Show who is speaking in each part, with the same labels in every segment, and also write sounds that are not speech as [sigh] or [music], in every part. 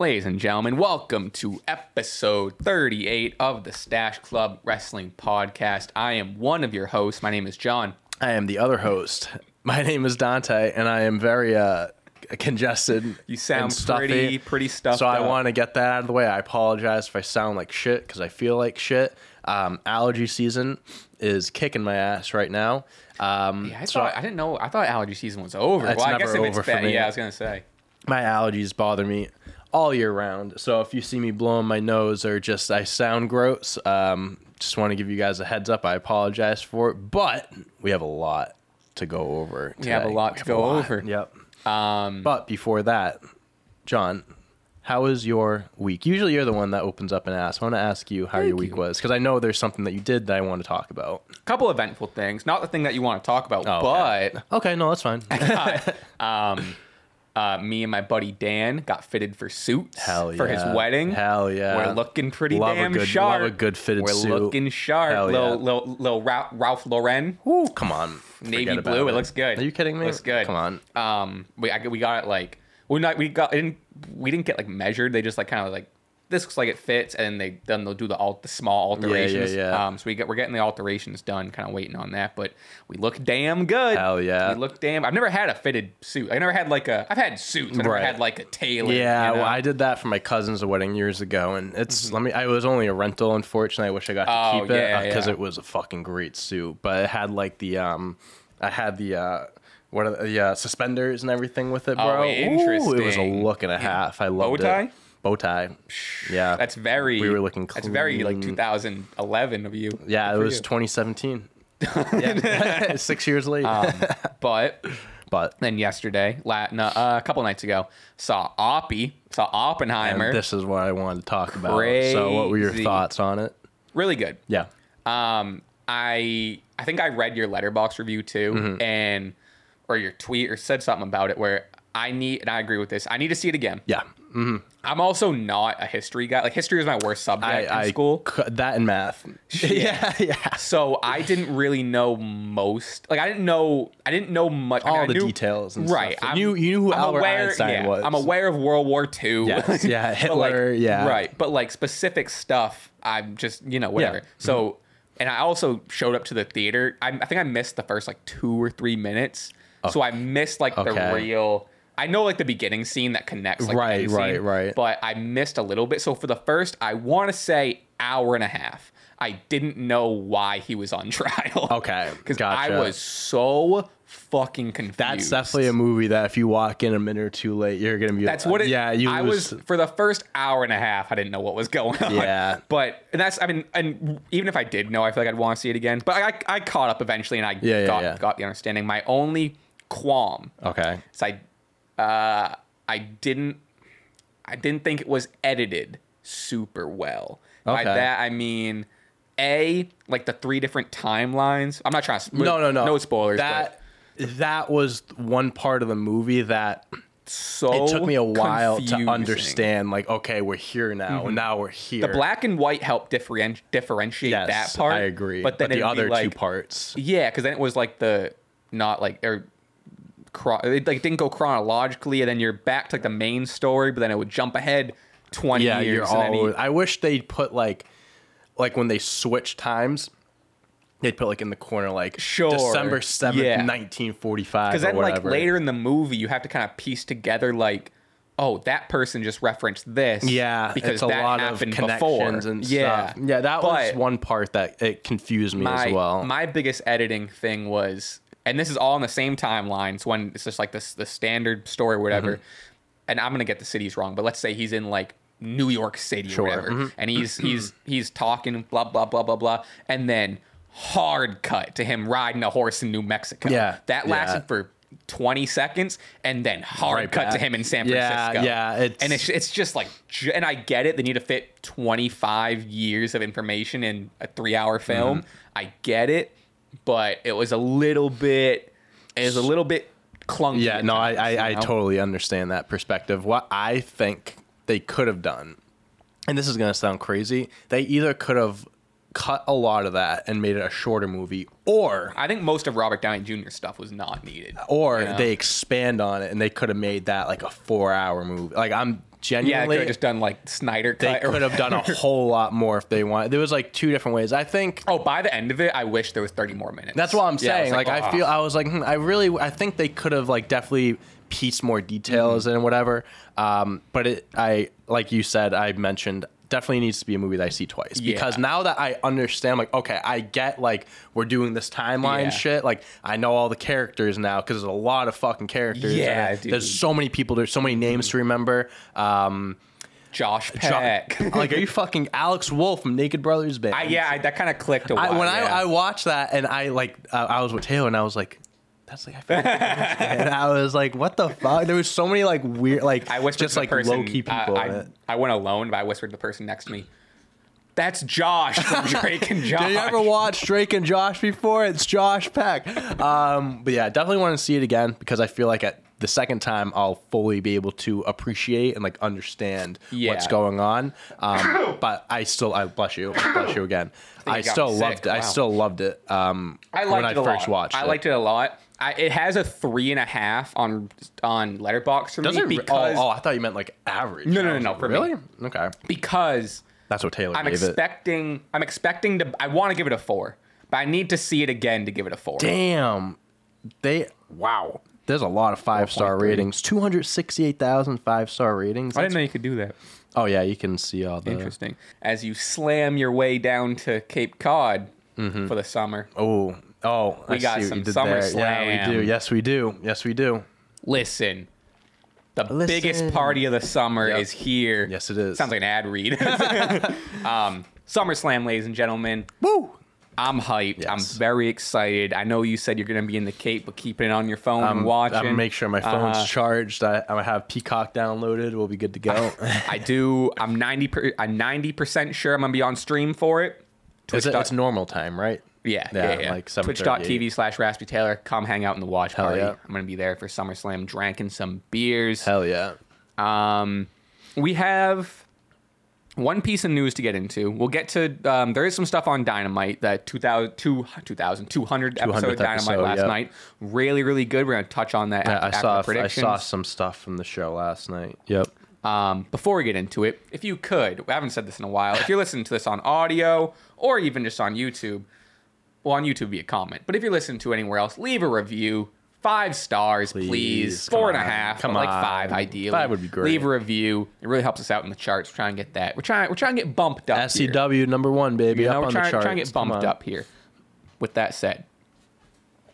Speaker 1: Ladies and gentlemen, welcome to episode 38 of the Stache Club Wrestling Podcast. I am one of your hosts. My name is John.
Speaker 2: I am the other host. My name is Dante, and I am very uh, congested.
Speaker 1: You sound
Speaker 2: and stuffy.
Speaker 1: pretty pretty stuffed
Speaker 2: So I
Speaker 1: up.
Speaker 2: want to get that out of the way. I apologize if I sound like shit because I feel like shit. Um, allergy season is kicking my ass right now. Um,
Speaker 1: Yeah, I
Speaker 2: so
Speaker 1: thought I didn't know. I thought allergy season was over. Well, I guess if it's bad,
Speaker 2: me.
Speaker 1: yeah, I was gonna say.
Speaker 2: my allergies bother me all year round. So if you see me blowing my nose or just I sound gross, um, just want to give you guys a heads up. I apologize for it, but we have a lot to go over.
Speaker 1: We have a
Speaker 2: today.
Speaker 1: lot to go over.
Speaker 2: Yep.
Speaker 1: Um,
Speaker 2: But before that, John, how was your week? Usually you're the one that opens up and asks. I want to ask you how your week
Speaker 1: you.
Speaker 2: was because I know there's something that you did that I want to talk about.
Speaker 1: A couple eventful things. Not the thing that you want to talk about,
Speaker 2: Oh,
Speaker 1: but
Speaker 2: okay. Okay, no, that's fine. [laughs]
Speaker 1: um, [laughs] uh, me and my buddy Dan got fitted for suits
Speaker 2: Hell
Speaker 1: for his wedding.
Speaker 2: Hell yeah.
Speaker 1: We're looking pretty
Speaker 2: Love a
Speaker 1: damn
Speaker 2: good-
Speaker 1: sharp.
Speaker 2: love a good fitted
Speaker 1: We're
Speaker 2: suit.
Speaker 1: looking sharp.
Speaker 2: Hell
Speaker 1: little,
Speaker 2: yeah.
Speaker 1: little, little Ralph, Ralph Lauren.
Speaker 2: Woo, come on.
Speaker 1: Navy blue. It. looks good.
Speaker 2: Are you kidding me?
Speaker 1: Looks good.
Speaker 2: Come on.
Speaker 1: Um, we I, we got it like we not we got it didn't we didn't get like measured. They just like kind of like this looks like it fits, and then they then they'll do the alt the small alterations.
Speaker 2: yeah.
Speaker 1: yeah, Um, so we get we're getting the alterations done. Kind of waiting on that, but we look damn good.
Speaker 2: Hell yeah.
Speaker 1: We look damn. I've never had a fitted suit. I never had like a. I've had suits. I never
Speaker 2: Right.
Speaker 1: had like a tailor.
Speaker 2: Yeah,
Speaker 1: you know?
Speaker 2: well, I did that for my cousin's wedding years ago, and it's let me. I was only a rental, unfortunately. I wish I got to
Speaker 1: Mm-hmm. Oh,
Speaker 2: keep it
Speaker 1: yeah,
Speaker 2: because
Speaker 1: yeah.
Speaker 2: it was a fucking great suit. But it had like the um, I had the uh, what are the, uh, suspenders and everything with it,
Speaker 1: Oh,
Speaker 2: bro. Ooh, it was a look and a half. I loved
Speaker 1: Bow tie?
Speaker 2: it. Bow tie. Yeah,
Speaker 1: That's very.
Speaker 2: We were looking
Speaker 1: That's very like 2011 of you.
Speaker 2: yeah.
Speaker 1: Good
Speaker 2: It was
Speaker 1: you.
Speaker 2: 2017. [laughs] yeah, [laughs] six years late.
Speaker 1: Um, but [laughs]
Speaker 2: but
Speaker 1: then yesterday, la- no, uh, a couple nights ago, saw Oppie, saw Oppenheimer.
Speaker 2: and this is what I wanted to talk about. So, what were your thoughts on it?
Speaker 1: really good.
Speaker 2: Yeah.
Speaker 1: Um, I I think I read your Letterboxd review too,
Speaker 2: Mm-hmm.
Speaker 1: and or your tweet or said something about it where I need and I agree with this. I need to see it again.
Speaker 2: Yeah.
Speaker 1: I'm also not a history guy. Like history was my worst subject
Speaker 2: I,
Speaker 1: in
Speaker 2: I
Speaker 1: school.
Speaker 2: that and math. [laughs] yeah, yeah.
Speaker 1: So I didn't really know most. Like I didn't know. I didn't know much. I mean,
Speaker 2: All
Speaker 1: I
Speaker 2: the
Speaker 1: knew-
Speaker 2: details and
Speaker 1: right.
Speaker 2: stuff. You- you knew who
Speaker 1: I'm
Speaker 2: Albert
Speaker 1: aware,
Speaker 2: Einstein
Speaker 1: yeah,
Speaker 2: was.
Speaker 1: I'm aware of World War II.
Speaker 2: Yes, [laughs] yeah,
Speaker 1: But, like,
Speaker 2: Hitler, yeah.
Speaker 1: Right. But like specific stuff, I'm just you know whatever.
Speaker 2: Yeah. Mm-hmm.
Speaker 1: So, and I also showed up to the theater. I, I think I missed the first like two or three minutes. So I missed like the real. I know like the beginning scene that connects. Like,
Speaker 2: Right, right,
Speaker 1: scene,
Speaker 2: right.
Speaker 1: But I missed a little bit. So for the first, I want to say hour and a half. I didn't know why he was on [laughs] trial.
Speaker 2: Okay,
Speaker 1: Because I was so fucking confused.
Speaker 2: That's definitely a movie that if you walk in a minute or two late, you're gonna be.
Speaker 1: That's what it.
Speaker 2: Yeah, you.
Speaker 1: I
Speaker 2: lose-
Speaker 1: was for the first hour and a half. I didn't know what was going on.
Speaker 2: Yeah. [laughs]
Speaker 1: But and that's. I mean, and even if I did know, I feel like I'd want to see it again. But I, I caught up eventually, and I
Speaker 2: Yeah, yeah,
Speaker 1: got
Speaker 2: yeah.
Speaker 1: got the understanding. My only qualm
Speaker 2: Okay.
Speaker 1: is I, uh, I didn't, I didn't think it was edited super well. By that I mean, a like the three different timelines. I'm not trying to.
Speaker 2: No, no, no.
Speaker 1: No spoilers.
Speaker 2: That that was one part of the movie that
Speaker 1: so
Speaker 2: it took me a while
Speaker 1: confusing. Mm-hmm.
Speaker 2: to understand. Like, okay, we're here now, and now we're here.
Speaker 1: The black and white helped differenti- differentiate
Speaker 2: yes,
Speaker 1: that part.
Speaker 2: I agree.
Speaker 1: But then
Speaker 2: the
Speaker 1: it'd be
Speaker 2: other two parts.
Speaker 1: yeah, because then it was like the not like or chro- it like didn't go chronologically, and then you're back to like the main story, but then it would jump ahead twenty
Speaker 2: Yeah,
Speaker 1: years.
Speaker 2: you're
Speaker 1: and then
Speaker 2: all.
Speaker 1: he-
Speaker 2: I wish they'd put like, like when they switch times, they'd put like in the corner like
Speaker 1: Sure,
Speaker 2: December seventh,
Speaker 1: yeah.
Speaker 2: nineteen forty five.
Speaker 1: Because then, like later in the movie, you have to kind of piece together, like, oh, that person just referenced this.
Speaker 2: Yeah,
Speaker 1: because
Speaker 2: a
Speaker 1: that
Speaker 2: lot of connections
Speaker 1: before.
Speaker 2: and
Speaker 1: yeah.
Speaker 2: stuff. Yeah, that was one part that it confused me
Speaker 1: my
Speaker 2: as well.
Speaker 1: my biggest editing thing was, and this is all in the same timeline. timelines. When it's just like this the standard story, or whatever.
Speaker 2: Mm-hmm.
Speaker 1: And I'm gonna get the cities wrong, but let's say he's in like New York City
Speaker 2: Sure,
Speaker 1: or whatever,
Speaker 2: mhm.
Speaker 1: and he's [clears throat] he's he's talking blah blah blah blah blah, and then hard cut to him riding a horse in New Mexico.
Speaker 2: Yeah,
Speaker 1: that
Speaker 2: yeah.
Speaker 1: for 20 seconds and then hard
Speaker 2: Right
Speaker 1: cut to him in San Francisco.
Speaker 2: yeah, it's-
Speaker 1: and it's it's just like and I get it they need to fit 25 years of information in a 3-hour film.
Speaker 2: Mm-hmm.
Speaker 1: I get it, but it was a little bit it was a little bit clunky.
Speaker 2: Yeah, no, I,
Speaker 1: times,
Speaker 2: I,
Speaker 1: you
Speaker 2: I totally understand that perspective. What I think they could have done, and this is going to sound crazy, they either could have cut a lot of that and made it a shorter movie, or
Speaker 1: I think most of Robert Downey Jr. stuff was not needed.
Speaker 2: or
Speaker 1: you know?
Speaker 2: they expand on it and they could have made that like a four hour movie. Like I'm
Speaker 1: Yeah,
Speaker 2: genuinely
Speaker 1: could have just done like Snyder
Speaker 2: they could have done a whole lot more if they wanted. There was like two different ways. I think
Speaker 1: Oh, by the end of it, I wish there was 30 more minutes.
Speaker 2: That's what I'm
Speaker 1: Yeah, I
Speaker 2: saying. like, I
Speaker 1: "Ah."
Speaker 2: feel I was like, hmm, I really, I think they could have like definitely pieced more details
Speaker 1: Mm-hmm.
Speaker 2: and whatever. Um, but it, I like you said, I mentioned definitely needs to be a movie that I see twice because now that I understand, like, okay, I get like we're doing this timeline
Speaker 1: Yeah.
Speaker 2: shit. Like, I know all the characters now because there's a lot of fucking characters.
Speaker 1: Yeah.
Speaker 2: There's so many people. There's so many names to remember. Um,
Speaker 1: Josh
Speaker 2: Jo-
Speaker 1: Peck. [laughs]
Speaker 2: like, are you [laughs] fucking Alex Wolff from Naked Brothers Band?
Speaker 1: I, yeah, I, that kind of clicked a while.
Speaker 2: I, when
Speaker 1: yeah.
Speaker 2: I, I watched that and I like uh, I was with Taylor and I was like, that's like I feel like [laughs] and I was like, what the fuck? There was so many like weird like
Speaker 1: I whispered
Speaker 2: just like
Speaker 1: person,
Speaker 2: low key people
Speaker 1: I, I. I went alone, but I whispered to the person next to me. That's Josh from [laughs] Drake and Josh.
Speaker 2: Did you ever watch Drake and Josh before? It's Josh Peck. Um, but yeah, definitely want to see it again because I feel like at the second time I'll fully be able to appreciate and like understand what's going on. Um, but I still, I bless you, bless you again. I,
Speaker 1: you got
Speaker 2: still
Speaker 1: me
Speaker 2: loved
Speaker 1: sick.
Speaker 2: it. I still loved it. Um,
Speaker 1: I liked
Speaker 2: when
Speaker 1: it a
Speaker 2: first
Speaker 1: lot.
Speaker 2: watched
Speaker 1: I
Speaker 2: it.
Speaker 1: liked it a lot. I, it has a three and a half on on Letterboxd for
Speaker 2: Does
Speaker 1: me
Speaker 2: it?
Speaker 1: because
Speaker 2: oh, oh, I thought you meant like average.
Speaker 1: No, no, no, no, for me.
Speaker 2: really? Okay,
Speaker 1: because
Speaker 2: that's what Taylor
Speaker 1: I'm
Speaker 2: gave it.
Speaker 1: expecting I'm expecting to I want to give it a four, but I need to see it again to give it a four.
Speaker 2: Damn, they wow. There's a lot of five star
Speaker 1: 4.3.
Speaker 2: ratings. 268,000 five star ratings.
Speaker 1: I didn't know you could do that.
Speaker 2: Oh yeah, you can see all the.
Speaker 1: Interesting. As you slam your way down to Cape Cod mm-hmm. for the summer.
Speaker 2: Oh, oh,
Speaker 1: We
Speaker 2: I
Speaker 1: got
Speaker 2: see
Speaker 1: some
Speaker 2: you did
Speaker 1: Summer
Speaker 2: there. Yeah, we do. Yes, we do. Yes, we do.
Speaker 1: Listen, the
Speaker 2: Listen.
Speaker 1: biggest party of the summer
Speaker 2: Yep.
Speaker 1: is here.
Speaker 2: Yes, it is.
Speaker 1: Sounds like an ad read. [laughs] [laughs] um, SummerSlam, ladies and gentlemen.
Speaker 2: Woo!
Speaker 1: I'm hyped. I'm very excited. I know you said you're going to be in the Cape, but keeping it on your phone and
Speaker 2: I'm,
Speaker 1: watching.
Speaker 2: I'm gonna make sure my phone's
Speaker 1: Uh,
Speaker 2: charged. I, I have Peacock downloaded. We'll be good to go. [laughs]
Speaker 1: I do. I'm 90. Per, I'm 90 percent sure I'm gonna be on stream for it.
Speaker 2: Is it, it's normal time, right?
Speaker 1: Yeah,
Speaker 2: yeah,
Speaker 1: yeah, yeah.
Speaker 2: like 7:38.
Speaker 1: Twitch.tv slash Raspy Taylor. Come hang out in the watch
Speaker 2: Hell
Speaker 1: party.
Speaker 2: yeah.
Speaker 1: I'm gonna be there for SummerSlam, drinking some beers.
Speaker 2: Hell yeah.
Speaker 1: Um, we have one piece of news to get into. We'll get to. Um, there is some stuff on Dynamite that 2000, 200, 200 episode of
Speaker 2: 200th
Speaker 1: Dynamite
Speaker 2: episode,
Speaker 1: last
Speaker 2: yeah.
Speaker 1: night. Really, really good. We're gonna touch on that.
Speaker 2: Yeah,
Speaker 1: after,
Speaker 2: I
Speaker 1: after
Speaker 2: saw I
Speaker 1: predictions.
Speaker 2: saw some stuff from the show last night. Yep.
Speaker 1: Um, before we get into it, if you could, we haven't said this in a while. If you're listening to this on audio or even just on YouTube, well, on YouTube, be a comment. But if you're listening to anywhere else, leave a review. Five stars, please.
Speaker 2: Please,
Speaker 1: Four
Speaker 2: come
Speaker 1: and a
Speaker 2: on,
Speaker 1: half,
Speaker 2: come
Speaker 1: like
Speaker 2: on.
Speaker 1: five ideally.
Speaker 2: Five would be great.
Speaker 1: Leave a review. It really helps us out in the charts. We're trying to get that. We're trying. We're trying to get bumped up. here.
Speaker 2: SCW number one, baby,
Speaker 1: You
Speaker 2: up
Speaker 1: know, we're
Speaker 2: on
Speaker 1: trying,
Speaker 2: the charts.
Speaker 1: trying to get bumped up here. With that said,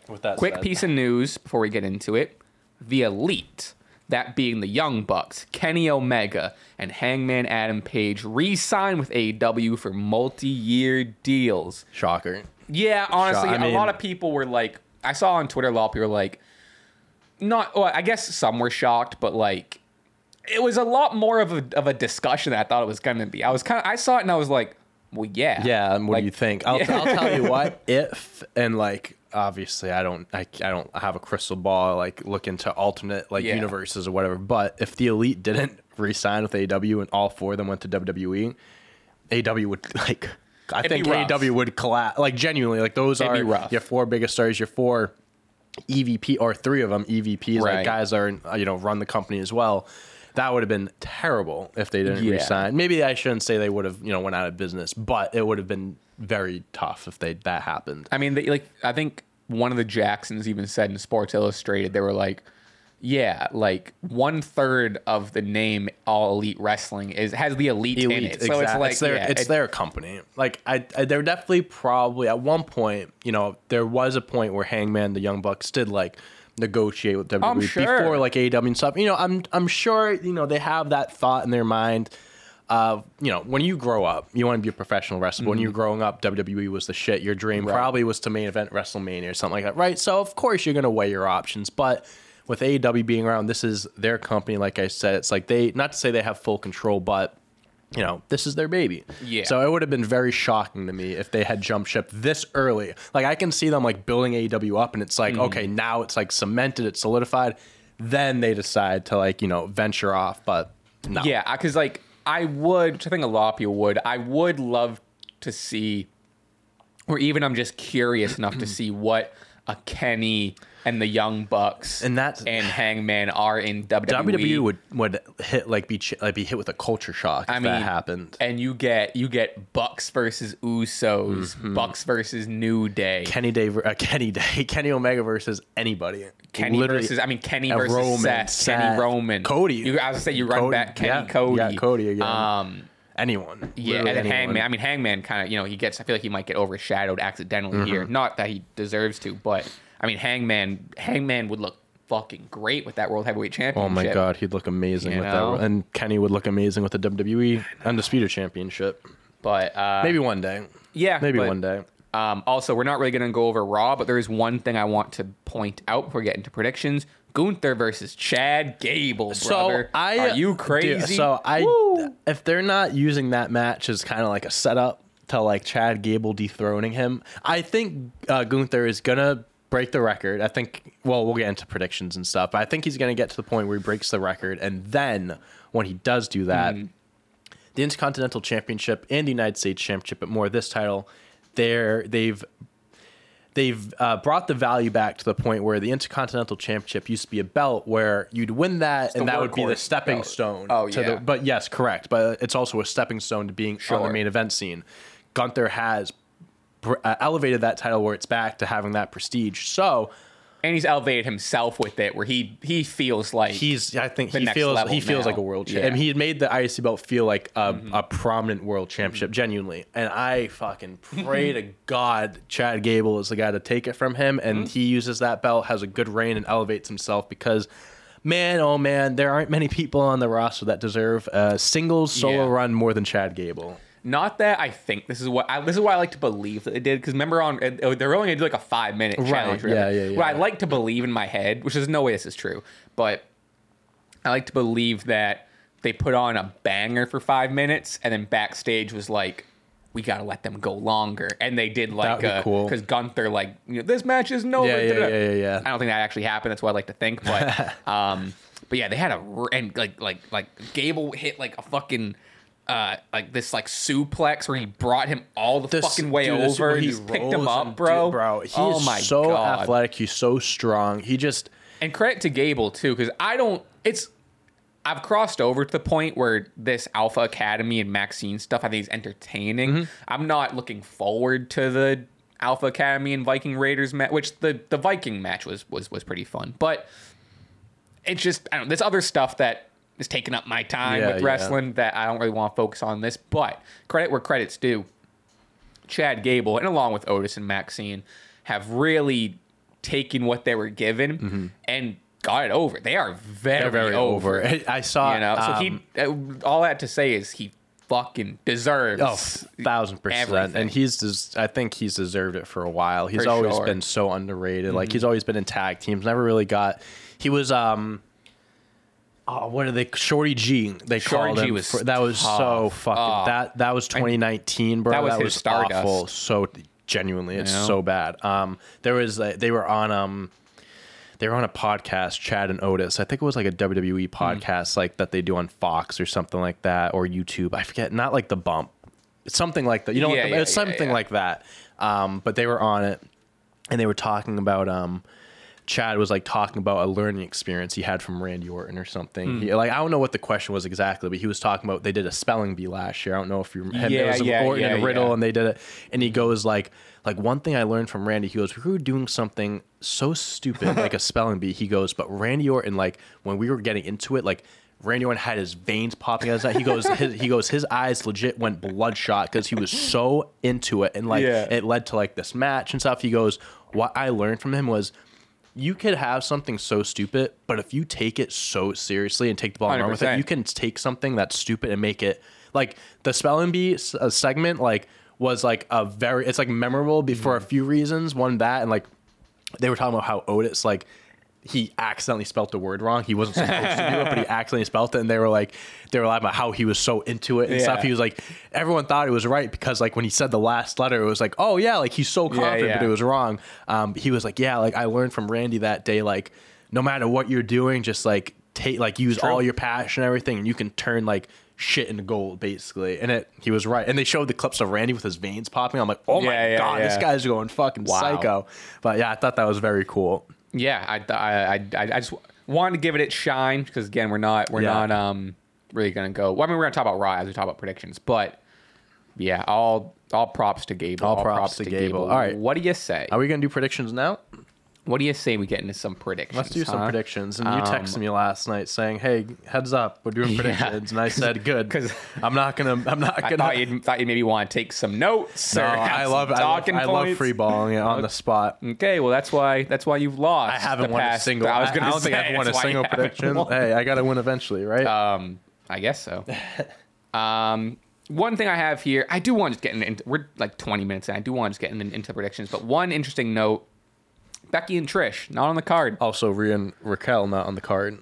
Speaker 2: With that
Speaker 1: quick
Speaker 2: said.
Speaker 1: piece of news before we get into it. The Elite, that being the Young Bucks, Kenny Omega, and Hangman Adam Page re-sign with AEW for multi-year deals.
Speaker 2: Shocker.
Speaker 1: Yeah, honestly,
Speaker 2: I
Speaker 1: a
Speaker 2: mean-
Speaker 1: lot of people were like, I saw on Twitter a lot of people were like, not. Well, I guess some were shocked, but like, it was a lot more of a of a discussion than I thought it was going to be. I was kind of, I saw it and I was like, well, yeah,
Speaker 2: Yeah, and what
Speaker 1: Like,
Speaker 2: do you think? I'll,
Speaker 1: yeah.
Speaker 2: I'll tell you what. [laughs] If and like obviously I don't I, I don't have a crystal ball like look into alternate like
Speaker 1: Yeah.
Speaker 2: universes or whatever. But if the elite didn't re-sign with AEW and all four of them went to WWE, AEW would [laughs] like I
Speaker 1: It'd
Speaker 2: think. AEW would collapse. Like genuinely, like those
Speaker 1: It'd
Speaker 2: are your four biggest stars, your four EVP or three of them EVPs,
Speaker 1: Right.
Speaker 2: like guys are you know run the company as well. That would have been terrible if they didn't
Speaker 1: Yeah.
Speaker 2: resign. Maybe I shouldn't say they would have you know went out of business, but it would have been very tough if they that happened.
Speaker 1: I mean, they, like I think one of the Jacksons even said in Sports Illustrated, they were like, "Yeah, like one third of the name All Elite Wrestling is has the elite, in
Speaker 2: Elite,
Speaker 1: it." So it's like,
Speaker 2: their
Speaker 1: yeah,
Speaker 2: it's
Speaker 1: it-
Speaker 2: their company. Like I, I, they're definitely probably at one point. You know, there was a point where Hangman, the Young Bucks, did like negotiate with WWE
Speaker 1: sure.
Speaker 2: before like AEW and stuff. You know, I'm I'm sure you know they have that thought in their mind. Of you know, when you grow up, you want to be a professional wrestler. When you're growing up, WWE was the shit. Your dream
Speaker 1: Mm-hmm. Right.
Speaker 2: probably was to main event WrestleMania or something like that, right? So of course you're gonna weigh your options, but with AEW being around, this is their company. Like I said, it's like they not to say they have full control, but you know, this is their baby.
Speaker 1: Yeah.
Speaker 2: So it would have been very shocking to me if they had jumped ship this early. Like I can see them like building AEW up and it's like,
Speaker 1: Mm-hmm.
Speaker 2: okay, now it's like cemented, it's solidified. Then they decide to like, you know, venture off. But no.
Speaker 1: Yeah, because like I would, which I think a lot of people would. I would love to see, or even I'm just curious enough to see what a Kenny and the Young Bucks
Speaker 2: And that's-
Speaker 1: and Hangman are in WWE.
Speaker 2: WWE would would hit like be ch- like be hit with a culture shock if
Speaker 1: I mean,
Speaker 2: that happened.
Speaker 1: and you get you get Bucks versus Usos,
Speaker 2: Mm-hmm.
Speaker 1: Bucks versus New Day,
Speaker 2: Kenny Day, uh, [laughs] Kenny Day, Kenny Omega versus anybody.
Speaker 1: Kenny
Speaker 2: Literally,
Speaker 1: versus I mean Kenny versus
Speaker 2: Roman,
Speaker 1: Seth,
Speaker 2: Seth,
Speaker 1: Kenny Roman,
Speaker 2: Cody.
Speaker 1: You, I was say you run
Speaker 2: Cody,
Speaker 1: back Kenny
Speaker 2: yeah,
Speaker 1: Cody,
Speaker 2: yeah, Cody again.
Speaker 1: Um,
Speaker 2: anyone.
Speaker 1: yeah, and then
Speaker 2: anyone.
Speaker 1: Hangman. I mean Hangman kind of you know he gets. I feel like he might get overshadowed accidentally here.
Speaker 2: Mm-hmm.
Speaker 1: Not that he deserves to, but I mean Hangman. Hangman would look fucking great with that World Heavyweight Championship.
Speaker 2: Oh my god, he'd look amazing
Speaker 1: You
Speaker 2: with
Speaker 1: know?
Speaker 2: that, and Kenny would look amazing with the WWE Undisputed Championship.
Speaker 1: But uh,
Speaker 2: Maybe one day.
Speaker 1: yeah,
Speaker 2: Maybe
Speaker 1: but-
Speaker 2: one day.
Speaker 1: Um, also, we're not really going to go over Raw, but there is one thing I want to point out before we get into predictions. Gunther versus Chad Gable, brother. Are you
Speaker 2: dude,
Speaker 1: crazy?
Speaker 2: so I,
Speaker 1: Woo!
Speaker 2: if they're not using that match as kind of like a setup to like Chad Gable dethroning him, I think uh, Gunther is gonna break the record. I think. Well, we'll get into predictions and stuff, but I think he's gonna get to the point where he breaks the record, and then when he does do that,
Speaker 1: Mm-hmm.
Speaker 2: the Intercontinental Championship and the United States Championship, but more this title, they're they've they've uh, brought the value back to the point where the Intercontinental Championship used to be a belt where you'd win that and that would be the stepping
Speaker 1: belt.
Speaker 2: stone.
Speaker 1: Oh,
Speaker 2: to
Speaker 1: yeah.
Speaker 2: The, but yes, correct. But it's also a stepping stone to being
Speaker 1: sure.
Speaker 2: on the main event scene. Gunther has elevated that title where it's back to having that prestige. So
Speaker 1: and he's elevated himself with it, where he he feels like
Speaker 2: he's I think
Speaker 1: The
Speaker 2: he
Speaker 1: next
Speaker 2: feels
Speaker 1: level
Speaker 2: he feels
Speaker 1: now.
Speaker 2: like a world
Speaker 1: Yeah. Mm-hmm.
Speaker 2: champ. And he had made the IC belt feel like a, a prominent world championship, genuinely. And I fucking [laughs] pray to God Chad Gable is the guy to take it from him, and
Speaker 1: Mm-hmm.
Speaker 2: he uses that belt, has a good reign, and elevates himself because. Man, oh man, there aren't many people on the roster that deserve a singles solo
Speaker 1: Yeah.
Speaker 2: run more than Chad Gable.
Speaker 1: Not that I think this is what I, this is why I like to believe that they did because remember on uh, they're only gonna do like a five minute challenge.
Speaker 2: yeah,
Speaker 1: whatever.
Speaker 2: yeah, yeah.
Speaker 1: What I like to believe in my head, which is no way this is true, but I like to believe that they put on a banger for five minutes and then backstage was like, we gotta let them go longer, and they did like
Speaker 2: That'd be cool.
Speaker 1: because Gunther like you know, this match isn't over.
Speaker 2: Yeah, yeah, yeah, yeah, yeah.
Speaker 1: I don't think that actually happened. That's what I like to think, but [laughs] um, but yeah, they had a and like like like Gable hit like a fucking. Uh, like this like suplex where he brought him all the
Speaker 2: This-
Speaker 1: fucking way
Speaker 2: dude,
Speaker 1: over
Speaker 2: he
Speaker 1: picked him up, bro.
Speaker 2: dude, bro, he
Speaker 1: oh my
Speaker 2: so
Speaker 1: god!
Speaker 2: athletic. He's so strong. He just
Speaker 1: And credit to Gable too, because I don't. It's I've crossed over to the point where this Alpha Academy and Maxxine stuff I think is entertaining.
Speaker 2: Mm-hmm.
Speaker 1: I'm not looking forward to the Alpha Academy and Viking Raiders match, which the the Viking match was was was pretty fun, but it's just I don't. There's other stuff that is taking up my time
Speaker 2: Yeah,
Speaker 1: with
Speaker 2: yeah.
Speaker 1: wrestling that I don't really want to focus on this. But credit where credit's due. Chad Gable and along with Otis and Maxxine have really taken what they were given and got it over. They are very,
Speaker 2: Mm-hmm. very
Speaker 1: over.
Speaker 2: over. [laughs] I saw
Speaker 1: You know, so
Speaker 2: um,
Speaker 1: he uh, all that to say is he fucking deserves.
Speaker 2: Oh, thousand percent.
Speaker 1: everything.
Speaker 2: And he's, des- I think he's deserved it for a while. He's
Speaker 1: For
Speaker 2: always
Speaker 1: sure. Mm-hmm.
Speaker 2: been so underrated. Like he's always been in tag teams. Never really got. He was um. Oh, what are they? Shorty G. They
Speaker 1: Shorty
Speaker 2: called
Speaker 1: G
Speaker 2: him.
Speaker 1: was
Speaker 2: for- that was so
Speaker 1: tough.
Speaker 2: fucking.
Speaker 1: Oh.
Speaker 2: that that was 2019, bro.
Speaker 1: that was his Stardust.
Speaker 2: awful. So genuinely, it's
Speaker 1: know?
Speaker 2: so bad. Um, there was uh, they were on um they were on a podcast, Chad and Otis. I think it was like a WWE
Speaker 1: Hmm.
Speaker 2: podcast, like that they do on Fox or something like that, or YouTube. I forget. Not like the bump. It's something like that. You know,
Speaker 1: Yeah,
Speaker 2: the,
Speaker 1: yeah,
Speaker 2: it's
Speaker 1: yeah,
Speaker 2: something
Speaker 1: yeah.
Speaker 2: like that. Um, but they were on it, and they were talking about um. Chad was like talking about a learning experience he had from Randy Orton or something.
Speaker 1: Hmm.
Speaker 2: He, like I don't know what the question was exactly, but he was talking about they did a spelling bee last year. I don't know if you remember.
Speaker 1: Yeah,
Speaker 2: it was
Speaker 1: yeah,
Speaker 2: Orton
Speaker 1: yeah,
Speaker 2: and Riddle,
Speaker 1: yeah.
Speaker 2: and they did it. And he goes like, like one thing I learned from Randy. He goes, we were doing something so stupid like a [laughs] spelling bee. He goes, but Randy Orton, like when we were getting into it, like Randy Orton had his veins popping out his eye. He goes, [laughs] his, he goes, his eyes legit went bloodshot because he was so into it, and like
Speaker 1: Yeah.
Speaker 2: it led to like this match and stuff. He goes, what I learned from him was. You could have something so stupid, but if you take it so seriously and take the ball and run with it, you can take something that's stupid and make it like the spelling bee s- uh, segment. Like was like a very it's like memorable be- for a few reasons. One that and like they were talking about how Otis like he accidentally spelt the word wrong. He wasn't supposed to do it, but he [laughs] accidentally spelt it. And they were like, they were laughing about how he was so into it and
Speaker 1: Yeah.
Speaker 2: stuff. He was like, everyone thought it was right because like when he said the last letter, it was like, oh yeah, like he's so confident, but
Speaker 1: yeah.
Speaker 2: it was wrong. Um, he was like, yeah, like I learned from Randy that day, like no matter what you're doing, just like take like use
Speaker 1: True.
Speaker 2: all your passion and everything, and you can turn like shit into gold basically, and it he was right. And they showed the clips of Randy with his veins popping. I'm like, oh my
Speaker 1: Yeah, yeah,
Speaker 2: god, this guy's going fucking
Speaker 1: Wow.
Speaker 2: psycho. But yeah, I thought that was very cool.
Speaker 1: Yeah, I, I, I, I just wanted to give it its shine because again, we're not, we're
Speaker 2: Yeah.
Speaker 1: not um really gonna go. Well, I mean, we're gonna talk about Raw as we talk about predictions, but yeah, all all props to Gable.
Speaker 2: All props to Gable. All right.
Speaker 1: what do you say?
Speaker 2: Are we gonna do predictions now?
Speaker 1: What do you say we get into some predictions?
Speaker 2: Let's do some
Speaker 1: huh?
Speaker 2: predictions. And you
Speaker 1: Um,
Speaker 2: texted me last night saying, "Hey, heads up, we're doing [laughs]
Speaker 1: Yeah.
Speaker 2: predictions." And I said, "Good, [laughs]
Speaker 1: because
Speaker 2: I'm not gonna. I'm not gonna."
Speaker 1: thought you thought you maybe want to take some notes.
Speaker 2: no, I love, I love,
Speaker 1: talking
Speaker 2: I love free balling it on the spot.
Speaker 1: Okay, well that's why that's why you've lost.
Speaker 2: I haven't won a single.
Speaker 1: I
Speaker 2: I,
Speaker 1: was gonna
Speaker 2: don't
Speaker 1: say,
Speaker 2: think I've won a
Speaker 1: that's why you
Speaker 2: single prediction.
Speaker 1: won.
Speaker 2: Hey, I gotta win eventually, right?
Speaker 1: Um, I guess so. um, one thing I have here, I do want to get into. We're like 20 minutes, and I do want to get into, into predictions. But one interesting note: Becky and Trish not on the card.
Speaker 2: also, Rhea and Raquel not on the card.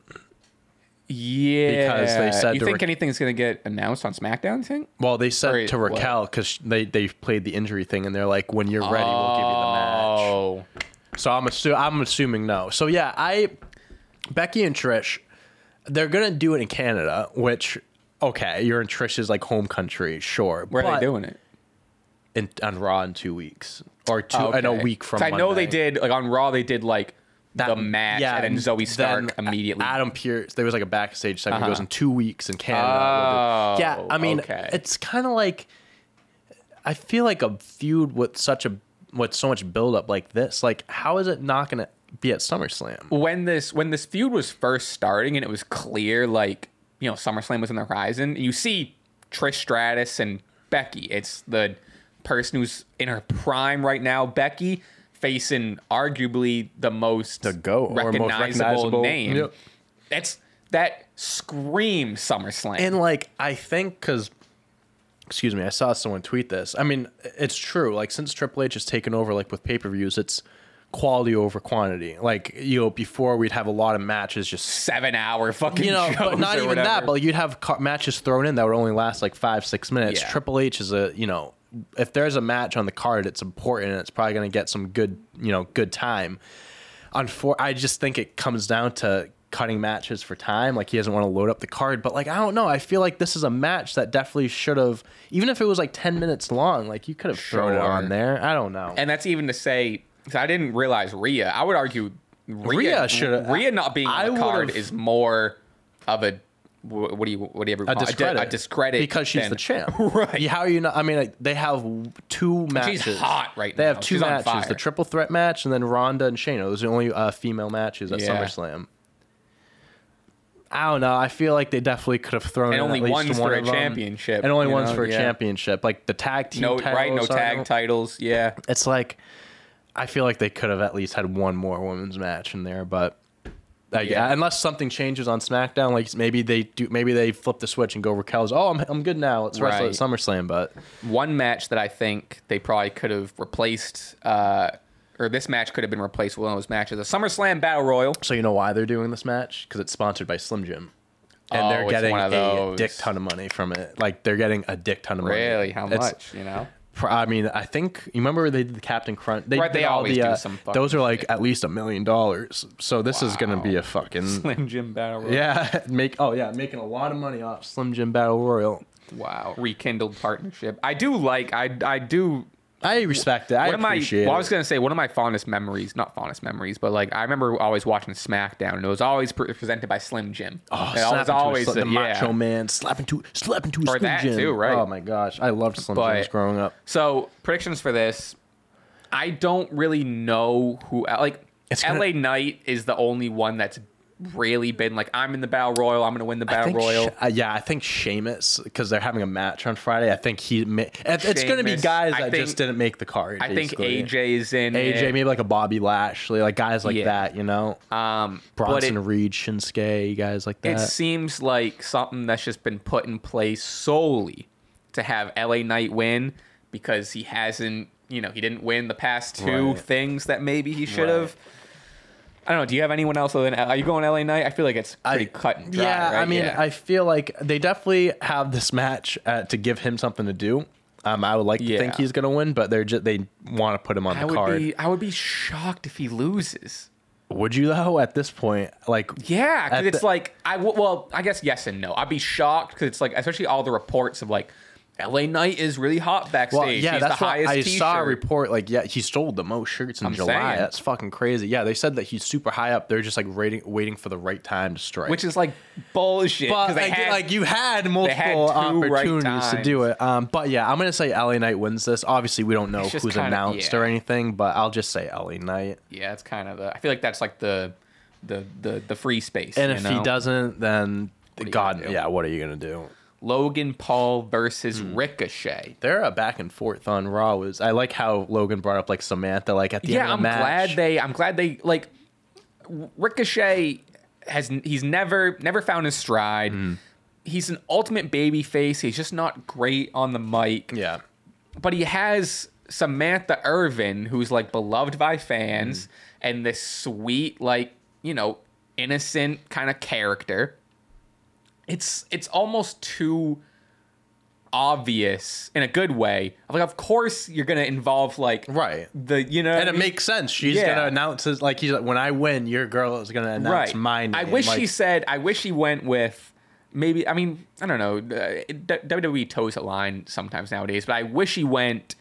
Speaker 1: Yeah,
Speaker 2: Because they said
Speaker 1: You
Speaker 2: to
Speaker 1: think
Speaker 2: Ra-
Speaker 1: anything's gonna get announced on SmackDown? You think?
Speaker 2: Well, they said
Speaker 1: Or
Speaker 2: to? Raquel because they they played the injury thing, and they're like, "When you're ready, we'll give you the match."
Speaker 1: Oh,
Speaker 2: So I'm assu- I'm assuming no. So yeah, I Becky and Trish, they're gonna do it in Canada, which okay, you're in Trish's like home country, sure.
Speaker 1: where are
Speaker 2: but
Speaker 1: they doing it?
Speaker 2: In, on Raw in two weeks or two
Speaker 1: Oh,
Speaker 2: in a
Speaker 1: okay.
Speaker 2: week from.
Speaker 1: I know they did like on Raw. They did like the match,
Speaker 2: yeah,
Speaker 1: and then Zoey Stark
Speaker 2: then
Speaker 1: immediately.
Speaker 2: Adam Pearce. There was like a backstage segment.
Speaker 1: Uh-huh.
Speaker 2: Goes in two weeks in Canada.
Speaker 1: Oh,
Speaker 2: yeah, I mean,
Speaker 1: okay.
Speaker 2: it's kind of like I feel like a feud with such a with so much buildup like this. Like, how is it not going to be at SummerSlam?
Speaker 1: when this when this feud was first starting and it was clear like you know SummerSlam was on the horizon, you see Trish Stratus and Becky. It's the person who's in her prime right now, Becky, facing arguably the most
Speaker 2: The GOAT, or most
Speaker 1: recognizable,
Speaker 2: recognizable-
Speaker 1: name.
Speaker 2: Yep.
Speaker 1: That's that screams SummerSlam.
Speaker 2: And like, I think because. Excuse me, I saw someone tweet this. I mean, it's true. Like since Triple H has taken over, like with pay per views, it's quality over quantity. Like you know, before we'd have a lot of matches just
Speaker 1: Seven hour fucking
Speaker 2: you know,
Speaker 1: shows
Speaker 2: but not
Speaker 1: or
Speaker 2: even
Speaker 1: whatever.
Speaker 2: that. But you'd have car- matches thrown in that would only last like five, six minutes.
Speaker 1: Yeah.
Speaker 2: Triple H is a you know, if there's a match on the card, it's important and it's probably going to get some good you know good time. Unfor- I just think it comes down to cutting matches for time. Like he doesn't want to load up the card, but like I don't know. I feel like this is a match that definitely should have, even if it was like ten minutes long, like you could have thrown it on there. I don't know.
Speaker 1: and that's even to say I didn't realize Rhea. I would argue Rhea,
Speaker 2: Rhea should've-
Speaker 1: Rhea not being on the card is more of a what do you what do you ever
Speaker 2: a discredit,
Speaker 1: a discredit
Speaker 2: because she's
Speaker 1: than-
Speaker 2: the champ. [laughs]
Speaker 1: Right.
Speaker 2: How are you not? I mean, like, they have two matches.
Speaker 1: She's hot right
Speaker 2: They
Speaker 1: now.
Speaker 2: have two
Speaker 1: She's
Speaker 2: matches: the triple threat match and then Ronda and Shayna. Those are the only uh, female matches at
Speaker 1: Yeah.
Speaker 2: SummerSlam. I don't know. I feel like they definitely could have thrown
Speaker 1: And
Speaker 2: in
Speaker 1: only
Speaker 2: at least
Speaker 1: one's
Speaker 2: one
Speaker 1: for a championship,
Speaker 2: and only one's
Speaker 1: know?
Speaker 2: for a
Speaker 1: Yeah.
Speaker 2: championship. Like the tag team,
Speaker 1: no right no tag titles. Yeah,
Speaker 2: It's like I feel like they could have at least had one more women's match in there, but. Yeah.
Speaker 1: Yeah.
Speaker 2: unless something changes on SmackDown, like maybe they do, maybe they flip the switch and go Raquel's. Oh, I'm, I'm good now. Let's wrestle
Speaker 1: Right.
Speaker 2: at SummerSlam. But
Speaker 1: one match that I think they probably could have replaced. Uh, or this match could have been replaced with one of those matches. A SummerSlam Battle Royal.
Speaker 2: So you know why they're doing this match? Because it's sponsored by Slim Jim, and
Speaker 1: Oh,
Speaker 2: they're getting a dick ton of money from it. Like they're getting a dick ton of money.
Speaker 1: Really? How
Speaker 2: It's-
Speaker 1: much? You know?
Speaker 2: I mean, I think you remember they did the Captain Crunch. They
Speaker 1: Right, they
Speaker 2: all
Speaker 1: always
Speaker 2: the,
Speaker 1: do
Speaker 2: uh,
Speaker 1: some
Speaker 2: Those are like
Speaker 1: shit.
Speaker 2: at least a million dollars. So this is gonna be a fucking [laughs]
Speaker 1: Slim Jim Battle Royal.
Speaker 2: yeah. [laughs] Make oh yeah, making a lot of money off Slim Jim Battle Royal.
Speaker 1: Wow. Rekindled partnership. I do like. I I do
Speaker 2: I respect it. I
Speaker 1: one my
Speaker 2: appreciate
Speaker 1: well,
Speaker 2: it.
Speaker 1: I was gonna say one of my fondest memories, not fondest memories, but like I remember always watching SmackDown, and it was always pre- presented by Slim Jim.
Speaker 2: Oh,
Speaker 1: it was
Speaker 2: to a
Speaker 1: always the, yeah.
Speaker 2: Macho Man slapping to slapping to
Speaker 1: Or
Speaker 2: Slim
Speaker 1: that
Speaker 2: Jim.
Speaker 1: too, right.
Speaker 2: Oh my gosh, I loved Slim
Speaker 1: But-
Speaker 2: Jims growing up.
Speaker 1: So predictions for this, I don't really know who like.
Speaker 2: It's
Speaker 1: LA
Speaker 2: gonna-
Speaker 1: Knight is the only one that's really been like I'm in the Battle Royal. I'm gonna win the Battle Royal.
Speaker 2: Sh- uh, yeah, I think Sheamus because they're having a match on Friday. I think he. Ma- it- it's going to be guys
Speaker 1: I
Speaker 2: that
Speaker 1: think-
Speaker 2: just didn't make the card.
Speaker 1: I think. AJ is in.
Speaker 2: AJ,
Speaker 1: it.
Speaker 2: maybe like a Bobby Lashley, like guys like
Speaker 1: Yeah.
Speaker 2: that. You know,
Speaker 1: Um,
Speaker 2: Bronson
Speaker 1: it,
Speaker 2: Reed, Shinsuke, guys like that.
Speaker 1: it seems like something that's just been put in place solely to have LA Knight win because he hasn't, you know, he didn't win the past two
Speaker 2: Right.
Speaker 1: things that maybe he should
Speaker 2: Right.
Speaker 1: I don't know. Do you have anyone else other than? Are you going LA Knight? I feel like it's pretty cut and dry.
Speaker 2: yeah,
Speaker 1: right?
Speaker 2: I mean,
Speaker 1: Yeah.
Speaker 2: I feel like they definitely have this match uh, to give him something to do. Um, I would like to think he's going to win, but they're just they want to put him on
Speaker 1: I
Speaker 2: the
Speaker 1: would
Speaker 2: card.
Speaker 1: be I would be shocked if he loses.
Speaker 2: Would you though? At this point, like
Speaker 1: Yeah, because it's
Speaker 2: the-
Speaker 1: like I w- well, I guess yes and no. I'd be shocked because it's like especially all the reports of like LA Knight is really hot backstage.
Speaker 2: Well, yeah,
Speaker 1: He's
Speaker 2: that's
Speaker 1: the
Speaker 2: what
Speaker 1: highest
Speaker 2: I
Speaker 1: t-shirt.
Speaker 2: saw a report. Like, yeah, he sold the most shirts in
Speaker 1: I'm
Speaker 2: July.
Speaker 1: saying.
Speaker 2: That's fucking crazy. Yeah, they said that he's super high up. They're just like waiting, waiting for the right time to strike.
Speaker 1: which is like bullshit.
Speaker 2: but
Speaker 1: 'cause they
Speaker 2: like,
Speaker 1: had-
Speaker 2: like you had
Speaker 1: had
Speaker 2: multiple
Speaker 1: two right
Speaker 2: opportunities to do it. Um, but yeah, I'm gonna say LA Knight wins this. Obviously, we don't know
Speaker 1: It's just
Speaker 2: who's
Speaker 1: kinda-
Speaker 2: announced
Speaker 1: yeah.
Speaker 2: or anything, but I'll just say LA Knight.
Speaker 1: yeah, it's kind of the. I feel like that's like the the the the free space.
Speaker 2: And
Speaker 1: you
Speaker 2: if
Speaker 1: know?
Speaker 2: he doesn't, then God,
Speaker 1: gonna do?
Speaker 2: yeah, what are you gonna do?
Speaker 1: Logan Paul versus
Speaker 2: Hmm.
Speaker 1: Ricochet.
Speaker 2: They're a back and forth on Raw. Was I like how Logan brought up like Samantha like at the
Speaker 1: Yeah,
Speaker 2: end of
Speaker 1: I'm
Speaker 2: the match.
Speaker 1: glad they. I'm glad they like. Ricochet has he's never never found his stride.
Speaker 2: Hmm.
Speaker 1: He's an ultimate baby face. He's just not great on the mic.
Speaker 2: yeah.
Speaker 1: but he has Samantha Irvin, who's like beloved by fans,
Speaker 2: Mm.
Speaker 1: and this sweet, like you know, innocent kind of character. It's it's almost too obvious in a good way. Like, of course, you're gonna involve like
Speaker 2: Right.
Speaker 1: the you know,
Speaker 2: And it makes sense. She's
Speaker 1: Yeah.
Speaker 2: gonna announce his like he's like when I win, your girl is gonna announce
Speaker 1: right.
Speaker 2: my name.
Speaker 1: I wish
Speaker 2: like,
Speaker 1: he said. I wish he went with. Maybe I mean I don't know. Uh, WWE toes a line sometimes nowadays, but I wish he went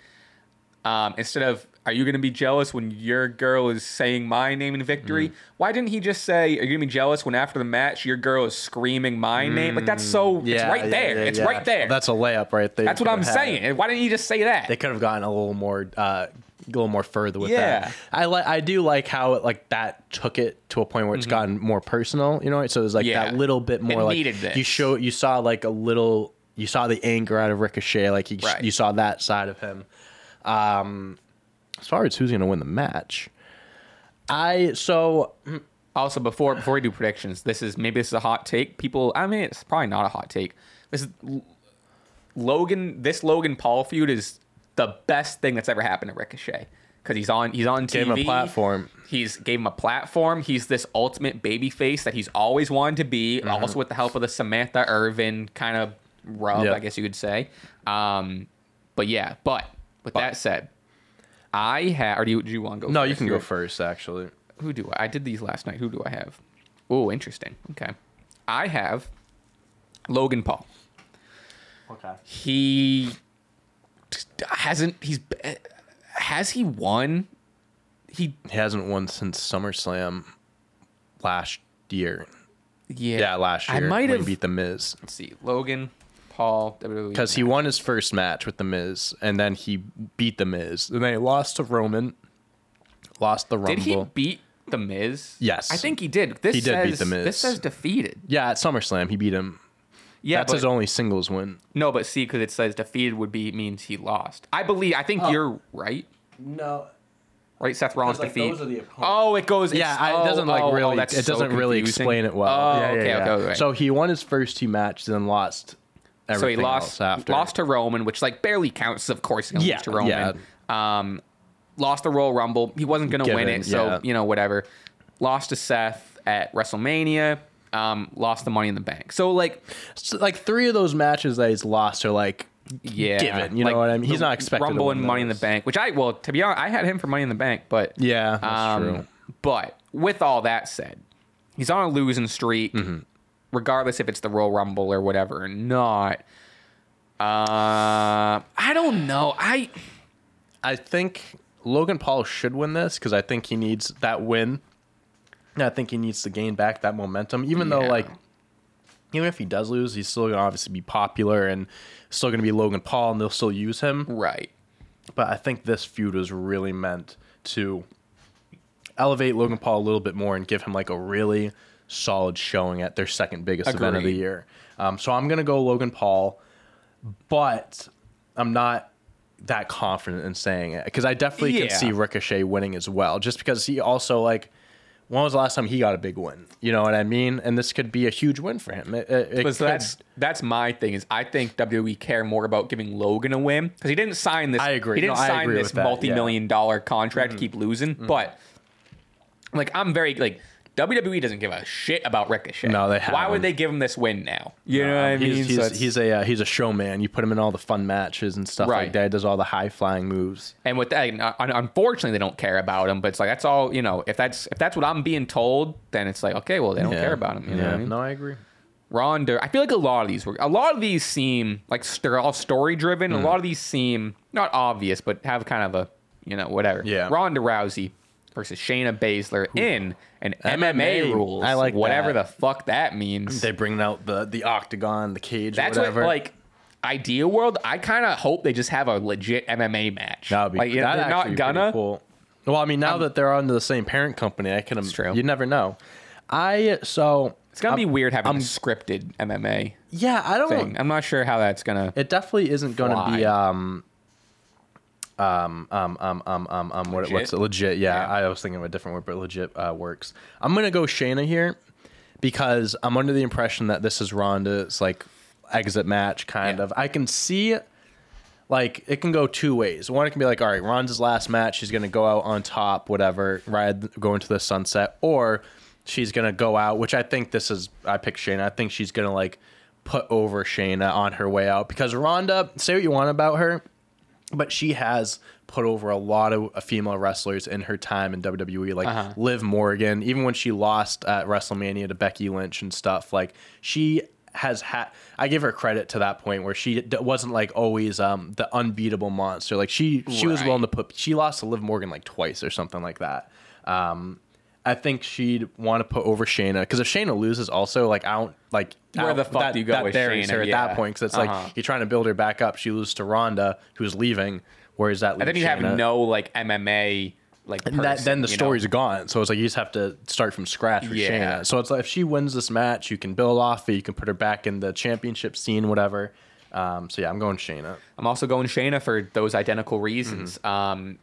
Speaker 1: um, instead of "Are you going to be jealous when your girl is saying my name in victory?" Why didn't he just say, "Are you going to be jealous when after the match your girl is screaming my name?" Like that's so. it's right
Speaker 2: yeah,
Speaker 1: there.
Speaker 2: yeah,
Speaker 1: it's
Speaker 2: yeah.
Speaker 1: right there.
Speaker 2: That's a layup right there.
Speaker 1: That's what I'm saying.
Speaker 2: it.
Speaker 1: Why didn't he just say that?
Speaker 2: They could have gotten a little more, uh, a little more further with
Speaker 1: Yeah.
Speaker 2: that. I like, I do like how it, like that took it to a point where it's gotten more personal. You know, so it was like
Speaker 1: Mm-hmm. Yeah.
Speaker 2: that little bit more
Speaker 1: It
Speaker 2: like
Speaker 1: this.
Speaker 2: you show, you saw like a little, you saw the anger out of Ricochet, like you,
Speaker 1: Right.
Speaker 2: you saw that side of him. Um, as far as who's gonna win the match, I so
Speaker 1: Also, before before we do predictions, this is maybe this is a hot take. People, I mean, it's probably not a hot take. This is Logan. This Logan Paul feud is the best thing that's ever happened to Ricochet because he's on he's on TV.
Speaker 2: Gave him a platform.
Speaker 1: He's gave him a platform. He's this ultimate baby face that he's always wanted to be.
Speaker 2: Mm-hmm.
Speaker 1: Also with the help of the Samantha Irvin kind of rub,
Speaker 2: Yep.
Speaker 1: I guess you could say. Um, but yeah, but with that said, I have. Or do you, do you want to go?
Speaker 2: no, you can go first. Actually,
Speaker 1: who do I? I did these last night. Who do I have? Oh, interesting. Okay, I have Logan Paul.
Speaker 2: okay.
Speaker 1: He hasn't. He's has he won? He
Speaker 2: He hasn't won since SummerSlam last year.
Speaker 1: yeah.
Speaker 2: Yeah, last year.
Speaker 1: I might
Speaker 2: when
Speaker 1: have
Speaker 2: he beat the Miz.
Speaker 1: Let's see, Logan Paul. WWE
Speaker 2: because he won his first match with the Miz, and then he beat the Miz, and then he lost to Roman, lost the Rumble.
Speaker 1: Did he beat the Miz?
Speaker 2: Yes.
Speaker 1: I think he did. This
Speaker 2: He did
Speaker 1: says,
Speaker 2: beat The Miz.
Speaker 1: This says defeated.
Speaker 2: yeah, at SummerSlam he beat him.
Speaker 1: Yeah,
Speaker 2: That's
Speaker 1: but,
Speaker 2: his only singles win.
Speaker 1: no, but see, because it says defeated would be means he lost. I believe. I think oh. you're right.
Speaker 2: No,
Speaker 1: Right, Seth Rollins
Speaker 2: like,
Speaker 1: defeat.
Speaker 2: those are the opponents.
Speaker 1: oh, it goes.
Speaker 2: yeah, I,
Speaker 1: oh,
Speaker 2: it doesn't like
Speaker 1: oh, oh,
Speaker 2: really.
Speaker 1: that's
Speaker 2: it
Speaker 1: so
Speaker 2: doesn't really
Speaker 1: confusing.
Speaker 2: explain it well.
Speaker 1: Oh,
Speaker 2: Yeah, yeah,
Speaker 1: okay,
Speaker 2: yeah.
Speaker 1: okay, okay.
Speaker 2: So he won his first two matches and lost.
Speaker 1: So he lost lost to Roman, which like barely counts. Of course, he
Speaker 2: Yeah,
Speaker 1: lost to Roman. Um, lost the Royal Rumble. He wasn't going to win it, so
Speaker 2: yeah.
Speaker 1: you know whatever. Lost to Seth at WrestleMania. Um, lost the Money in the Bank. So like,
Speaker 2: So, like three of those matches that he's lost are like
Speaker 1: yeah,
Speaker 2: given. You know what I mean? He's not expected to
Speaker 1: Rumble and Money in the. Bank, which I well to be honest, I had him for Money in the Bank, but
Speaker 2: yeah, that's
Speaker 1: Um,
Speaker 2: true.
Speaker 1: But with all that said, he's on a losing streak,
Speaker 2: Mm-hmm.
Speaker 1: Regardless if it's the Royal Rumble or whatever or not. Uh, I don't know. I
Speaker 2: I think Logan Paul should win this because I think he needs that win. And I think he needs to gain back that momentum, even though like even if he does lose, he's still gonna obviously be popular and still gonna be Logan Paul, and they'll still use him.
Speaker 1: right.
Speaker 2: But I think this feud was really meant to elevate Logan Paul a little bit more and give him like a really solid showing at their second biggest event of the year. Um, so I'm gonna go Logan Paul, but I'm not that confident in saying it because I definitely
Speaker 1: Yeah.
Speaker 2: can see Ricochet winning as well, just because he also like. When was the last time he got a big win? You know what I mean? And this could be a huge win for him. It, it, it
Speaker 1: so that's that's my thing is I think WWE care more about giving Logan a win because he didn't sign this.
Speaker 2: I agree.
Speaker 1: He didn't
Speaker 2: No,
Speaker 1: sign this
Speaker 2: with that, yeah. Mm-hmm.
Speaker 1: multi-million dollar contract to keep losing. But like I'm very like WWE doesn't give a shit about Ricochet.
Speaker 2: No, they
Speaker 1: Why
Speaker 2: haven't.
Speaker 1: would they give him this win now? You know what I
Speaker 2: Um,
Speaker 1: mean?
Speaker 2: He's,
Speaker 1: So
Speaker 2: he's,
Speaker 1: it's-
Speaker 2: he's a uh, he's a showman. You put him in all the fun matches and stuff
Speaker 1: Right.
Speaker 2: like that. He does all the high flying moves.
Speaker 1: and with that, un- unfortunately, they don't care about him. But it's like that's all you know. If that's if that's what I'm being told, then it's like okay, well they don't
Speaker 2: Yeah.
Speaker 1: care about him. You know
Speaker 2: yeah,
Speaker 1: what I mean?
Speaker 2: no, I agree.
Speaker 1: Ronda, I feel like a lot of these were a lot of these seem like they're all story driven.
Speaker 2: Mm.
Speaker 1: A lot of these seem not obvious, but have kind of a you know whatever.
Speaker 2: Yeah.
Speaker 1: Ronda Rousey versus Shayna Baszler in an MMA,
Speaker 2: MMA.
Speaker 1: rules.
Speaker 2: I like
Speaker 1: whatever
Speaker 2: that.
Speaker 1: the fuck that means.
Speaker 2: They bring out the the octagon, the cage,
Speaker 1: That's
Speaker 2: whatever.
Speaker 1: what like ideal world. I kind of hope they just have a legit MMA match.
Speaker 2: That would be
Speaker 1: like you know,
Speaker 2: that'd
Speaker 1: they're not gonna.
Speaker 2: Cool. Well, I mean, now that they're under the same parent company, I can.
Speaker 1: true.
Speaker 2: You never know. I so
Speaker 1: It's gonna be
Speaker 2: I'm-
Speaker 1: weird having
Speaker 2: I'm-
Speaker 1: a scripted MMA
Speaker 2: Yeah, I don't.
Speaker 1: thing. I'm not sure how that's gonna.
Speaker 2: It definitely isn't going to be um um um um um um um what, what's it? legit? Yeah,
Speaker 1: Yeah.
Speaker 2: I was thinking of a different word, but legit uh, works. I'm gonna go Shayna here because I'm under the impression that this is Ronda's like exit match, kind
Speaker 1: Yeah.
Speaker 2: of. I can see. Like it can go two ways. One, it can be like, all right, Ronda's last match. She's gonna go out on top, whatever, ride, go into the sunset, or she's gonna go out. Which I think this is. I pick Shayna. I think she's gonna like put over Shayna on her way out because Ronda. Say what you want about her, but she has put over a lot of uh, female wrestlers in her time in WWE, like
Speaker 1: Uh-huh.
Speaker 2: Liv Morgan. Even when she lost at WrestleMania to Becky Lynch and stuff, like she has had. I give her credit to that point where she d- wasn't like always um, the unbeatable monster. Like she she was willing to put. She lost to Liv Morgan like twice or something like that. Um, I think she'd want to put over Shayna because if Shayna loses, also like I don't like
Speaker 1: Where the fuck
Speaker 2: that,
Speaker 1: do you go
Speaker 2: that
Speaker 1: with Shayna?
Speaker 2: her at
Speaker 1: Yeah.
Speaker 2: that point because it's
Speaker 1: Uh-huh.
Speaker 2: like you're trying to build her back up. She loses to Ronda, who's leaving. Where is that
Speaker 1: I then you have no like MMA like.
Speaker 2: and that, then the
Speaker 1: you know?
Speaker 2: story's gone. So it's like you just have to start from scratch with
Speaker 1: Yeah.
Speaker 2: Shayna. So it's like if she wins this match, you can build off it. You can put her back in the championship scene, whatever. Um, so yeah, I'm going Shayna.
Speaker 1: I'm also going Shayna for those identical reasons.
Speaker 2: Mm-hmm.
Speaker 1: Um,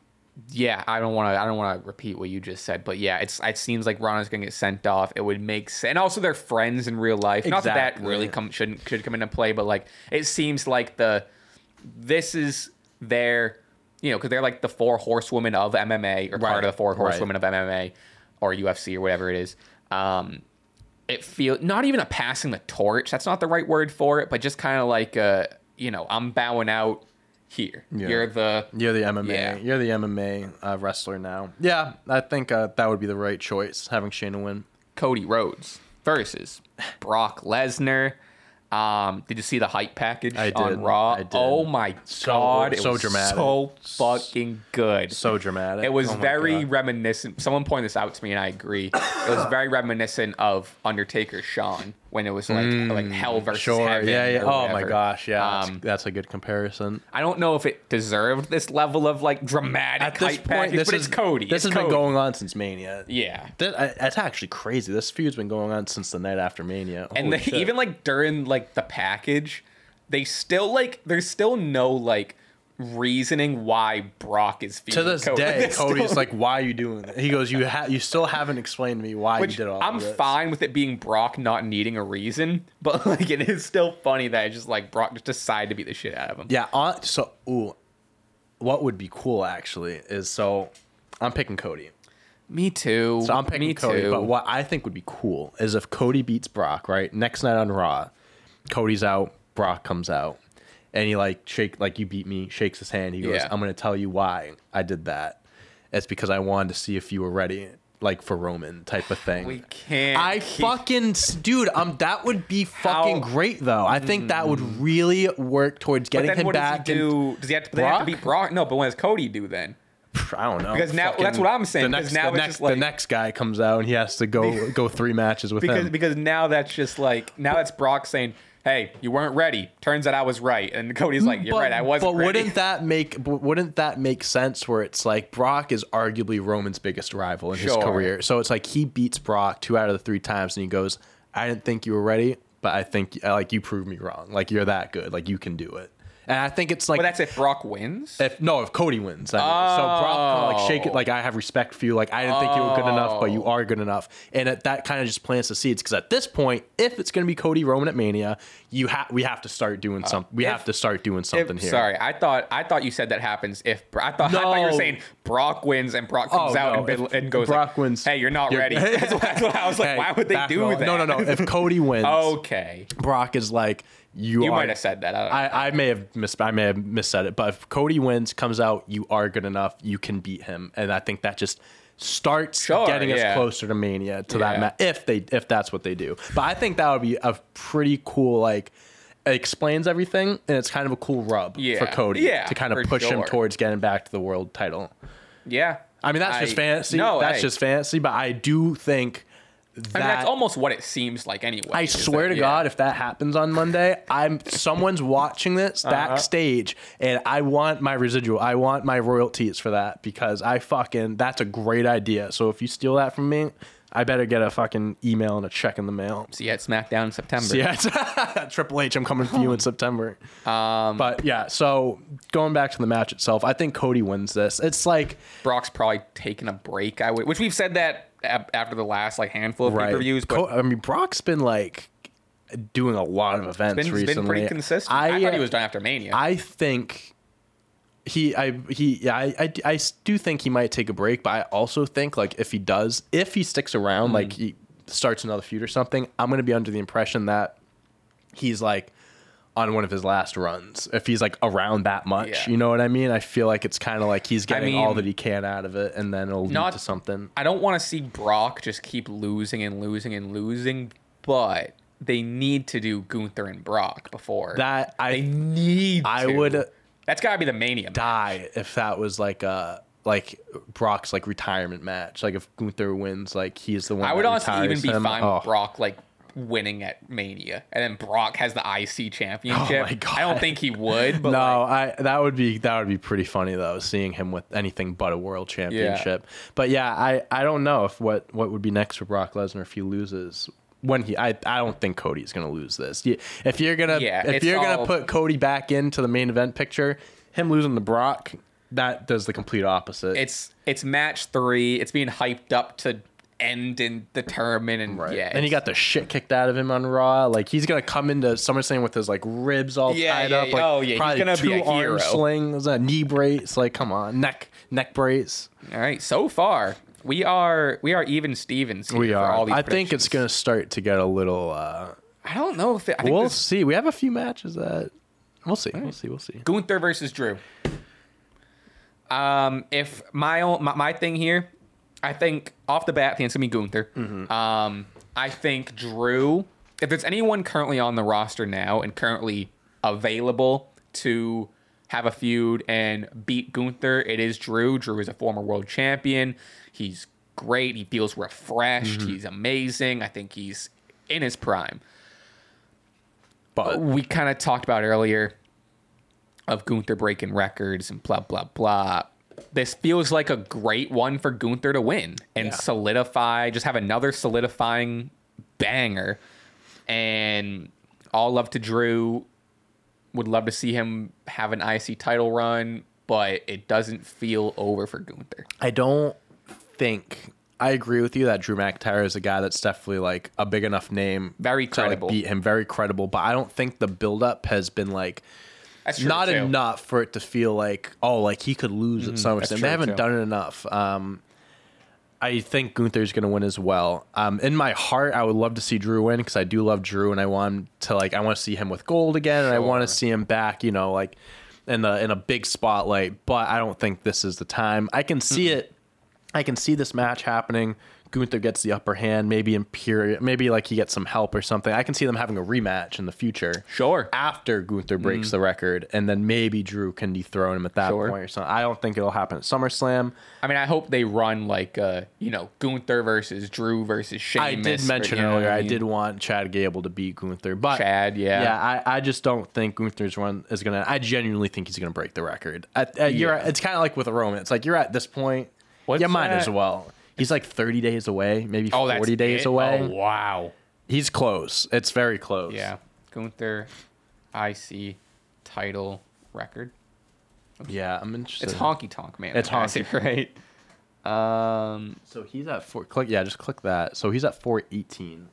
Speaker 1: yeah, I don't want to. I don't want to repeat what you just said, but yeah, it's it seems like Ronda's gonna get sent off. It would make sense, and also they're friends in real life. Not that that really come shouldn't should come into play, but like it seems like the this is their you know because they're like the four horsewomen of MMA or
Speaker 2: Right,
Speaker 1: part of the four
Speaker 2: right.
Speaker 1: horsewomen of MMA or UFC or whatever it is. Um, it feel not even a passing the torch. That's not the right word for it, but just kind of like uh, you know, I'm bowing out here.
Speaker 2: Yeah.
Speaker 1: You're the
Speaker 2: You're the MMA.
Speaker 1: Yeah.
Speaker 2: You're the MMA uh, wrestler now. Yeah, I think uh, that would be the right choice, having Shayna win.
Speaker 1: Cody Rhodes versus Brock Lesnar. Um, did you see the hype package
Speaker 2: I did.
Speaker 1: on Raw?
Speaker 2: I did.
Speaker 1: Oh my
Speaker 2: So-
Speaker 1: god, it
Speaker 2: so
Speaker 1: was
Speaker 2: dramatic.
Speaker 1: so fucking good.
Speaker 2: So dramatic.
Speaker 1: It was
Speaker 2: Oh
Speaker 1: very
Speaker 2: God.
Speaker 1: reminiscent. Someone pointed this out to me, and I agree. It was very reminiscent of Undertaker Shawn when it was like like hell versus
Speaker 2: Mm, Sure.
Speaker 1: heaven.
Speaker 2: Yeah. Yeah. Oh my gosh. Yeah. that's-
Speaker 1: Um,
Speaker 2: that's a good comparison.
Speaker 1: I don't know if it deserved this level of like dramatic
Speaker 2: At this point,
Speaker 1: package,
Speaker 2: this
Speaker 1: but
Speaker 2: is
Speaker 1: it's Cody.
Speaker 2: This
Speaker 1: It's
Speaker 2: has
Speaker 1: Cody.
Speaker 2: been going on since Mania.
Speaker 1: Yeah.
Speaker 2: That, I, that's actually crazy. This feud's been going on since the night after Mania.
Speaker 1: and
Speaker 2: Holy
Speaker 1: they,
Speaker 2: shit.
Speaker 1: even like during like the package, they still like there's still no like reasoning why Brock is
Speaker 2: to this
Speaker 1: Cody.
Speaker 2: day, Cody's like, "Why are you doing that?" He goes, "You ha- you still haven't explained to me why
Speaker 1: Which
Speaker 2: you did all
Speaker 1: this.
Speaker 2: I'm this."
Speaker 1: fine with it being Brock not needing a reason, [laughs] but like it is still funny that it's just like Brock just decided to beat the shit out of him.
Speaker 2: Yeah. On, so, ooh, what would be cool actually is so I'm picking Cody.
Speaker 1: Me too.
Speaker 2: So I'm picking
Speaker 1: Me
Speaker 2: Cody.
Speaker 1: too.
Speaker 2: But what I think would be cool is if Cody beats Brock, right? Next night on Raw, Cody's out, Brock comes out, and he like shake like you beat me, shakes his hand. He goes,
Speaker 1: Yeah.
Speaker 2: "I'm gonna tell you why I did that. It's because I wanted to see if you were ready." Like for Roman type of thing.
Speaker 1: we can't.
Speaker 2: I
Speaker 1: keep-
Speaker 2: fucking dude, um, that would be fucking
Speaker 1: How-
Speaker 2: great though. I think that would really work towards getting him back.
Speaker 1: does he do? Does he have to, they have to
Speaker 2: Brock?
Speaker 1: beat Brock? No, but what does Cody do then?
Speaker 2: I don't know
Speaker 1: Because now-
Speaker 2: fucking-
Speaker 1: that's what I'm saying,
Speaker 2: The
Speaker 1: because
Speaker 2: next,
Speaker 1: now
Speaker 2: the
Speaker 1: it's
Speaker 2: next,
Speaker 1: like-
Speaker 2: the next guy comes out and he has to go go three matches with [laughs]
Speaker 1: Because
Speaker 2: him.
Speaker 1: because now that's just like now that's Brock saying, "Hey, you weren't ready." Turns out I was right, and Cody's like, "You're right, I wasn't
Speaker 2: But
Speaker 1: ready."
Speaker 2: wouldn't that make wouldn't that make sense where it's like Brock is arguably Roman's biggest rival in his career. So it's like he beats Brock two out of the three times and he goes, "I didn't think you were ready, but I think like you proved me wrong. Like you're that good. Like you can do it." And I think it's like
Speaker 1: But that's if Brock wins.
Speaker 2: if no, if Cody wins, I mean. so Brock like shake it.
Speaker 1: Oh.
Speaker 2: Like I have respect for you. Like I didn't think you were good enough, but you
Speaker 1: Oh.
Speaker 2: are good enough, and it, that kind of just plants the seeds. Because at this point, if it's going to be Cody Roman at Mania, you have we have to start doing something. We
Speaker 1: Uh, if-
Speaker 2: have to start doing
Speaker 1: If-
Speaker 2: something here.
Speaker 1: Sorry, I thought I thought you said that happens if I thought I thought you were saying Brock wins and Brock comes
Speaker 2: Oh,
Speaker 1: out
Speaker 2: no,
Speaker 1: and,
Speaker 2: if
Speaker 1: and goes
Speaker 2: Brock
Speaker 1: like,
Speaker 2: wins-
Speaker 1: Hey, you're not
Speaker 2: you're-
Speaker 1: ready. [laughs] That's what, I was like.
Speaker 2: Hey,
Speaker 1: why would they do
Speaker 2: row.
Speaker 1: that?
Speaker 2: No, no, no. If Cody [laughs] wins,
Speaker 1: okay,
Speaker 2: Brock is like you.
Speaker 1: you
Speaker 2: are,
Speaker 1: might have said that. I.
Speaker 2: I, I may have mis I may have missaid it, but if Cody wins, comes out, you are good enough, you can beat him, and I think that just starts
Speaker 1: Sure,
Speaker 2: getting us closer to Mania to that match if they if that's what they do. But I think that would be a pretty cool like. It explains everything, and it's kind of a cool rub for Cody
Speaker 1: Yeah,
Speaker 2: to kind of push him towards getting back to the world title.
Speaker 1: yeah.
Speaker 2: I mean, that's just
Speaker 1: I-
Speaker 2: fantasy.
Speaker 1: No,
Speaker 2: that's
Speaker 1: hey.
Speaker 2: just fantasy. But I do think that
Speaker 1: I mean, that's almost what it seems like anyway.
Speaker 2: I swear
Speaker 1: that-
Speaker 2: to
Speaker 1: yeah.
Speaker 2: God, if that happens on Monday, I'm someone's watching this
Speaker 1: Uh-huh.
Speaker 2: backstage, and I want my residual. I want my royalties for that because I fucking that's a great idea. So if you steal that from me, I better get a fucking email and a check in the mail.
Speaker 1: See you at SmackDown in September.
Speaker 2: So yeah, [laughs] Triple H, I'm coming for you in [laughs] September.
Speaker 1: Um,
Speaker 2: but yeah, so going back to the match itself, I think Cody wins this. It's like
Speaker 1: Brock's probably taking a break. I would, which we've said that after the last like handful of
Speaker 2: right.
Speaker 1: pay-per-views, but
Speaker 2: I mean, Brock's been like doing a lot of events
Speaker 1: been,
Speaker 2: recently.
Speaker 1: been pretty consistent.
Speaker 2: I,
Speaker 1: I, thought he was done after Mania.
Speaker 2: I think he I he yeah I, I I do think he might take a break, but I also think like if he does, if he sticks around, like
Speaker 1: Mm.
Speaker 2: he starts another feud or something, I'm gonna be under the impression that he's like on one of his last runs. If he's like around that much,
Speaker 1: Yeah.
Speaker 2: you know what I mean? I feel like it's kind of like he's getting all
Speaker 1: mean,
Speaker 2: that he can out of it, and then it'll lead
Speaker 1: not-
Speaker 2: to something.
Speaker 1: I don't want to see Brock just keep losing and losing and losing, but they need to do Gunther and Brock before
Speaker 2: That
Speaker 1: They
Speaker 2: I
Speaker 1: need.
Speaker 2: I
Speaker 1: to.
Speaker 2: would
Speaker 1: That's got to be the Mania. match.
Speaker 2: die if that was like a like Brock's like retirement match. Like if Gunther wins, like he's the one.
Speaker 1: I would honestly even be
Speaker 2: him.
Speaker 1: fine
Speaker 2: Oh.
Speaker 1: with Brock like winning at Mania, and then Brock has the IC championship.
Speaker 2: Oh my God.
Speaker 1: I don't think he would, but
Speaker 2: no,
Speaker 1: like,
Speaker 2: I that would be that would be pretty funny though, seeing him with anything but a world championship. Yeah. But yeah, I I don't know if what what would be next for Brock Lesnar if he loses. When he, I, I don't think Cody's gonna lose this. If you're gonna,
Speaker 1: Yeah,
Speaker 2: if you're gonna put Cody back into the main event picture, him losing the Brock, that does the complete opposite.
Speaker 1: it's it's match three. It's being hyped up to end and determine, and
Speaker 2: Right.
Speaker 1: yeah,
Speaker 2: and he got the shit kicked out of him on Raw. Like he's gonna come into SummerSlam with his like ribs all
Speaker 1: Yeah,
Speaker 2: tied
Speaker 1: yeah,
Speaker 2: up.
Speaker 1: yeah.
Speaker 2: Like,
Speaker 1: Oh, yeah, he's
Speaker 2: probably
Speaker 1: gonna
Speaker 2: two
Speaker 1: be a
Speaker 2: arm
Speaker 1: hero.
Speaker 2: slings, a knee brace. Like come on, neck neck brace.
Speaker 1: all right. So far, we are we are even Stevens. Here
Speaker 2: We
Speaker 1: for
Speaker 2: are.
Speaker 1: All these
Speaker 2: I think it's gonna start to get a little. uh
Speaker 1: I don't know if it, I think
Speaker 2: We'll
Speaker 1: this
Speaker 2: see. We have a few matches that we'll see. We'll see. We'll see.
Speaker 1: Gunther versus Drew. Um, if my own my, my thing here, I think off the bat, I think it's gonna be Gunther.
Speaker 2: Mm-hmm.
Speaker 1: Um, I think Drew. If there's anyone currently on the roster now and currently available to have a feud and beat Gunther, it is Drew. Drew is a former world champion. He's great. He feels refreshed.
Speaker 2: Mm-hmm.
Speaker 1: He's amazing. I think he's in his prime
Speaker 2: But
Speaker 1: we kind of talked about earlier of Gunther breaking records and blah blah blah. This feels like a great one for Gunther to win and
Speaker 2: Yeah.
Speaker 1: solidify, just have another solidifying banger. And all love to Drew. Would love to see him have an IC title run, but it doesn't feel over for Gunther.
Speaker 2: I don't think I agree with you that Drew McIntyre is a guy that's definitely like a big enough name,
Speaker 1: Very
Speaker 2: to, like,
Speaker 1: credible.
Speaker 2: beat him, very credible. But I don't think the buildup has been like
Speaker 1: true
Speaker 2: not
Speaker 1: too.
Speaker 2: enough for it to feel like oh, like he could lose at SummerSlam.
Speaker 1: true,
Speaker 2: They haven't
Speaker 1: too.
Speaker 2: done it enough. Um, I think Gunther's going to win as well. Um, in my heart, I would love to see Drew win because I do love Drew, and I want him to like I want to see him with gold again, and I want to see him back. You know, like in the in a big spotlight. But I don't think this is the time. I can see it. I can see this match happening. Gunther gets the upper hand, maybe Imperium, maybe like he gets some help or something. I can see them having a rematch in the future.
Speaker 1: Sure.
Speaker 2: After Gunther breaks the record, and then maybe Drew can dethrone him at that
Speaker 1: Sure.
Speaker 2: point or something. I don't think it'll happen at SummerSlam.
Speaker 1: I mean, I hope they run like uh, you know, Gunther versus Drew versus Sheamus.
Speaker 2: I did
Speaker 1: or-
Speaker 2: mention
Speaker 1: you know
Speaker 2: earlier I,
Speaker 1: mean?
Speaker 2: did want Chad Gable to beat Gunther, but
Speaker 1: Chad, yeah.
Speaker 2: yeah, I, I just don't think Gunther's run is gonna. I genuinely think he's gonna break the record. At, at, you're
Speaker 1: Yeah.
Speaker 2: it's kind of like with a Roman. It's like you're at this point.
Speaker 1: What's
Speaker 2: you might as well. He's like 30 days away, maybe
Speaker 1: Oh,
Speaker 2: 40 days
Speaker 1: it?
Speaker 2: away.
Speaker 1: Oh, wow.
Speaker 2: He's close. It's very close.
Speaker 1: Yeah. Gunther, IC, title record.
Speaker 2: Yeah, I'm interested.
Speaker 1: It's Honky Tonk Man.
Speaker 2: It's [laughs] Honky-
Speaker 1: right. Um,
Speaker 2: So he's at four. Click. Yeah, just click that. So he's at 418.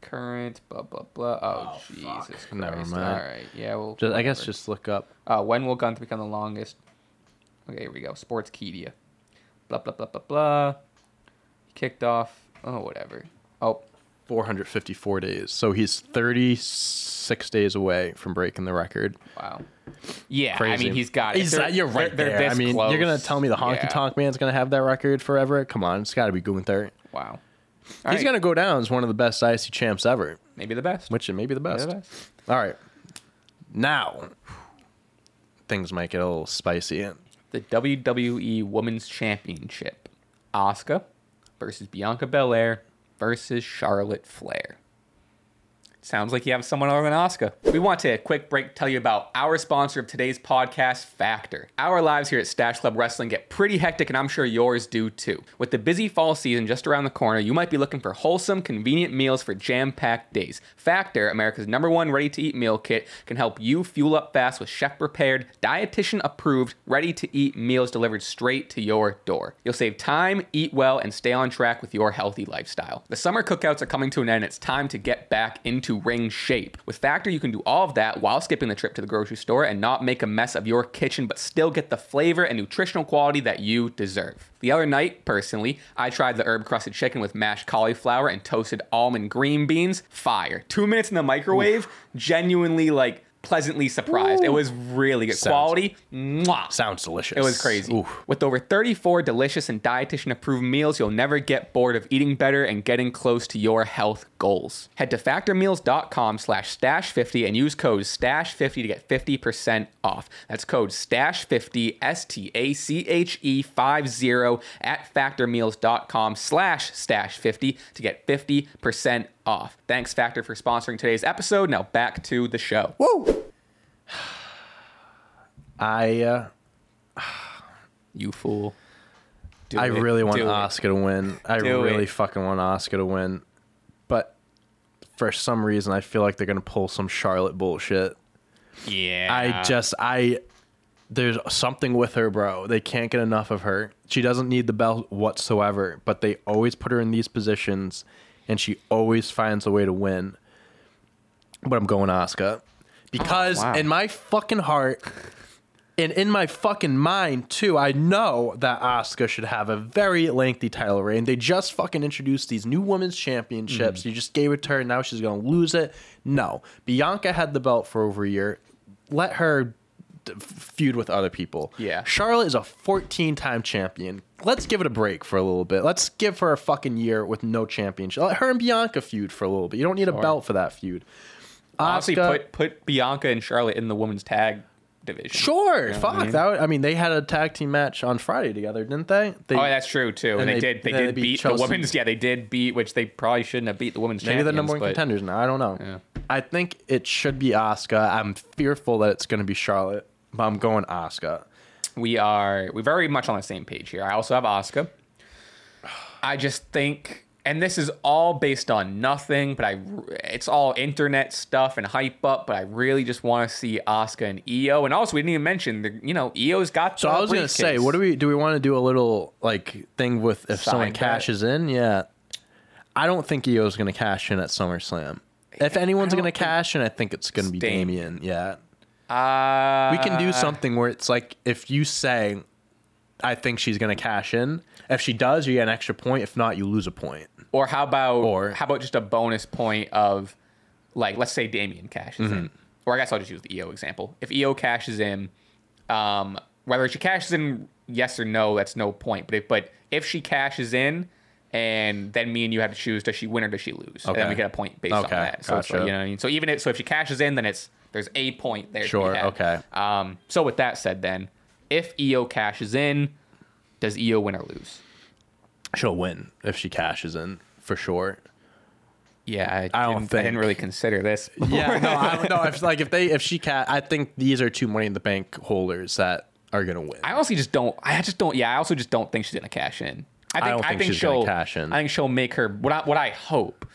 Speaker 1: current, blah blah blah. Oh,
Speaker 2: Oh,
Speaker 1: Jesus
Speaker 2: fuck.
Speaker 1: Christ!
Speaker 2: Never mind.
Speaker 1: right, yeah. Well,
Speaker 2: Just, I guess just look up.
Speaker 1: Uh, when will Gunther become the longest? Okay, here we go. Sportskeeda. Blah blah blah blah blah. Kicked off. Oh, whatever. Oh,
Speaker 2: 454 days. So he's 36 days away from breaking the record.
Speaker 1: wow. Yeah, I mean he's got it.
Speaker 2: He's,
Speaker 1: They're-
Speaker 2: you're right
Speaker 1: they're- they're
Speaker 2: there. I
Speaker 1: this
Speaker 2: mean, you're gonna tell me the Honky
Speaker 1: Yeah.
Speaker 2: Tonk Man's gonna have that record forever? Come on, it's got to be Gunther.
Speaker 1: Wow. All
Speaker 2: He's
Speaker 1: right,
Speaker 2: gonna go down as one of the best IC champs ever,
Speaker 1: maybe the best.
Speaker 2: which it may be the
Speaker 1: Maybe
Speaker 2: best.
Speaker 1: the best.
Speaker 2: All right, now things might get a little spicy.
Speaker 1: The WWE Women's Championship. Asuka versus Bianca Belair versus Charlotte Flair. Sounds like you have someone other than Asuka. We want to take a quick break tell you about our sponsor of today's podcast, Factor. Our lives here at Stache Club Wrestling get pretty hectic, and I'm sure yours do too. With the busy fall season just around the corner, you might be looking for wholesome, convenient meals for jam packed days. Factor, America's number one ready to eat meal kit, can help you fuel up fast with chef prepared, dietitian approved, ready to eat meals delivered straight to your door. You'll save time, eat well, and stay on track with your healthy lifestyle. The summer cookouts are coming to an end. It's time to get back into ring shape. With Factor, you can do all of that while skipping the trip to the grocery store and not make a mess of your kitchen, but still get the flavor and nutritional quality that you deserve. The other night, personally, I tried the herb crusted chicken with mashed cauliflower and toasted almond green beans. Fire. Two minutes in the microwave, genuinely like pleasantly surprised. It was really good.
Speaker 2: Sounds-
Speaker 1: Quality, mwah.
Speaker 2: Sounds delicious.
Speaker 1: It was crazy.
Speaker 2: Oof.
Speaker 1: With over 34 delicious and dietitian approved meals, you'll never get bored of eating better and getting close to your health goals. Head to factormeals.com slash stache50 and use code stache50 to get 50% off. That's code stache50, S-T-A-C-H-E 50 at factormeals.com slash stache50 to get 50% off. Thanks Factor for sponsoring today's episode. Now back to the show.
Speaker 2: Woo! I uh, [sighs]
Speaker 1: You fool. Do
Speaker 2: I
Speaker 1: it.
Speaker 2: really want
Speaker 1: Do it.
Speaker 2: Asuka to win. I
Speaker 1: Do
Speaker 2: really
Speaker 1: it.
Speaker 2: fucking want Asuka to win. But for some reason, I feel like they're gonna pull some Charlotte bullshit.
Speaker 1: Yeah.
Speaker 2: I just I there's something with her, bro. They can't get enough of her. She doesn't need the belt whatsoever, but they always put her in these positions and she always finds a way to win. But I'm going Asuka. Because
Speaker 1: Oh, wow.
Speaker 2: in my fucking heart and in my fucking mind too, I know that Asuka should have a very lengthy title reign. They just fucking introduced these new women's championships.
Speaker 1: Mm-hmm.
Speaker 2: You just gave it to her. Now she's gonna lose it. No, Bianca had the belt for over a year. Let her feud with other people.
Speaker 1: Yeah.
Speaker 2: Charlotte is a 14-time champion. Let's give it a break for a little bit. Let's give her a fucking year with no championship. Let her and Bianca feud for a little bit. You don't need a belt for that feud.
Speaker 1: Honestly,
Speaker 2: Asuka-
Speaker 1: put put Bianca and Charlotte in the women's tag division.
Speaker 2: Sure,
Speaker 1: You know
Speaker 2: fuck
Speaker 1: I mean?
Speaker 2: that. Would, I mean, they had a tag team match on Friday together, didn't they? they
Speaker 1: Oh, that's true too. And, they,
Speaker 2: they-
Speaker 1: did. They did
Speaker 2: beat
Speaker 1: beat the women's. Yeah, they did beat, which they probably shouldn't have beat the women's.
Speaker 2: maybe they're number one
Speaker 1: but-
Speaker 2: contenders now. I don't know.
Speaker 1: Yeah.
Speaker 2: I think it should be Asuka. I'm fearful that it's going to be Charlotte, but I'm going Asuka.
Speaker 1: We are we very much on the same page here. I also have Asuka. I just think, and this is all based on nothing, but I it's all internet stuff and hype up. But I really just want to see Asuka and Io, and also we didn't even mention the you know Io's got.
Speaker 2: So I was going to say, what do we do? We want to do a little like thing with if someone
Speaker 1: bet.
Speaker 2: cashes in? Yeah, I don't think Io's going to cash in at SummerSlam. If anyone's going to cash in, I think it's going to be Damien. Yeah,
Speaker 1: Uh,
Speaker 2: we can do something where it's like if you say, "I think she's going to cash in." If she does, you get an extra point. If not, you lose a point.
Speaker 1: Or how about
Speaker 2: Or-
Speaker 1: how about just a bonus point of like let's say Damien cashes in. Or I guess I'll just use the Io example. If Io cashes in, um, whether she cashes in yes or no, that's no point. But if but if she cashes in and then me and you have to choose does she win or does she lose? And then we get a point based on that. So it's like, you know what I mean? So even if so if she cashes in then it's there's a point there.
Speaker 2: Sure, okay.
Speaker 1: Um so with that said then, if Io cashes in, does Io win or lose?
Speaker 2: She'll win if she cashes in for sure.
Speaker 1: Yeah, I,
Speaker 2: I don't
Speaker 1: didn't, I didn't really consider this. [laughs]
Speaker 2: Yeah, no, I don't know. If like if they if she ca I think these are two Money in the Bank holders that are gonna win.
Speaker 1: I honestly just don't. I just don't. Yeah, I also just don't think she's gonna cash in. I think.
Speaker 2: don't think she's
Speaker 1: she'll
Speaker 2: gonna cash in.
Speaker 1: I think she'll make her. What I what I hope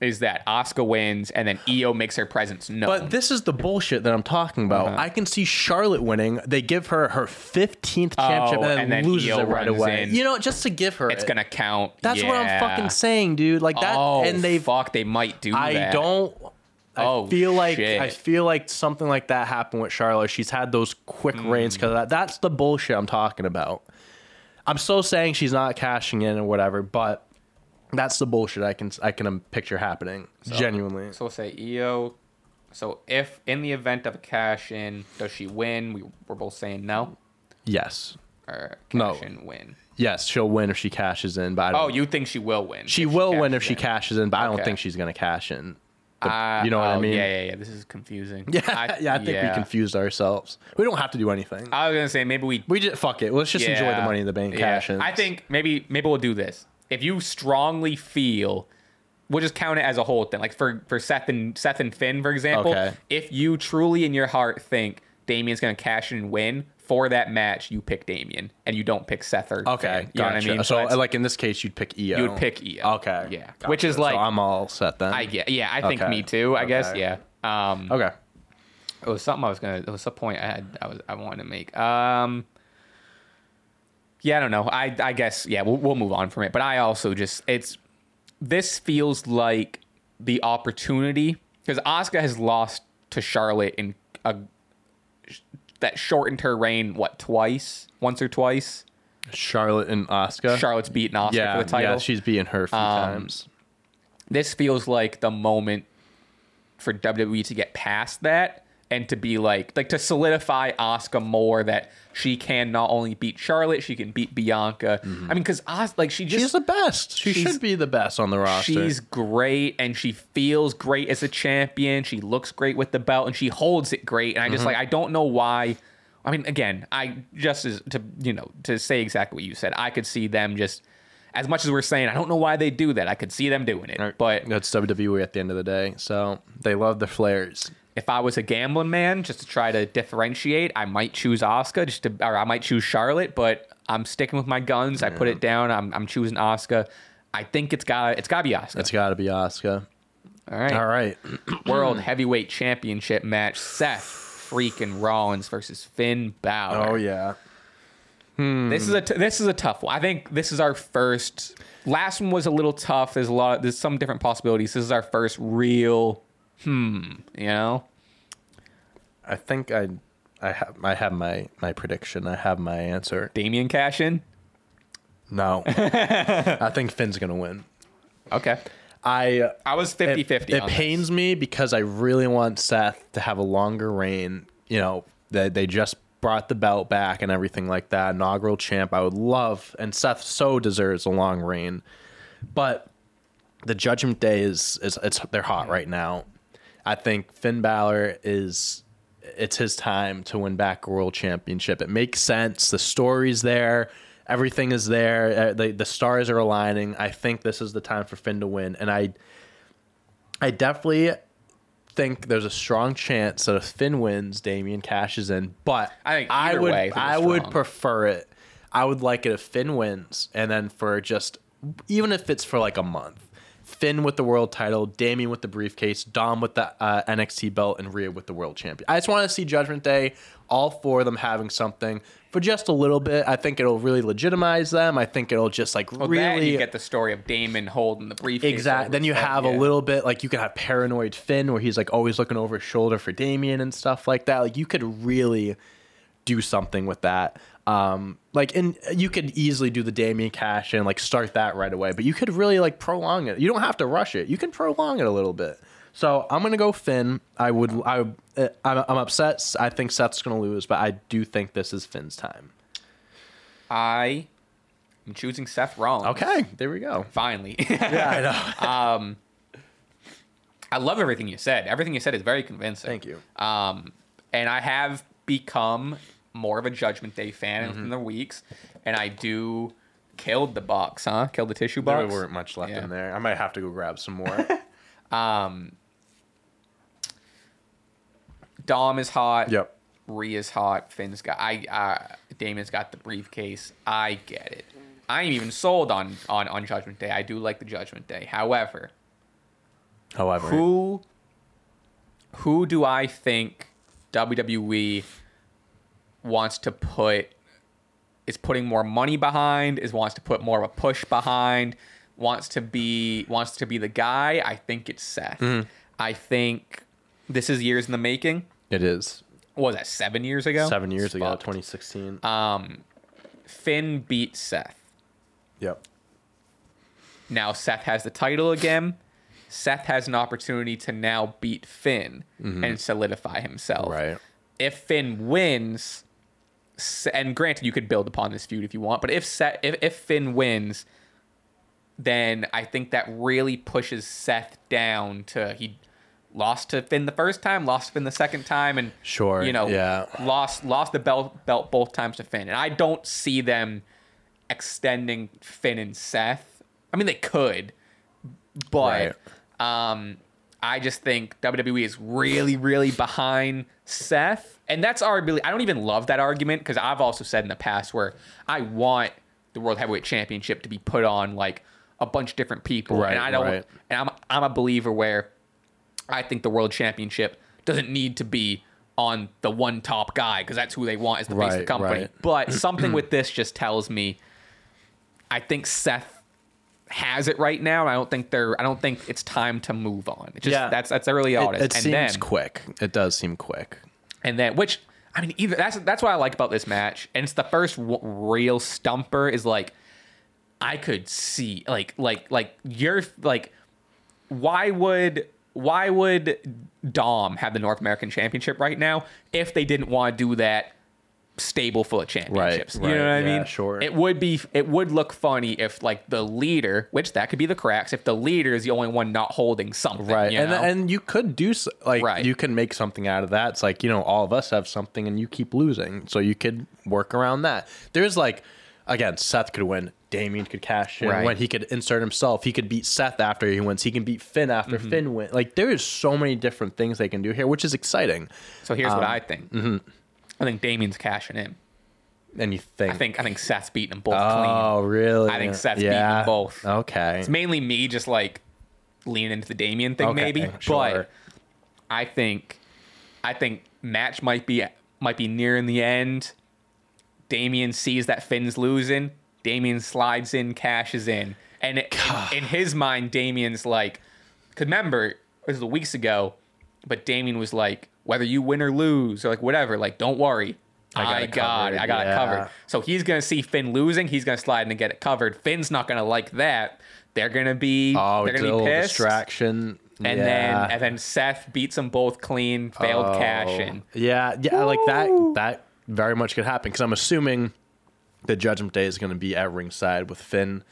Speaker 1: is that Asuka wins and then Io makes her presence known.
Speaker 2: But this is the bullshit that I'm talking about.
Speaker 1: Uh-huh.
Speaker 2: I can see Charlotte winning. They give her her 15th championship
Speaker 1: Oh,
Speaker 2: and then,
Speaker 1: and then
Speaker 2: loses it right away.
Speaker 1: in.
Speaker 2: You know, just to give her
Speaker 1: it's
Speaker 2: it.
Speaker 1: gonna count.
Speaker 2: That's what I'm fucking saying, dude. Like that
Speaker 1: Oh,
Speaker 2: and they
Speaker 1: fuck, they might do that.
Speaker 2: I
Speaker 1: that.
Speaker 2: don't I
Speaker 1: Oh,
Speaker 2: feel like
Speaker 1: shit.
Speaker 2: I feel like something like that happened with Charlotte. She's had those quick
Speaker 1: Mm.
Speaker 2: reigns because that. That's the bullshit I'm talking about. I'm still saying she's not cashing in or whatever, but that's the bullshit I can I can um, picture happening genuinely.
Speaker 1: So we'll say Io. So if in the event of a cash in, does she win? We we're both saying no.
Speaker 2: Yes,
Speaker 1: Or
Speaker 2: No.
Speaker 1: cash in win.
Speaker 2: yes, she'll win if she cashes in, but I don't,
Speaker 1: Oh, you think she will win?
Speaker 2: she will win if
Speaker 1: cashes
Speaker 2: she cashes in, but I don't think she's gonna cash in. The-
Speaker 1: Uh,
Speaker 2: you know what I
Speaker 1: oh,
Speaker 2: mean?
Speaker 1: Yeah, yeah, yeah. This is confusing. [laughs]
Speaker 2: Yeah, yeah. I think we confused ourselves. We don't have to do anything.
Speaker 1: I was gonna say maybe we
Speaker 2: we just fuck it. Let's just enjoy the money in the bank
Speaker 1: Yeah.
Speaker 2: cash in.
Speaker 1: I think maybe maybe we'll do this. If you strongly feel, we'll just count it as a whole thing. Like for for Seth and Seth and Finn, for example.
Speaker 2: Okay.
Speaker 1: If you truly in your heart think Damien's gonna cash in and win for that match, you pick Damien and you don't pick Seth or
Speaker 2: Okay,
Speaker 1: Finn. You know what I
Speaker 2: gotcha.
Speaker 1: mean?
Speaker 2: So, like in this case, you'd pick Io.
Speaker 1: you would pick Io.
Speaker 2: Okay.
Speaker 1: Yeah.
Speaker 2: gotcha.
Speaker 1: Which is
Speaker 2: So
Speaker 1: like
Speaker 2: I'm all set then.
Speaker 1: I get yeah. I think
Speaker 2: Okay.
Speaker 1: me too. I guess yeah. Um,
Speaker 2: okay.
Speaker 1: it was something I was gonna. It was a point I had. I was. I wanted to make. Um. Yeah, I don't know. I. I guess. Yeah, we'll we'll move on from it. But I also just. It's. This feels like the opportunity because Asuka has lost to Charlotte in a that shortened her reign. What twice? Once or twice?
Speaker 2: Charlotte and Asuka.
Speaker 1: Charlotte's beaten Asuka
Speaker 2: yeah,
Speaker 1: for the title.
Speaker 2: yeah, she's beaten her a few
Speaker 1: Um,
Speaker 2: times.
Speaker 1: this feels like the moment for WWE to get past that and to be like like to solidify Asuka more that she can not only beat Charlotte, she can beat Bianca. I mean, because Os like she just
Speaker 2: She's the best. She should be the best on the roster.
Speaker 1: she's great and she feels great as a champion. She looks great with the belt and she holds it great. And I just
Speaker 2: Mm-hmm.
Speaker 1: like I don't know why. I mean, again, I just as to you know to say exactly what you said, I could see them just as much as we're saying I don't know why they do that. I could see them doing it, but
Speaker 2: that's WWE at the end of the day. So they love the Flairs.
Speaker 1: if I was a gambling man, just to try to differentiate, I might choose Asuka, just to, or I might choose Charlotte. But I'm sticking with my guns. I put it down. I'm, I'm choosing Asuka. I think it's got it's got to be Asuka.
Speaker 2: It's got to be Asuka.
Speaker 1: All right.
Speaker 2: All right. [clears throat]
Speaker 1: World Heavyweight Championship match: Seth freaking Rollins versus Finn Balor.
Speaker 2: Oh yeah.
Speaker 1: This is a t- this is a tough one. I think this is our first. Last one was a little tough. There's a lot. Of, There's some different possibilities. This is our first real. Hmm. You know.
Speaker 2: I think I, I have I have my my prediction. I have my answer.
Speaker 1: Damien cash in.
Speaker 2: No. [laughs] I think Finn's gonna win.
Speaker 1: Okay.
Speaker 2: I
Speaker 1: I was
Speaker 2: it,
Speaker 1: 50 50.
Speaker 2: it pains me because I really want Seth to have a longer reign. You know, they, they just brought the belt back and everything like that. Inaugural champ. I would love, and Seth so deserves a long reign. But the Judgment Day is is it's they're hot right now. I think Finn Balor is it's his time to win back a world championship. It makes sense. The story's there. Everything is there. Uh, The, the stars are aligning. I think this is the time for Finn to win. And I I definitely think there's a strong chance that if Finn wins, Damien cashes in. But
Speaker 1: I think
Speaker 2: I would
Speaker 1: way, I
Speaker 2: I would prefer it. I would like it if Finn wins, and then for just even if it's for like a month, Finn with the world title, Damien with the briefcase, Dom with the uh, NXT belt, and Rhea with the world champion. I just want to see Judgment Day, all four of them having something for just a little bit. I think it'll really legitimize them. I think it'll just like
Speaker 1: Well,
Speaker 2: really
Speaker 1: you get the story of Damien holding the briefcase.
Speaker 2: Exactly. Then you have
Speaker 1: yeah.
Speaker 2: a little bit like you can have paranoid Finn where he's like always looking over his shoulder for Damien and stuff like that. Like you could really do something with that. Um, like and you could easily do the Damien cash and like start that right away, but you could really like prolong it. You don't have to rush it. You can prolong it a little bit. So I'm gonna go Finn. I would. I. uh, I'm, I'm upset. I think Seth's gonna lose, but I do think this is Finn's time.
Speaker 1: I am choosing Seth Rollins.
Speaker 2: Okay, there we go.
Speaker 1: Finally. [laughs]
Speaker 2: Yeah, I know. [laughs]
Speaker 1: um, I love everything you said. Everything you said is very convincing.
Speaker 2: Thank you.
Speaker 1: Um, and I have become more of a Judgment Day fan
Speaker 2: Mm-hmm.
Speaker 1: in the weeks, and I do killed the box, huh? Killed the tissue box.
Speaker 2: There weren't much left
Speaker 1: Yeah.
Speaker 2: in there. I might have to go grab some more. [laughs]
Speaker 1: Dom is hot.
Speaker 2: yep.
Speaker 1: Rhea's hot. Finn's got. I. Uh, Damien's got the briefcase. I get it. I ain't even sold on on on Judgment Day. I do like the Judgment Day. However,
Speaker 2: However,
Speaker 1: Who who do I think WWE wants to put is putting more money behind, is wants to put more of a push behind, wants to be wants to be the guy? I think it's Seth.
Speaker 2: Mm-hmm.
Speaker 1: I think this is years in the making.
Speaker 2: It is
Speaker 1: What was that, seven years ago?
Speaker 2: seven years
Speaker 1: It's
Speaker 2: ago,
Speaker 1: fucked.
Speaker 2: 2016.
Speaker 1: Finn beat Seth.
Speaker 2: yep.
Speaker 1: Now Seth has the title again. Seth has an opportunity to now beat Finn and solidify himself.
Speaker 2: Mm-hmm. Right.
Speaker 1: If Finn wins, and granted, you could build upon this feud if you want, but if Seth, if, if Finn wins, then I think that really pushes Seth down to he lost to Finn the first time, lost to Finn the second time, and
Speaker 2: Sure,
Speaker 1: you know,
Speaker 2: yeah.
Speaker 1: lost lost the belt belt both times to Finn, and I don't see them extending Finn and Seth. I mean, they could, but um, I just think WWE is really, really behind Seth, and that's our arguably. I don't even love that argument because I've also said in the past where I want the World Heavyweight Championship to be put on like a bunch of different people,
Speaker 2: Right,
Speaker 1: and I don't.
Speaker 2: right.
Speaker 1: And I'm I'm a believer where I think the World Championship doesn't need to be on the one top guy because that's who they want as the face of the company.
Speaker 2: right.
Speaker 1: But something [clears throat] with this just tells me I think Seth has it right now. I don't think they're. I don't think it's time to move on. It just
Speaker 2: Yeah.
Speaker 1: that's that's really all
Speaker 2: It,
Speaker 1: it is.
Speaker 2: it
Speaker 1: and
Speaker 2: seems
Speaker 1: then
Speaker 2: quick. It does seem quick.
Speaker 1: and then which I mean either that's that's what I like about this match, and it's the first w- real stumper. Is like I could see like like like you're like why would why would Dom have the North American Championship right now if they didn't want to do that stable full of championships? you
Speaker 2: right,
Speaker 1: know what I
Speaker 2: yeah,
Speaker 1: mean?
Speaker 2: sure.
Speaker 1: It would be it would look funny if like the leader, which that could be the cracks, if the leader is the only one not holding something.
Speaker 2: Right.
Speaker 1: you
Speaker 2: and
Speaker 1: know?
Speaker 2: and you could do like
Speaker 1: Right.
Speaker 2: you can make something out of that. It's like, you know, all of us have something and you keep losing. So you could work around that. There's like again, Seth could win. Damien could cash in
Speaker 1: Right.
Speaker 2: when he could insert himself. He could beat Seth after he wins. He can beat Finn after
Speaker 1: Mm-hmm.
Speaker 2: Finn wins. Like there is so many different things they can do here, which is exciting.
Speaker 1: so here's
Speaker 2: um,
Speaker 1: what I think.
Speaker 2: mm-hmm.
Speaker 1: I think Damien's cashing in.
Speaker 2: And you think
Speaker 1: I think I think Seth's beating them both clean.
Speaker 2: Oh,
Speaker 1: clean.
Speaker 2: really?
Speaker 1: I think Seth's beating them both.
Speaker 2: Okay.
Speaker 1: It's mainly me just like leaning into the Damien thing,
Speaker 2: Okay,
Speaker 1: maybe.
Speaker 2: sure.
Speaker 1: But I think I think match might be might be nearing the end. Damien sees that Finn's losing. Damien slides in, cashes in, and in, in his mind, Damien's like, "Cause remember, it was weeks ago, but Damien was like, whether you win or lose, or like whatever, like don't worry,
Speaker 2: I got
Speaker 1: I
Speaker 2: it
Speaker 1: got it,
Speaker 2: covered,
Speaker 1: I got it covered." So he's gonna see Finn losing. He's gonna slide in and get it covered. Finn's not gonna like that. They're gonna be
Speaker 2: Oh,
Speaker 1: they're gonna be pissed.
Speaker 2: distraction.
Speaker 1: And
Speaker 2: Yeah.
Speaker 1: then and then Seth beats them both clean, failed oh, cash
Speaker 2: Oh,
Speaker 1: in.
Speaker 2: Yeah, yeah, like that. That very much could happen because I'm assuming the Judgment Day is going to be at ringside with Finn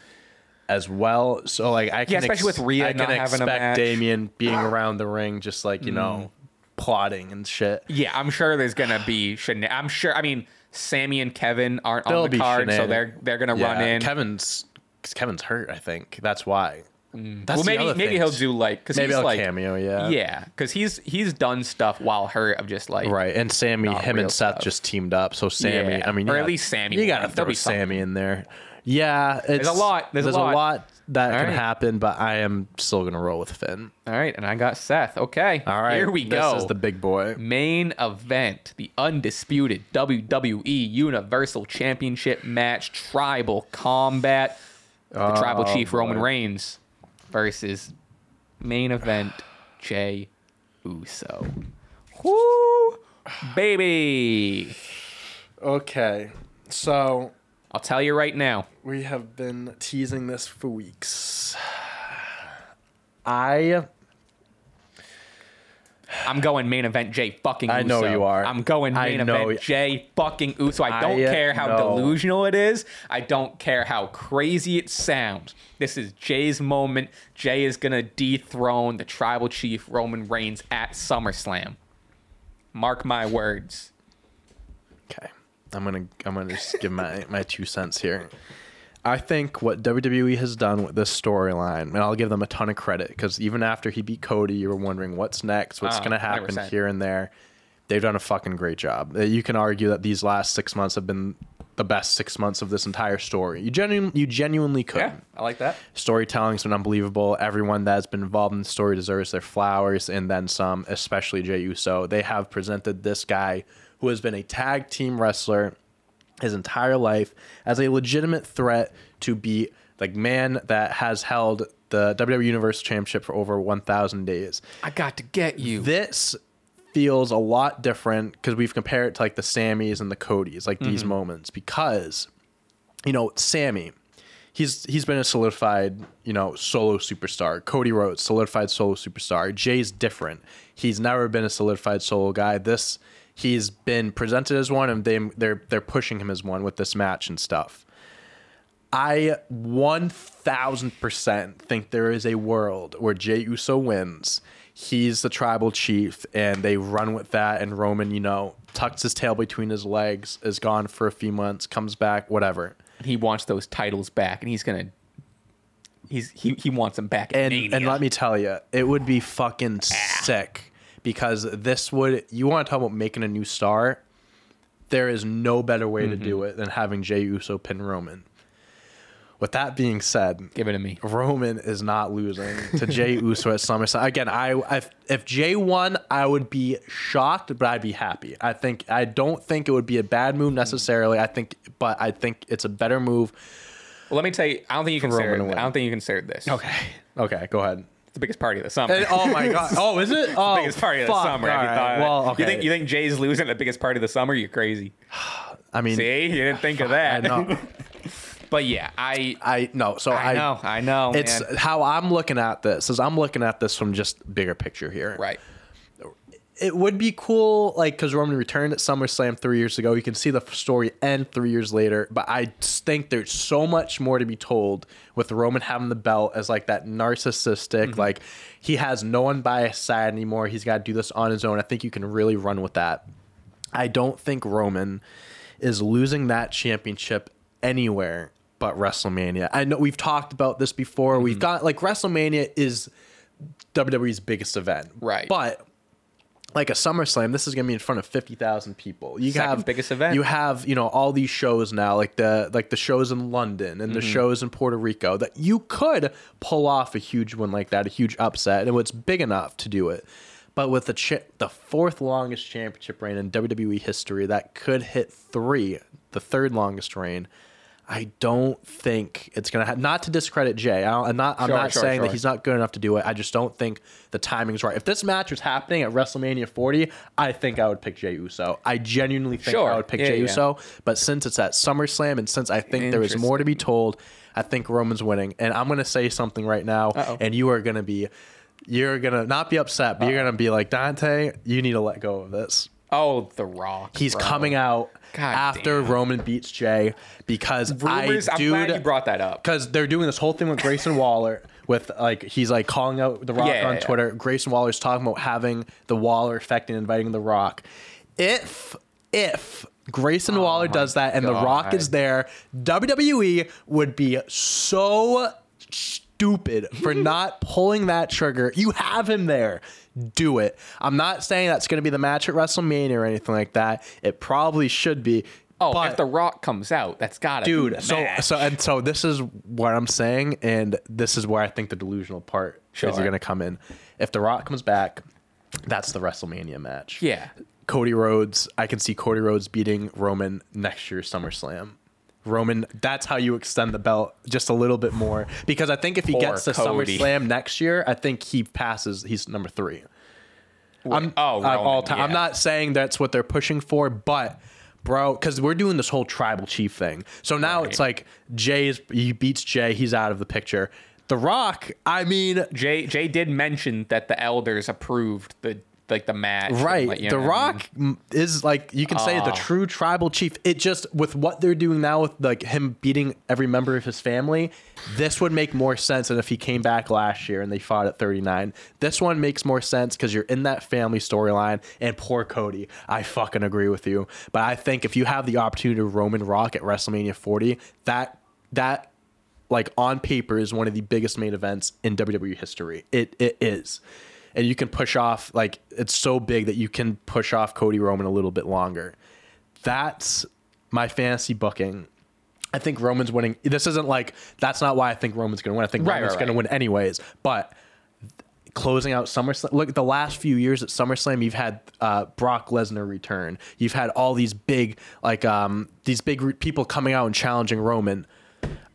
Speaker 2: as well. So like I can,
Speaker 1: especially with Rhea
Speaker 2: I can
Speaker 1: not having a
Speaker 2: expect
Speaker 1: match.
Speaker 2: Damien [sighs] being around the ring, just like you know, mm. plotting and shit.
Speaker 1: Yeah, I'm sure there's gonna be shenan- I'm sure. I mean, Sami and Kevin aren't
Speaker 2: There'll
Speaker 1: on the card, so they're they're gonna
Speaker 2: Yeah,
Speaker 1: run in.
Speaker 2: Kevin's cause Kevin's hurt. I think that's why. That's
Speaker 1: Mm. well, maybe maybe he'll do like because
Speaker 2: maybe
Speaker 1: he's like
Speaker 2: cameo. Yeah,
Speaker 1: yeah, because he's he's done stuff while her of just like
Speaker 2: Right, and
Speaker 1: Sami,
Speaker 2: him and Seth
Speaker 1: stuff.
Speaker 2: just teamed up. So Sami,
Speaker 1: Yeah,
Speaker 2: I mean,
Speaker 1: or at least Sami
Speaker 2: You gotta throw. Sami in there. Yeah, it's,
Speaker 1: a lot- there's a
Speaker 2: a
Speaker 1: lot.
Speaker 2: lot that
Speaker 1: All
Speaker 2: can
Speaker 1: right.
Speaker 2: happen, but I am still gonna roll with Finn.
Speaker 1: All right, and I got Seth. Okay,
Speaker 2: All right,
Speaker 1: here we
Speaker 2: this
Speaker 1: go.
Speaker 2: is the big boy.
Speaker 1: main event, the undisputed WWE Universal Championship match, Tribal Combat. The Tribal
Speaker 2: Oh,
Speaker 1: Chief Roman. Reigns versus main event [sighs] Jey Uso. Woo, baby!
Speaker 2: Okay, so
Speaker 1: I'll tell you right now.
Speaker 2: we have been teasing this for weeks. [sighs] I
Speaker 1: I'm going main event Jey fucking Uso.
Speaker 2: I know you are.
Speaker 1: I'm going
Speaker 2: I
Speaker 1: main
Speaker 2: know
Speaker 1: event Jey fucking Uso. I don't
Speaker 2: I,
Speaker 1: care how
Speaker 2: know.
Speaker 1: delusional it is. I don't care how crazy it sounds. This is Jey's moment. Jey is going to dethrone the tribal chief Roman Reigns at SummerSlam. Mark my words.
Speaker 2: Okay. I'm gonna I'm gonna just give my my two cents here. I think what WWE has done with this storyline, and I'll give them a ton of credit because even after he beat Cody, you were wondering what's next, what's
Speaker 1: Oh,
Speaker 2: gonna happen
Speaker 1: 100%.
Speaker 2: here and there. They've done a fucking great job. Uh, You can argue that these last six months have been the best six months of this entire story. You genuinely, you genuinely could.
Speaker 1: Yeah, I like that.
Speaker 2: Storytelling's been unbelievable. Everyone that's been involved in the story deserves their flowers and then some, especially Jey Uso. They have presented this guy who has been a tag team wrestler his entire life as a legitimate threat to be like man that has held the WWE Universal Championship for over 1,000 days.
Speaker 1: I got to get you.
Speaker 2: This feels a lot different because we've compared it to like the Samis and the Codys, like these mm-hmm. moments, because you know Sami, he's he's been a solidified you know solo superstar. Cody Rhodes, solidified solo superstar. Jey's different. He's never been a solidified solo guy. This he's been presented as one, and they they're they're pushing him as one with this match and stuff. I 1000% think there is a world where Jey Uso wins. He's the tribal chief, and they run with that. And Roman, you know, tucks his tail between his legs, is gone for a few months, comes back, whatever.
Speaker 1: he wants those titles back, and he's gonna. He's he, he wants them back.
Speaker 2: And
Speaker 1: Mania.
Speaker 2: and let me tell you, it would be fucking ah. sick because this would. You want to talk about making a new star? There is no better way to do mm-hmm. it than having Jey Uso pin Roman. With that being said,
Speaker 1: give it to me.
Speaker 2: Roman is not losing to Jey Uso at SummerSlam. Again, I if, if Jey won, I would be shocked, but I'd be happy. I think I don't think it would be a bad move necessarily. I think, but I think it's a better move.
Speaker 1: Well, let me tell you. I don't think you considered.
Speaker 2: win.
Speaker 1: I don't think you considered this.
Speaker 2: Okay, okay, go ahead.
Speaker 1: It's the biggest party of the summer.
Speaker 2: And- oh my god! [laughs] Oh, is it? Oh,
Speaker 1: biggest party of the
Speaker 2: fuck,
Speaker 1: summer. Have you
Speaker 2: right.
Speaker 1: thought of that?
Speaker 2: Well, okay.
Speaker 1: You think you think Jey's losing the biggest party of the summer? You're crazy. [sighs]
Speaker 2: I mean,
Speaker 1: See, you didn't think of that. [sighs]
Speaker 2: I
Speaker 1: that.
Speaker 2: know. [laughs]
Speaker 1: But yeah, I
Speaker 2: I no. So
Speaker 1: I
Speaker 2: I,
Speaker 1: know, I know.
Speaker 2: It's
Speaker 1: man.
Speaker 2: how I'm looking at this. Is I'm looking at this from just bigger picture here.
Speaker 1: right.
Speaker 2: It would be cool, like, because Roman returned at SummerSlam three years ago. You can see the story end three years later, but I think there's so much more to be told with Roman having the belt as like that narcissistic, mm-hmm. like he has no one by his side anymore. He's got to do this on his own. I think you can really run with that. I don't think Roman is losing that championship anywhere but WrestleMania. I know we've talked about this before. We've mm-hmm. got like WrestleMania is WWE's biggest event,
Speaker 1: Right.
Speaker 2: But like a SummerSlam, this is gonna be in front of fifty thousand people. You
Speaker 1: Second
Speaker 2: have
Speaker 1: biggest event.
Speaker 2: You have you know all these shows now, like the like the shows in London and the
Speaker 1: Mm-hmm.
Speaker 2: shows in Puerto Rico that you could pull off a huge one like that, a huge upset, and it's big enough to do it. But with the cha- the fourth longest championship reign in WWE history, that could hit three, the third longest reign. I don't think it's gonna have. Not to discredit Jey, I I'm not. I'm
Speaker 1: Sure,
Speaker 2: not
Speaker 1: sure,
Speaker 2: saying that he's not good enough to do it. I just don't think the timing's right. If this match was happening at WrestleMania 40, I think I would pick Jey Uso. I genuinely think
Speaker 1: Sure.
Speaker 2: I would pick
Speaker 1: Yeah,
Speaker 2: Jey
Speaker 1: yeah.
Speaker 2: Uso. But since it's at SummerSlam and since I think there is more to be told, I think Roman's winning. And I'm gonna say something right now,
Speaker 1: Uh-oh.
Speaker 2: and you are gonna be, you're gonna not be upset, but you're gonna be like Dante. You need to let go of this.
Speaker 1: Oh, The Rock.
Speaker 2: He's
Speaker 1: bro.
Speaker 2: coming out
Speaker 1: God
Speaker 2: after
Speaker 1: damn.
Speaker 2: Roman beats Jey because
Speaker 1: Rumors.
Speaker 2: I
Speaker 1: I'm
Speaker 2: dude,
Speaker 1: glad you brought that up.
Speaker 2: because they're doing this whole thing with Grayson Waller with like he's like calling out the Rock
Speaker 1: Yeah,
Speaker 2: on
Speaker 1: yeah, yeah.
Speaker 2: Twitter. Grayson Waller's talking about having the Waller effect and inviting the Rock. If if Grayson oh Waller does that and the Rock
Speaker 1: Oh
Speaker 2: is there, WWE would be so stupid for [laughs] not pulling that trigger. You have him there. Do it. I'm not saying that's going to be the match at WrestleMania or anything like that. It probably should be.
Speaker 1: Oh,
Speaker 2: but
Speaker 1: if The Rock comes out, that's gotta be
Speaker 2: dude so
Speaker 1: match.
Speaker 2: so and so this is what i'm saying and this is where i think the delusional part
Speaker 1: Sure.
Speaker 2: is going to come in if the rock comes back that's the wrestlemania match
Speaker 1: yeah.
Speaker 2: cody rhodes i can see cody rhodes beating roman next year's summerslam roman that's how you extend the belt just a little bit more because i think if he gets to
Speaker 1: Cody.
Speaker 2: summerslam next year i think he passes he's number three I'm
Speaker 1: oh, Roman,
Speaker 2: all time. I'm not saying that's what they're pushing for, but bro, because we're doing this whole tribal chief thing. So now it's like Jey's he beats Jey, he's out of the picture. The Rock, I mean,
Speaker 1: Jey Jey did mention that the elders approved the like the match.
Speaker 2: right?
Speaker 1: like,
Speaker 2: the
Speaker 1: what I mean?
Speaker 2: Rock is like you can say the
Speaker 1: Ah.
Speaker 2: true tribal chief. It just with what they're doing now with like him beating every member of his family, this would make more sense than if he came back last year and they fought at 39. This one makes more sense because you're in that family storyline. And poor Cody, I fucking agree with you. But I think if you have the opportunity to Roman Rock at WrestleMania 40, that that like on paper is one of the biggest main events in WWE history. It it is. And you can push off like it's so big that you can push off Cody Roman a little bit longer. That's my fantasy booking. I think Roman's winning. This isn't like that's not why I think Roman's going to win. I think
Speaker 1: Right,
Speaker 2: Roman's
Speaker 1: right,
Speaker 2: going to win anyways. But closing out SummerSlam. Look at the last few years at SummerSlam. You've had uh, Brock Lesnar return. You've had all these big like um, these big re- people coming out and challenging Roman.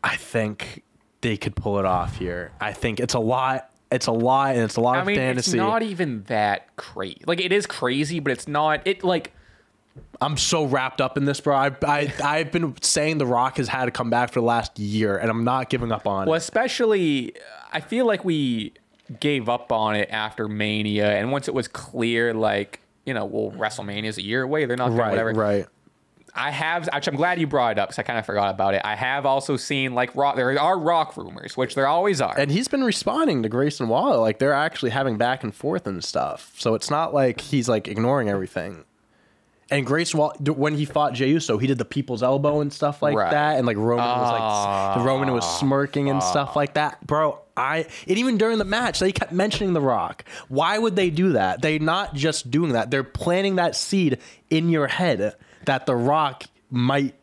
Speaker 2: I think they could pull it off here. I think it's a lot. It's a lot, and it's a lot
Speaker 1: I
Speaker 2: of
Speaker 1: mean,
Speaker 2: fantasy.
Speaker 1: it's not even that crazy. Like it is crazy, but it's not. It like
Speaker 2: I'm so wrapped up in this, bro. I, I I've been saying The Rock has had to come back for the last year, and I'm not giving up on
Speaker 1: well,
Speaker 2: it.
Speaker 1: especially I feel like we gave up on it after Mania, and once it was clear, like you know, well, WrestleMania's a year away. They're not
Speaker 2: Right,
Speaker 1: whatever.
Speaker 2: right.
Speaker 1: I have, which I'm glad you brought it up because I kind of forgot about it. I have also seen like rock. There are rock rumors, which there always are.
Speaker 2: And he's been responding to Grayson Waller. Like they're actually having back and forth and stuff. So it's not like he's like ignoring everything. And Grayson Waller, when he fought Jey Uso, he did the people's elbow and stuff like
Speaker 1: Right.
Speaker 2: that. And like Roman was like, ah. Roman was smirking and stuff like that. Bro, I, and even during the match, they kept mentioning The Rock. Why would they do that? They're not just doing that. They're planting that seed in your head that The Rock might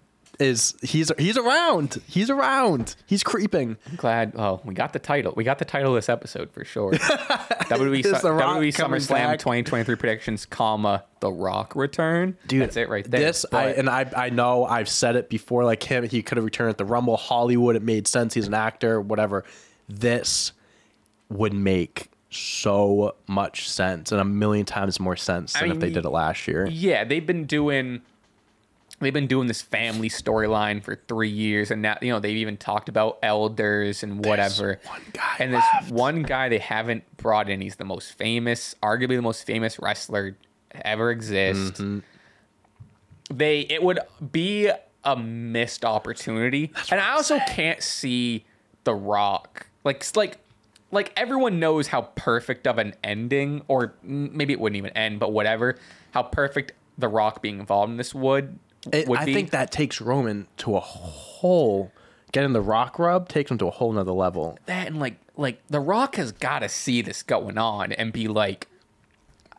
Speaker 2: is he's he's around. He's around. He's creeping.
Speaker 1: I'm glad. Oh, we got the title. We got the title of this episode for sure. [laughs] WWE,
Speaker 2: Rock
Speaker 1: WWE SummerSlam
Speaker 2: back?
Speaker 1: 2023 predictions, comma The Rock return.
Speaker 2: Dude,
Speaker 1: that's it right there.
Speaker 2: This I and I I know I've said it before. Like him, he could have returned at the Rumble. Hollywood, it made sense. He's an actor, whatever. This would make so much sense and a million times more sense than
Speaker 1: I
Speaker 2: if they did it last year.
Speaker 1: yeah, they've been doing they've been doing this family storyline for three years, and now you know they've even talked about elders and whatever. and this one guy they haven't brought in. He's the most famous, arguably the most famous wrestler ever exist.
Speaker 2: Mm-hmm.
Speaker 1: They it would be a missed opportunity, and I also can't see the Rock like like. Like everyone knows how perfect of an ending, or maybe it wouldn't even end, but whatever. How perfect the Rock being involved in this would
Speaker 2: It- I
Speaker 1: be.
Speaker 2: think that takes Roman to a whole getting the rock rub takes him to a whole nother level.
Speaker 1: that and like like the Rock has got to see this going on and be like,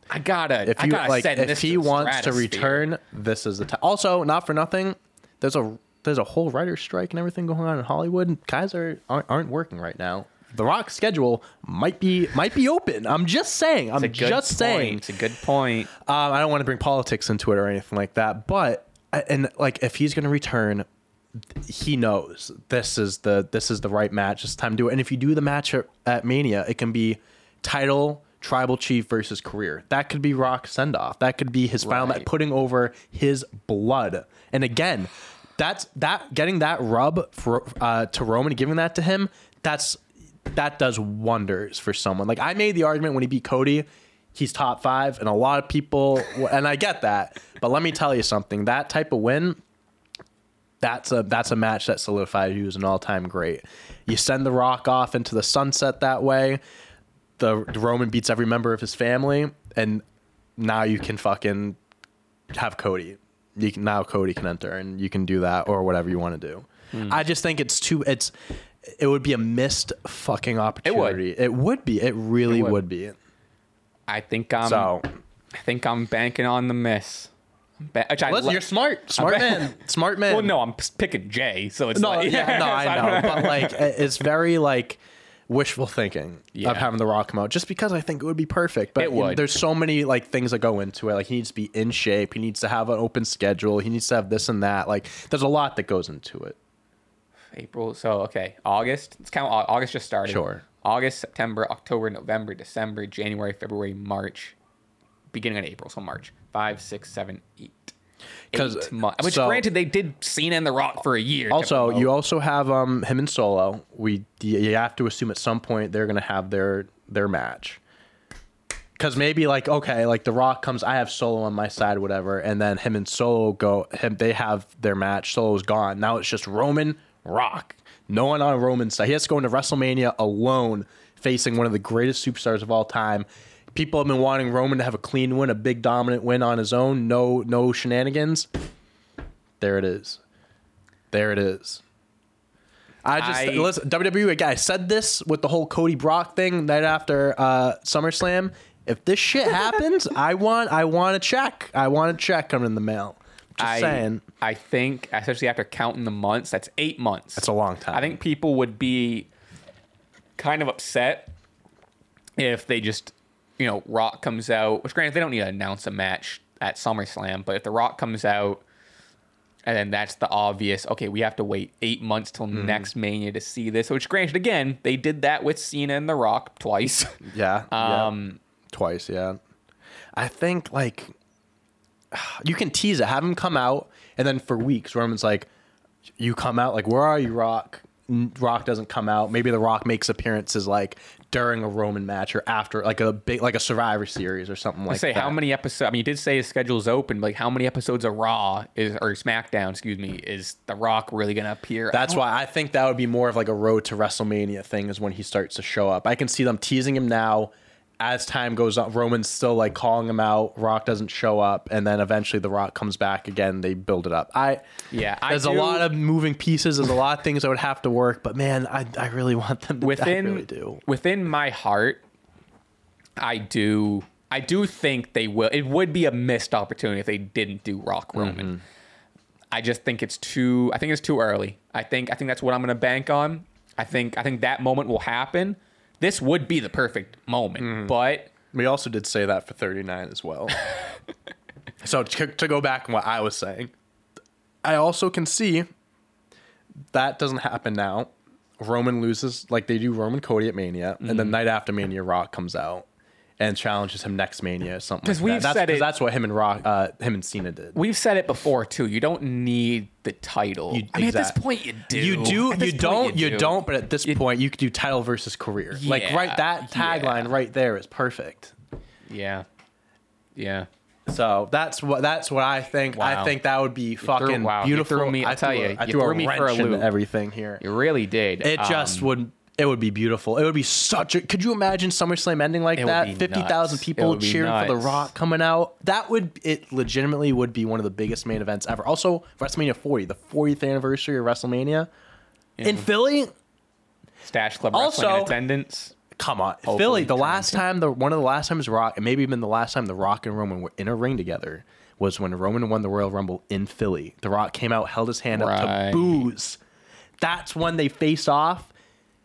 Speaker 1: I gotta,
Speaker 2: If
Speaker 1: I
Speaker 2: you
Speaker 1: gotta
Speaker 2: like if he
Speaker 1: the
Speaker 2: wants to return, this is the time. Also, not for nothing, there's a there's a whole writer's strike and everything going on in Hollywood. Guys are aren't, aren't working right now. The Rock schedule might be might be open. I'm just saying. I'm
Speaker 1: It's a good
Speaker 2: just
Speaker 1: point.
Speaker 2: saying.
Speaker 1: It's a good point.
Speaker 2: Um, I don't want to bring politics into it or anything like that, but and like if he's going to return, he knows this is the this is the right match. It's time to do it. And if you do the match at, at Mania, it can be title tribal chief versus career. That could be Rock send off. That could be his final match, putting over his blood. And again, that's that getting that rub for uh, to Roman, giving that to him. That's that does wonders for someone. Like I made the argument when he beat Cody, he's top five, and a lot of people, and I get that. But let me tell you something: that type of win, that's a that's a match that solidifies you as an all time great. You send the Rock off into the sunset that way. The, the Roman beats every member of his family, and now you can fucking have Cody. You can now Cody can enter, and you can do that or whatever you want to do.
Speaker 1: Hmm.
Speaker 2: I just think it's too. It's it would be a missed fucking opportunity. It would, be. It really
Speaker 1: It
Speaker 2: would.
Speaker 1: would.
Speaker 2: be.
Speaker 1: I think I'm.
Speaker 2: So
Speaker 1: I think I'm banking on the miss. I'm ba- which I
Speaker 2: listen,
Speaker 1: li-
Speaker 2: you're smart, smart man, [laughs] smart man.
Speaker 1: Well, no, I'm picking Jey, so it's
Speaker 2: no,
Speaker 1: like,
Speaker 2: yeah, [laughs] no, I know, but like it's very like wishful thinking
Speaker 1: Yeah.
Speaker 2: of having the Rock come out, just because I think it would be perfect. But
Speaker 1: It
Speaker 2: you know, there's so many like things that go into it. Like he needs to be in shape. He needs to have an open schedule. He needs to have this and that. Like there's a lot that goes into it.
Speaker 1: April. So okay, August. Let's count. August just started.
Speaker 2: Sure.
Speaker 1: August, September, October, November, December, January, February, March, beginning of April. So March. Five, six, seven, eight.
Speaker 2: 'Cause,
Speaker 1: Eight months. Which,
Speaker 2: so-
Speaker 1: granted, they did Cena and The Rock for a year.
Speaker 2: Also, you also have um him and Solo. We you you have to assume at some point they're gonna have their their match. Cause maybe like okay, like The Rock comes, I have Solo on my side, whatever, and then him and Solo go. Him, they have their match. Solo's gone. Now it's just Roman Rock. No one on Roman side. He has to go into WrestleMania alone, facing one of the greatest superstars of all time. People have been wanting Roman to have a clean win, a big dominant win on his own. No, no shenanigans. There it is. There it is. I just
Speaker 1: I-
Speaker 2: listen. WWE again. I said this with the whole Cody Brock thing right after uh, SummerSlam. If this shit happens, [laughs] I want I want a check. I want a check coming in the mail. Just
Speaker 1: I,
Speaker 2: saying.
Speaker 1: I think, especially after counting the months, that's eight months.
Speaker 2: That's a long time.
Speaker 1: I think people would be kind of upset if they just, you know, Rock comes out. Which, granted, they don't need to announce a match at SummerSlam, but if The Rock comes out and then that's the obvious, okay, we have to wait eight months till
Speaker 2: Mm-hmm.
Speaker 1: next Mania to see this. Which, granted, again, they did that with Cena and The Rock twice. [laughs]
Speaker 2: Yeah. yeah.
Speaker 1: Um,
Speaker 2: Twice, yeah. I think like [sighs] you can tease it, have him come out, and then for weeks, Roman's like, "You come out, like, where are you, Rock?" Rock doesn't come out. Maybe the Rock makes appearances like during a Roman match or after, like a big, like a Survivor Series or something like that
Speaker 1: say
Speaker 2: that.
Speaker 1: how many episodes? I mean, you did say his schedule's open. But like, how many episodes of Raw is or SmackDown? Excuse me, is The Rock really gonna appear?
Speaker 2: That's
Speaker 1: don't-
Speaker 2: why I think that would be more of like a road to WrestleMania thing is when he starts to show up. I can see them teasing him now. As time goes on, Roman's still like calling him out. Rock doesn't show up, and then eventually the Rock comes back again. They build it up. I
Speaker 1: Yeah, I
Speaker 2: There's a lot of moving pieces. There's a lot of things that would have to work, but man, I, I really want them. To,
Speaker 1: within
Speaker 2: really do.
Speaker 1: within my heart, I do I do think they will. It would be a missed opportunity if they didn't do Rock Roman.
Speaker 2: Mm-hmm.
Speaker 1: I just think it's too. I think it's too early. I think I think that's what I'm going to bank on. I think I think that moment will happen. This would be the perfect moment,
Speaker 2: Mm-hmm.
Speaker 1: but
Speaker 2: We also did say that for 39 as well. [laughs] so to, to go back on what I was saying, I also can see that doesn't happen now. Roman loses like they do Roman Cody at Mania, and
Speaker 1: Mm-hmm.
Speaker 2: the night after Mania, Rock comes out and challenges him next Mania or something.
Speaker 1: 'Cause
Speaker 2: like
Speaker 1: we've
Speaker 2: that. That's,
Speaker 1: said it-
Speaker 2: That's what him and Rock, uh, him and Cena did.
Speaker 1: we've said it before too. You don't need the title.
Speaker 2: You-
Speaker 1: I mean, at this point, you do.
Speaker 2: You do. You don't. you,
Speaker 1: do.
Speaker 2: don't. But at this
Speaker 1: You-
Speaker 2: point, you could do title versus career. like right, that tagline
Speaker 1: yeah.
Speaker 2: right there is perfect.
Speaker 1: Yeah, yeah.
Speaker 2: So that's what that's what I think. I think that would be fucking
Speaker 1: wow, you
Speaker 2: beautiful.
Speaker 1: threw me- I tell
Speaker 2: threw
Speaker 1: you,
Speaker 2: I
Speaker 1: you
Speaker 2: threw,
Speaker 1: threw
Speaker 2: a
Speaker 1: me for a loop.
Speaker 2: everything here.
Speaker 1: You really did.
Speaker 2: It just
Speaker 1: Um,
Speaker 2: would. It would be beautiful. It would be such a. Could you imagine SummerSlam ending like
Speaker 1: It
Speaker 2: that? Fifty thousand people cheering for The. Rock coming out. That would. It legitimately would be one of the biggest main events ever. Also, WrestleMania 40, the 40th anniversary of WrestleMania in Philly.
Speaker 1: Stache Club wrestling in
Speaker 2: Also-
Speaker 1: attendance.
Speaker 2: Come on,
Speaker 1: Hopefully
Speaker 2: Philly. The last
Speaker 1: to.
Speaker 2: time, the one of the last times Rock, and maybe even the last time the Rock and Roman were in a ring together was when Roman won the Royal Rumble in Philly. The Rock came out, held his hand up to boos. That's when they faced off.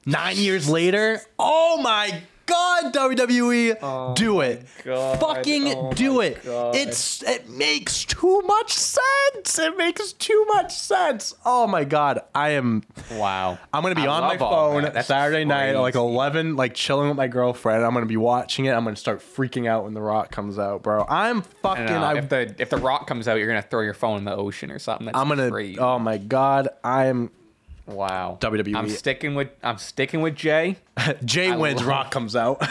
Speaker 2: Nine years later, oh my God, WWE, oh do it,
Speaker 1: God.
Speaker 2: fucking
Speaker 1: Oh
Speaker 2: do it.
Speaker 1: God.
Speaker 2: It's it makes too much sense. It makes too much sense. Oh my God, I am.
Speaker 1: Wow.
Speaker 2: I'm gonna be
Speaker 1: I
Speaker 2: on my phone
Speaker 1: that.
Speaker 2: Saturday night like 11, like chilling with my girlfriend. I'm gonna be watching it. I'm gonna start freaking out when The Rock comes out, bro. I'm fucking.
Speaker 1: know.
Speaker 2: I,
Speaker 1: if the if the rock comes out, you're gonna throw your phone in the ocean or something. That's
Speaker 2: I'm gonna.
Speaker 1: crazy.
Speaker 2: Oh my god, I'm.
Speaker 1: Wow.
Speaker 2: WWE.
Speaker 1: I'm sticking with I'm sticking with Jey. [laughs]
Speaker 2: Jey
Speaker 1: I
Speaker 2: wins.
Speaker 1: love-
Speaker 2: Rock comes out,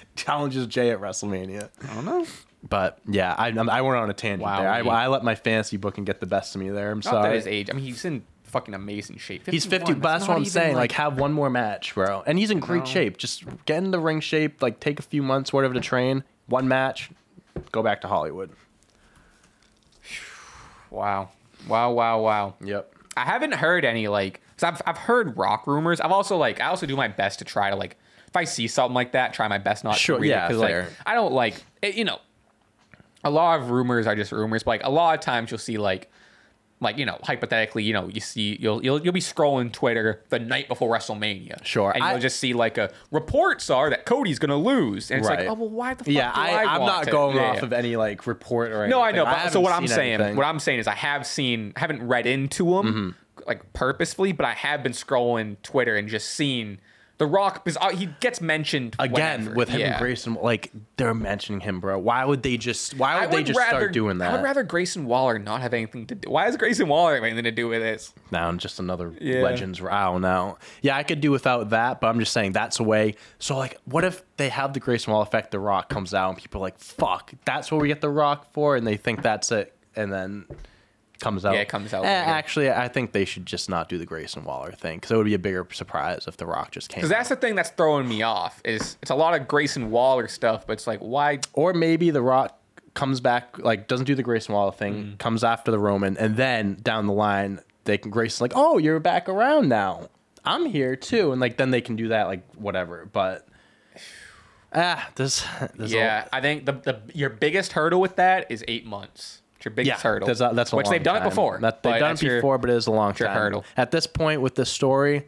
Speaker 2: [laughs] challenges Jey at WrestleMania.
Speaker 1: I don't know.
Speaker 2: But yeah, I, I'm- I went on a tangent
Speaker 1: Wow,
Speaker 2: there. I,
Speaker 1: he-
Speaker 2: I let my fantasy booking get the best of me there. I'm
Speaker 1: Not that
Speaker 2: sorry.
Speaker 1: his age. I mean, he's in fucking amazing shape.
Speaker 2: He's 50,
Speaker 1: 51,
Speaker 2: but that's what
Speaker 1: not
Speaker 2: I'm
Speaker 1: even,
Speaker 2: saying. Like, have one more match, bro. And he's in great
Speaker 1: No.
Speaker 2: shape. Just get in the ring shape. Like, take a few months, whatever, to train. One match, go back to Hollywood.
Speaker 1: wow, wow, wow, wow.
Speaker 2: Yep.
Speaker 1: I haven't heard any like. Cause I've I've heard rock rumors. I've also like I also do my best to try to like if I see something like that, try my best not
Speaker 2: Sure,
Speaker 1: to read
Speaker 2: yeah,
Speaker 1: it because like I don't like it, you know. A lot of rumors are just rumors, but like a lot of times you'll see like like you know hypothetically you know you see you'll you'll you'll be scrolling Twitter the night before WrestleMania,
Speaker 2: Sure,
Speaker 1: and
Speaker 2: I-
Speaker 1: you'll just see like a reports are that Cody's gonna lose, and it's
Speaker 2: Right.
Speaker 1: like oh well why the fuck
Speaker 2: Yeah, I,
Speaker 1: I,
Speaker 2: I'm
Speaker 1: want
Speaker 2: not
Speaker 1: to-
Speaker 2: going
Speaker 1: Yeah,
Speaker 2: off of any like report or anything.
Speaker 1: No, I know.
Speaker 2: I
Speaker 1: so what I'm saying,
Speaker 2: anything.
Speaker 1: what I'm saying is, I have seen, I haven't read into them
Speaker 2: Mm-hmm.
Speaker 1: like purposefully, but I have been scrolling Twitter and just seen The Rock because uh, he gets mentioned
Speaker 2: Again,
Speaker 1: whenever.
Speaker 2: with him
Speaker 1: Yeah.
Speaker 2: and Grayson, like they're mentioning him, bro. Why would they just? Why
Speaker 1: I
Speaker 2: would they just
Speaker 1: rather,
Speaker 2: start doing that?
Speaker 1: I would rather Grayson Waller not have anything to do. Why is Grayson Waller have anything to do with this?
Speaker 2: now just another
Speaker 1: Yeah.
Speaker 2: legends I don't know. Yeah, I could do without that, but I'm just saying that's a way. So like, what if they have the Grayson Waller effect? The Rock comes out and people are like, "Fuck, that's what we get the Rock for," and they think that's it, and then comes out.
Speaker 1: Yeah, it comes out
Speaker 2: Eh,
Speaker 1: later.
Speaker 2: actually, I think they should just not do the Grayson Waller thing because it would be a bigger surprise if the Rock just came.
Speaker 1: Because that's the thing that's throwing me off. Is it's a lot of Grayson Waller stuff, but it's like why?
Speaker 2: Or maybe the Rock comes back, like doesn't do the Grayson Waller thing,
Speaker 1: Mm.
Speaker 2: comes after the Roman, and then down the line they can Grayson like, oh, you're back around now. I'm here too, and like then they can do that, like whatever. But ah, this, this
Speaker 1: Yeah, I think the, the your biggest hurdle with that is eight months. It's your biggest hurdle.
Speaker 2: That's a, that's a
Speaker 1: which
Speaker 2: long
Speaker 1: they've done
Speaker 2: time.
Speaker 1: it before.
Speaker 2: That, they've
Speaker 1: but
Speaker 2: done
Speaker 1: that's
Speaker 2: it
Speaker 1: your-
Speaker 2: before, but it is a long
Speaker 1: your
Speaker 2: time.
Speaker 1: hurdle.
Speaker 2: At this point with this story,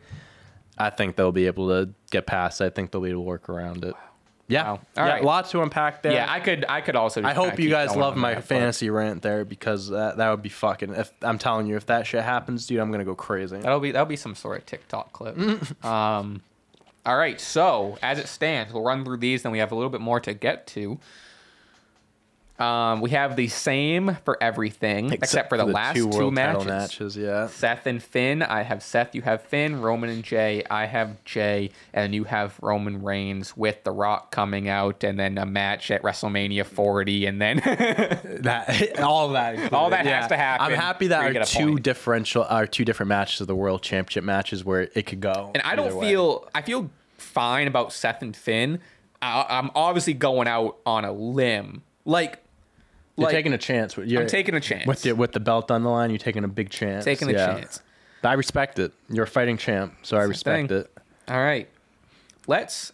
Speaker 2: I think they'll be able to get past. it. I think they'll be able to work around it. Yeah,
Speaker 1: Wow. All
Speaker 2: yeah,
Speaker 1: right.
Speaker 2: lots to unpack there.
Speaker 1: Yeah, I could. I could also.
Speaker 2: I hope
Speaker 1: kinda
Speaker 2: you
Speaker 1: keep
Speaker 2: guys
Speaker 1: going
Speaker 2: love
Speaker 1: on
Speaker 2: my
Speaker 1: that, but-
Speaker 2: fantasy rant there because that, that would be fucking. If I'm telling you, if that shit happens, dude, I'm gonna go crazy.
Speaker 1: That'll be that'll be some sort of TikTok clip. [laughs] Um, all right. So as it stands, we'll run through these. Then we have a little bit more to get to. Um, we have the same for everything except, for the, last two,
Speaker 2: title
Speaker 1: matches.
Speaker 2: matches. Yeah,
Speaker 1: Seth and Finn. I have Seth. You have Finn. Roman and Jey. I have Jey, and you have Roman Reigns with The Rock coming out, and then a match at WrestleMania 40, and then [laughs]
Speaker 2: that [laughs] all that included.
Speaker 1: All that has to happen
Speaker 2: I'm happy that
Speaker 1: for you to
Speaker 2: our two
Speaker 1: point.
Speaker 2: differential, our two different matches of the world championship matches where it could go.
Speaker 1: And I don't
Speaker 2: way.
Speaker 1: feel I feel fine about Seth and Finn. I, I'm obviously going out on a limb. Like,
Speaker 2: you're
Speaker 1: like
Speaker 2: taking a chance. with- You're,
Speaker 1: I'm taking a chance.
Speaker 2: with the with the belt on the line. You're taking a big chance.
Speaker 1: taking a
Speaker 2: yeah.
Speaker 1: chance.
Speaker 2: I respect it. You're a fighting champ, so I respect it.
Speaker 1: All right, let's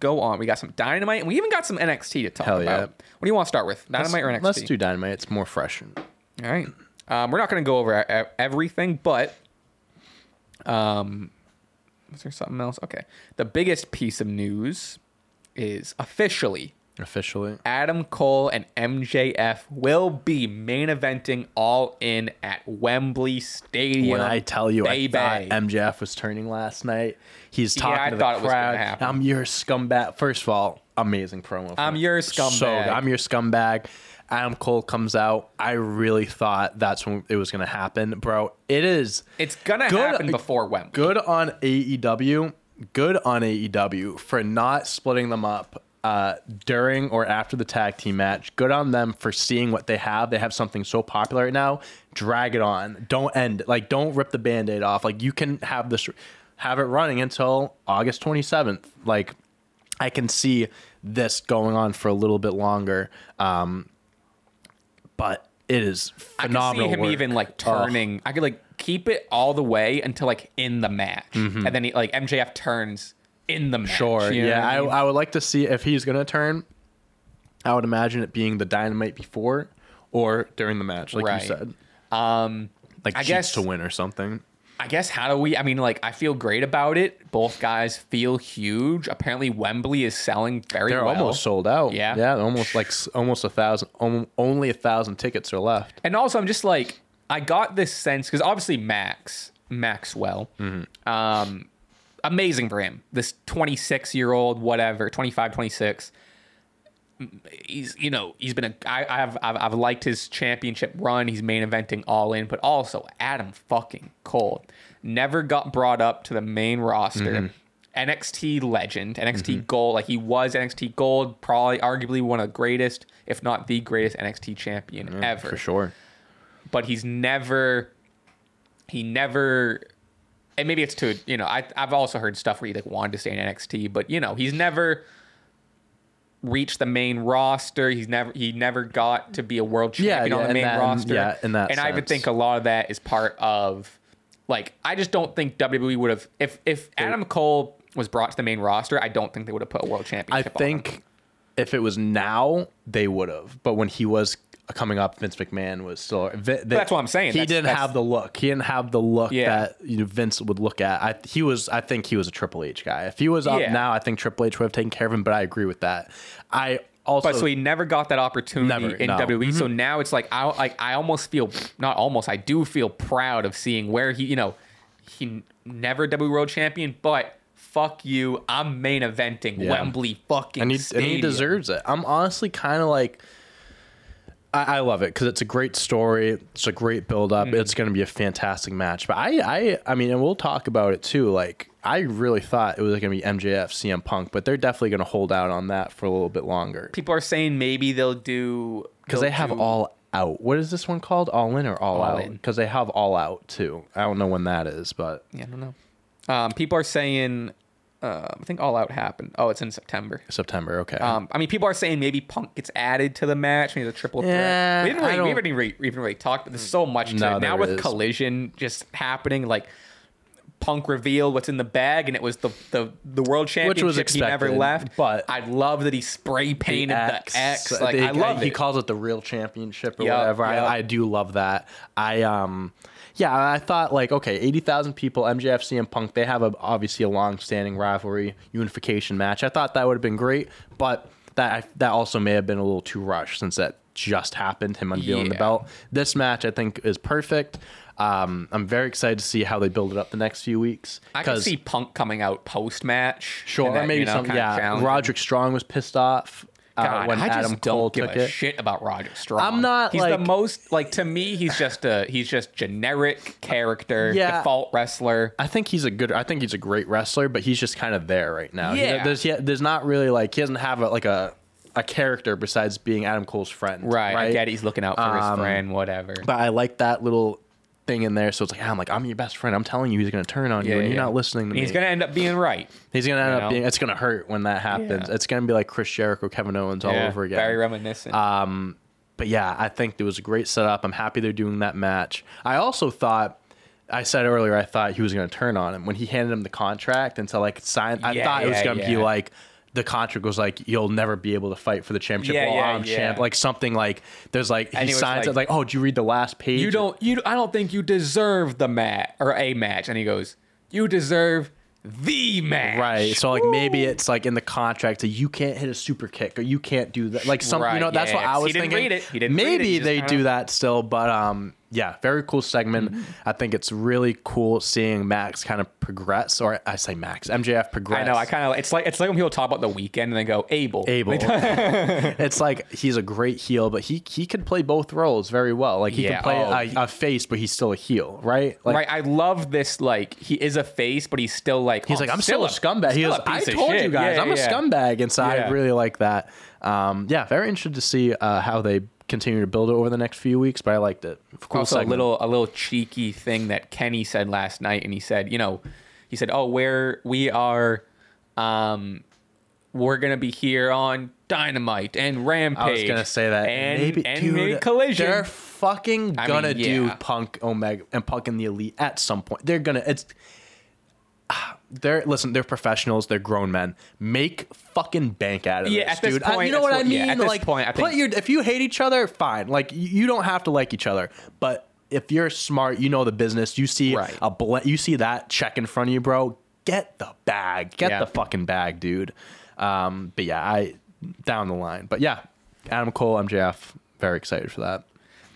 Speaker 1: go on. We got some dynamite, and we even got some NXT to talk
Speaker 2: Hell yeah.
Speaker 1: about. What do you want to start with? Dynamite or NXT?
Speaker 2: Let's do dynamite. It's more fresh.
Speaker 1: All right. Um, we're not going to go over everything, but um, is there something else? Okay. The biggest piece of news is officially
Speaker 2: Officially,
Speaker 1: Adam Cole and MJF will be main eventing all in at Wembley Stadium.
Speaker 2: when I tell you,
Speaker 1: baby.
Speaker 2: I thought MJF was turning last night. He's
Speaker 1: Yeah,
Speaker 2: talking
Speaker 1: I
Speaker 2: to
Speaker 1: thought
Speaker 2: the
Speaker 1: it was gonna
Speaker 2: crowd.
Speaker 1: happen.
Speaker 2: I'm your scumbag. First of all, amazing promo.
Speaker 1: I'm
Speaker 2: him.
Speaker 1: your
Speaker 2: So
Speaker 1: scumbag.
Speaker 2: good. I'm your scumbag. Adam Cole comes out. I really thought that's when it was gonna happen, bro. It is
Speaker 1: it's gonna
Speaker 2: Good-
Speaker 1: happen before Wembley.
Speaker 2: good on AEW. Good on AEW for not splitting them up uh, during or after the tag team match. Good on them for seeing what they have. They have something so popular right now. Drag it on. Don't end. it. Like don't rip the band-aid off. Like you can have this have it running until August 27th. Like I can see this going on for a little bit longer. Um, but it is
Speaker 1: I can
Speaker 2: phenomenal.
Speaker 1: see him
Speaker 2: work.
Speaker 1: even like
Speaker 2: Oh.
Speaker 1: turning. I could like keep it all the way until like in the match,
Speaker 2: Mm-hmm.
Speaker 1: and then he, like MJF turns in the match.
Speaker 2: Sure.
Speaker 1: you know
Speaker 2: yeah, I,
Speaker 1: mean?
Speaker 2: I would like to see if he's gonna turn. I would imagine it being the dynamite before or during the match, like
Speaker 1: Right.
Speaker 2: you said,
Speaker 1: um,
Speaker 2: like
Speaker 1: I guess-
Speaker 2: to win or something.
Speaker 1: I guess how do we? I mean, like I feel great about it. Both guys feel huge. Apparently, Wembley is selling very
Speaker 2: They're
Speaker 1: well.
Speaker 2: almost sold out.
Speaker 1: Yeah.
Speaker 2: yeah, almost like almost a thousand. Only a thousand tickets are left.
Speaker 1: And also, I'm just like, I got this sense because obviously Max Maxwell,
Speaker 2: Mm-hmm.
Speaker 1: um, amazing for him. This 26 year old, whatever, 25, 26. He's you know he's been a I I've, I've I've liked his championship run. He's main eventing all in, but also Adam fucking Cole never got brought up to the main roster.
Speaker 2: Mm-hmm.
Speaker 1: NXT legend, NXT Gold, like he was NXT Gold, probably arguably one of the greatest, if not the greatest NXT champion ever
Speaker 2: for sure.
Speaker 1: but he's never he never and maybe it's to you know I, i've also heard stuff where he like wanted to stay in nxt but you know he's never reached the main roster he's never he never got to be a world champion
Speaker 2: yeah,
Speaker 1: on the main
Speaker 2: that-
Speaker 1: roster
Speaker 2: yeah, in that
Speaker 1: and i would think a lot of that is part of like i just don't think wwe would have if if adam cole was brought to the main roster i don't think they would have put a world
Speaker 2: I
Speaker 1: championship on him.
Speaker 2: think if it was now, they would have. But when he was coming up, Vince McMahon was still. They-
Speaker 1: that's what I'm saying.
Speaker 2: He
Speaker 1: That's-
Speaker 2: didn't
Speaker 1: that's-
Speaker 2: have the look. He didn't have the look
Speaker 1: Yeah.
Speaker 2: that you know, Vince would look at. I, he was. I think he was a Triple H guy. If he was up
Speaker 1: Yeah.
Speaker 2: now, I think Triple H would have taken care of him. But I agree with that. I also.
Speaker 1: But so he never got that opportunity
Speaker 2: Never,
Speaker 1: in
Speaker 2: no. Mm-hmm.
Speaker 1: WWE. So now it's like I like I almost feel not almost I do feel proud of seeing where he you know he never WWE World Champion, but fuck you, I'm main eventing
Speaker 2: Yeah.
Speaker 1: Wembley fucking
Speaker 2: and he, and he deserves it. I'm honestly kind of like, I, I love it because it's a great story. It's a great build up. It's going to be a fantastic match. But I, I, I mean, and we'll talk about it too. Like, I really thought it was going to be MJF, CM Punk, but they're definitely going to hold out on that for a little bit longer
Speaker 1: People are saying maybe they'll do
Speaker 2: because
Speaker 1: they'll
Speaker 2: have
Speaker 1: do-
Speaker 2: all out. What is this one called? All in or all,
Speaker 1: All
Speaker 2: out? Because they have all out too. I don't know when that is, but
Speaker 1: Yeah, I don't know. Um, people are saying uh, I think All Out happened. Oh, it's in September.
Speaker 2: September. Okay.
Speaker 1: Um, I mean, people are saying maybe Punk gets added to the match, maybe the triple threat.
Speaker 2: Yeah,
Speaker 1: we didn't really, we haven't even really, even really talked, but there's so much to
Speaker 2: No,
Speaker 1: it. Now with
Speaker 2: is.
Speaker 1: Collision just happening, like Punk revealed what's in the bag, and it was the the, the world championship
Speaker 2: was
Speaker 1: he never left.
Speaker 2: but-
Speaker 1: I love that he spray painted the X. Like
Speaker 2: they-
Speaker 1: I love
Speaker 2: he
Speaker 1: it.
Speaker 2: calls it the real championship or
Speaker 1: Yup,
Speaker 2: whatever.
Speaker 1: yup.
Speaker 2: I, I do love that. I um yeah, I thought like okay, eighty thousand people, MJF, CM Punk, they have a obviously a long-standing rivalry unification match. I thought that would have been great, but that that also may have been a little too rushed since that just happened. Him unveiling the belt. This match I think is perfect. Um, I'm very excited to see how they build it up the next few weeks.
Speaker 1: I can see Punk coming out post match.
Speaker 2: Sure, or maybe some. Yeah, Roderick Strong was pissed off uh,
Speaker 1: God,
Speaker 2: when
Speaker 1: I just
Speaker 2: Adam
Speaker 1: don't
Speaker 2: Cole
Speaker 1: give
Speaker 2: took
Speaker 1: a
Speaker 2: it.
Speaker 1: shit about Roger Strong.
Speaker 2: I'm not,
Speaker 1: He's the most like to me. He's just a he's just generic character,
Speaker 2: Yeah.
Speaker 1: default wrestler.
Speaker 2: I think he's a good. I think he's a great wrestler, but he's just kind of there right now. He-
Speaker 1: Yeah.
Speaker 2: there's he, there's not really like he doesn't have a, like a a character besides being Adam Cole's friend.
Speaker 1: Right, I get he's looking out for his
Speaker 2: Um,
Speaker 1: friend, whatever.
Speaker 2: But I like that little thing in there. So it's like I'm like I'm your best friend. I'm telling you, he's gonna turn on you, and you're
Speaker 1: yeah.
Speaker 2: not listening to me.
Speaker 1: He's gonna end up being right.
Speaker 2: He's gonna end
Speaker 1: you
Speaker 2: up
Speaker 1: know?
Speaker 2: being. It's gonna hurt when that happens.
Speaker 1: Yeah.
Speaker 2: It's gonna be like Chris Jericho, Kevin Owens all
Speaker 1: Yeah,
Speaker 2: over again.
Speaker 1: Very reminiscent.
Speaker 2: Um, but yeah, I think it was a great setup. I'm happy they're doing that match. I also thought, I said earlier, I thought he was going to turn on him when he handed him the contract and to like sign. I
Speaker 1: Yeah,
Speaker 2: thought it was
Speaker 1: yeah,
Speaker 2: going to be
Speaker 1: yeah.
Speaker 2: like the contract was like you'll never be able to fight for the championship
Speaker 1: Yeah,
Speaker 2: while
Speaker 1: yeah,
Speaker 2: I'm
Speaker 1: yeah.
Speaker 2: champ. Like something like there's like he
Speaker 1: he
Speaker 2: signs
Speaker 1: like-
Speaker 2: it like oh, did you read the last page?
Speaker 1: you don't you I don't think you deserve the match or a match. And he goes, You deserve the match.
Speaker 2: Right. So like maybe it's like in the contract that you can't hit a super kick or you can't do that. Like some, you know, that's what I
Speaker 1: he
Speaker 2: was
Speaker 1: didn't
Speaker 2: thinking.
Speaker 1: read it. He didn't read it.
Speaker 2: maybe
Speaker 1: He
Speaker 2: they do that still, but um, yeah, very cool segment.
Speaker 1: Mm-hmm.
Speaker 2: I think it's really cool seeing Max kind of progress, or I say Max, MJF progress.
Speaker 1: I know. I kind of. It's like it's like when people talk about the Weeknd and they go Abel.
Speaker 2: Abel. [laughs] it's like he's a great heel, but he he can play both roles very well. Like he
Speaker 1: Yeah,
Speaker 2: can play
Speaker 1: oh,
Speaker 2: a, a face, but he's still a heel, right? Like,
Speaker 1: right. I love this. Like he is a face, but he's still like.
Speaker 2: He's
Speaker 1: oh,
Speaker 2: like, I'm still, a scumbag. He
Speaker 1: still a
Speaker 2: I told you guys,
Speaker 1: Yeah,
Speaker 2: I'm a scumbag. And so I really like that. Um, yeah, very interested to see uh, how they continue to build it over the next few weeks, but I liked it. Cool
Speaker 1: also
Speaker 2: segment.
Speaker 1: a little a little cheeky thing that Kenny said last night, and he said, you know, he said, oh, where we are, um, we're gonna be here on Dynamite and Rampage.
Speaker 2: I was gonna say that.
Speaker 1: and
Speaker 2: maybe,
Speaker 1: and
Speaker 2: dude,
Speaker 1: maybe Collision.
Speaker 2: They're fucking gonna
Speaker 1: mean,
Speaker 2: do. Punk Omega and Punk and the Elite at some point. They're gonna. It's. They're listen. They're professionals. They're grown men. Make fucking bank out of
Speaker 1: Yeah,
Speaker 2: this,
Speaker 1: at this
Speaker 2: dude. I- you know what I mean?
Speaker 1: yeah, at this
Speaker 2: like,
Speaker 1: point, I think-
Speaker 2: your if you hate each other, fine. Like you, don't have to like each other, but if you're smart, you know the business. You see
Speaker 1: Right.
Speaker 2: a bl- you see that check in front of you, bro. Get the bag. Get
Speaker 1: Yeah.
Speaker 2: the fucking bag, dude. Um, but yeah, I down the line. But yeah, Adam Cole, MJF, very excited for that.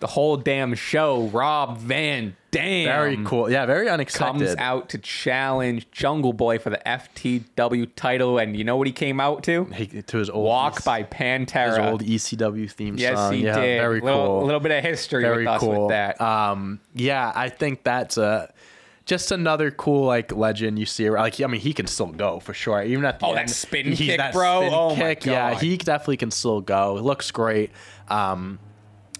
Speaker 1: The whole damn show. Rob Van Dam.
Speaker 2: Very cool. Yeah, very unexpected.
Speaker 1: Comes out to challenge Jungle Boy for the FTW title, and you know what he came out to?
Speaker 2: He- to his old
Speaker 1: Walk
Speaker 2: EC
Speaker 1: by Pantera.
Speaker 2: his old ECW theme
Speaker 1: yes,
Speaker 2: song.
Speaker 1: he
Speaker 2: yeah,
Speaker 1: did.
Speaker 2: very
Speaker 1: little,
Speaker 2: cool.
Speaker 1: A little bit of history
Speaker 2: very
Speaker 1: with
Speaker 2: cool.
Speaker 1: with that.
Speaker 2: Um, yeah, I think that's a just another cool like legend you see. Like, I mean, he can still go for sure. Even at the
Speaker 1: Oh,
Speaker 2: end,
Speaker 1: that spin kick,
Speaker 2: that
Speaker 1: bro.
Speaker 2: spin
Speaker 1: Oh my
Speaker 2: kick. Yeah, he definitely can still go. It looks great. Um,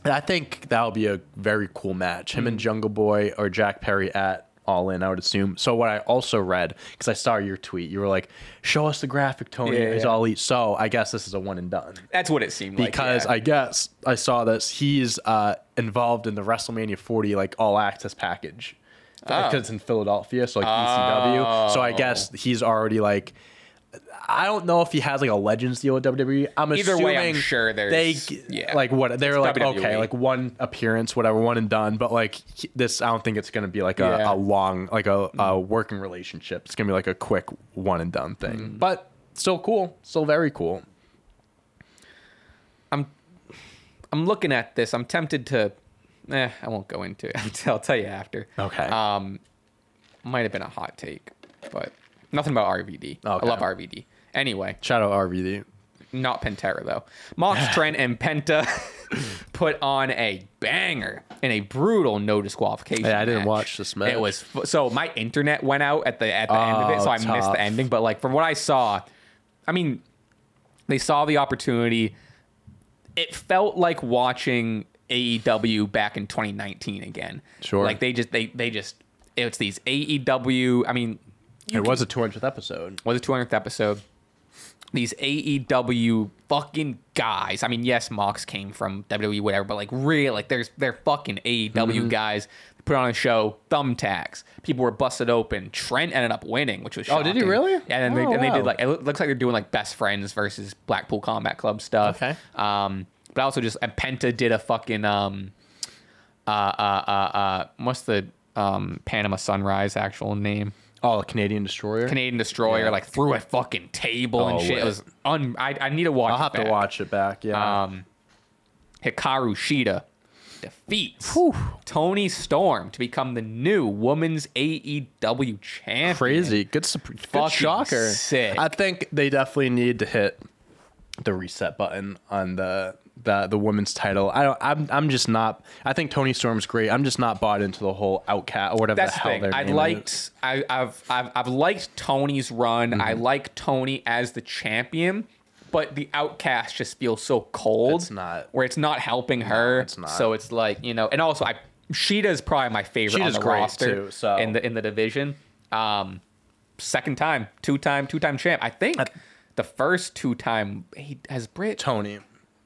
Speaker 2: I think that'll be a very cool match. Him and
Speaker 1: Mm.
Speaker 2: Jungle Boy or Jack Perry at All In, I would assume. So what I also read because I saw your tweet, you were like, "Show us the graphic, Tony.
Speaker 1: Yeah,
Speaker 2: It's
Speaker 1: yeah.
Speaker 2: all elite." So I guess this is a one and done
Speaker 1: That's what it seemed like.
Speaker 2: because
Speaker 1: yeah.
Speaker 2: I guess I saw this. He's uh, involved in the WrestleMania 40 like all access package because
Speaker 1: Oh.
Speaker 2: it's in Philadelphia, so like ECW. So I guess he's already like. I don't know if he has like a Legends deal with WWE. I'm
Speaker 1: Either
Speaker 2: assuming
Speaker 1: way, I'm sure there's-
Speaker 2: they
Speaker 1: yeah.
Speaker 2: like what they're like
Speaker 1: WWE.
Speaker 2: okay like one appearance whatever one and done but like this I don't think it's gonna be like a,
Speaker 1: Yeah.
Speaker 2: A long like a, a working relationship. It's gonna be like a quick one and done thing,
Speaker 1: Mm.
Speaker 2: but still cool, still very cool.
Speaker 1: I'm I'm looking at this. I'm tempted to. Eh, I won't go into it. [laughs] I'll tell you after.
Speaker 2: Okay.
Speaker 1: Um, might have been a hot take, but nothing about RVD. I love RVD. Anyway,
Speaker 2: Shout out RVD.
Speaker 1: not Pantera though. Mox [sighs] Trent and Penta [laughs] put on a banger in a brutal no disqualification.
Speaker 2: Yeah, I didn't
Speaker 1: match.
Speaker 2: watch this match.
Speaker 1: It was f- so my internet went out at the at the end of it, so
Speaker 2: Oh,
Speaker 1: I missed the ending. But like from what I saw, I mean, they saw the opportunity. It felt like watching AEW back in 2019 again.
Speaker 2: Sure.
Speaker 1: Like they just they they just it's these AEW. I mean,
Speaker 2: It was a 200th episode.
Speaker 1: was the 200th episode. these AEW fucking guys. I mean, yes, Mox came from WWE, whatever, but like real, like there's they're fucking AEW
Speaker 2: Mm-hmm.
Speaker 1: guys. Put on a show, thumbtacks. People were busted open. Trent ended up winning, which was
Speaker 2: Oh, did he really?
Speaker 1: Yeah, and, they,
Speaker 2: Oh,
Speaker 1: and they did like it looks like they're doing like best friends versus Blackpool Combat Club stuff.
Speaker 2: Okay.
Speaker 1: Um, but also just and Penta did a fucking um, uh, uh, uh, uh, what's the um Panama Sunrise actual name?
Speaker 2: Oh, a Canadian destroyer.
Speaker 1: Canadian Destroyer
Speaker 2: Yeah.
Speaker 1: like through a fucking table and
Speaker 2: Oh,
Speaker 1: shit. It
Speaker 2: wait.
Speaker 1: was un. I, I need to watch.
Speaker 2: I'll
Speaker 1: it
Speaker 2: have to
Speaker 1: back.
Speaker 2: watch it back. Yeah.
Speaker 1: Um, Hikaru Shida defeats Toni Storm to become the new women's AEW champion.
Speaker 2: Crazy. Good, sup- good
Speaker 1: Fucking
Speaker 2: shocker.
Speaker 1: sick.
Speaker 2: I think they definitely need to hit the reset button on the the the women's title. I don't. I'm I'm just not. I think Toni Storm's great. I'm just not bought into the whole outcast or whatever
Speaker 1: That's
Speaker 2: the hell
Speaker 1: thing. I liked.
Speaker 2: is.
Speaker 1: I, I've, I've I've liked Toni's run. I
Speaker 2: Mm-hmm.
Speaker 1: like Toni as the champion, but the Outcast just feels so cold.
Speaker 2: It's not.
Speaker 1: Where it's not helping her.
Speaker 2: it's not.
Speaker 1: So it's like you know, and also I. Shida's probably my favorite
Speaker 2: Shida's
Speaker 1: on the
Speaker 2: great,
Speaker 1: roster
Speaker 2: too, so-
Speaker 1: in the in the division. Um, second time, two time, two time champ. I think the first two time he has Britt.
Speaker 2: Toni.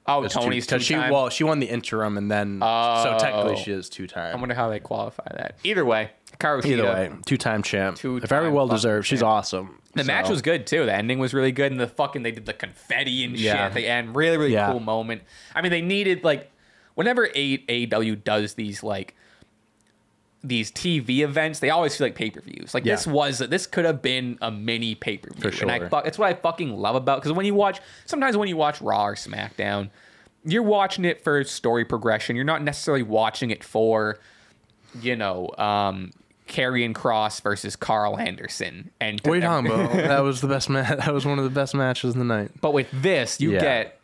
Speaker 1: Oh, Toni's two
Speaker 2: because she
Speaker 1: time.
Speaker 2: well she won the interim and then so technically
Speaker 1: Oh.
Speaker 2: she is two
Speaker 1: I wonder how they qualify that. Either way, Hikaru
Speaker 2: Either way, two time champ.
Speaker 1: Two-time
Speaker 2: Very well deserved. She's
Speaker 1: champ.
Speaker 2: awesome.
Speaker 1: The match was good too. The ending was really good, and the fucking they did the confetti and shit
Speaker 2: Yeah.
Speaker 1: at the end. Really, really
Speaker 2: Yeah.
Speaker 1: cool moment. I mean, they needed like whenever A- AEW does these like these TV events, they always feel like pay per views. Like
Speaker 2: Yeah.
Speaker 1: this was this could have been a mini pay per view,
Speaker 2: For
Speaker 1: and I
Speaker 2: sure.
Speaker 1: fuck, that's what I fucking love about because when you watch sometimes when you watch Raw or SmackDown, you're watching it for story progression. You're not necessarily watching it for you know. um Karrion Kross versus Karl Anderson, and
Speaker 2: What are [laughs] you talking about? that was the best match. [laughs] That was one of the best matches of the night.
Speaker 1: But with this, you
Speaker 2: Yeah.
Speaker 1: get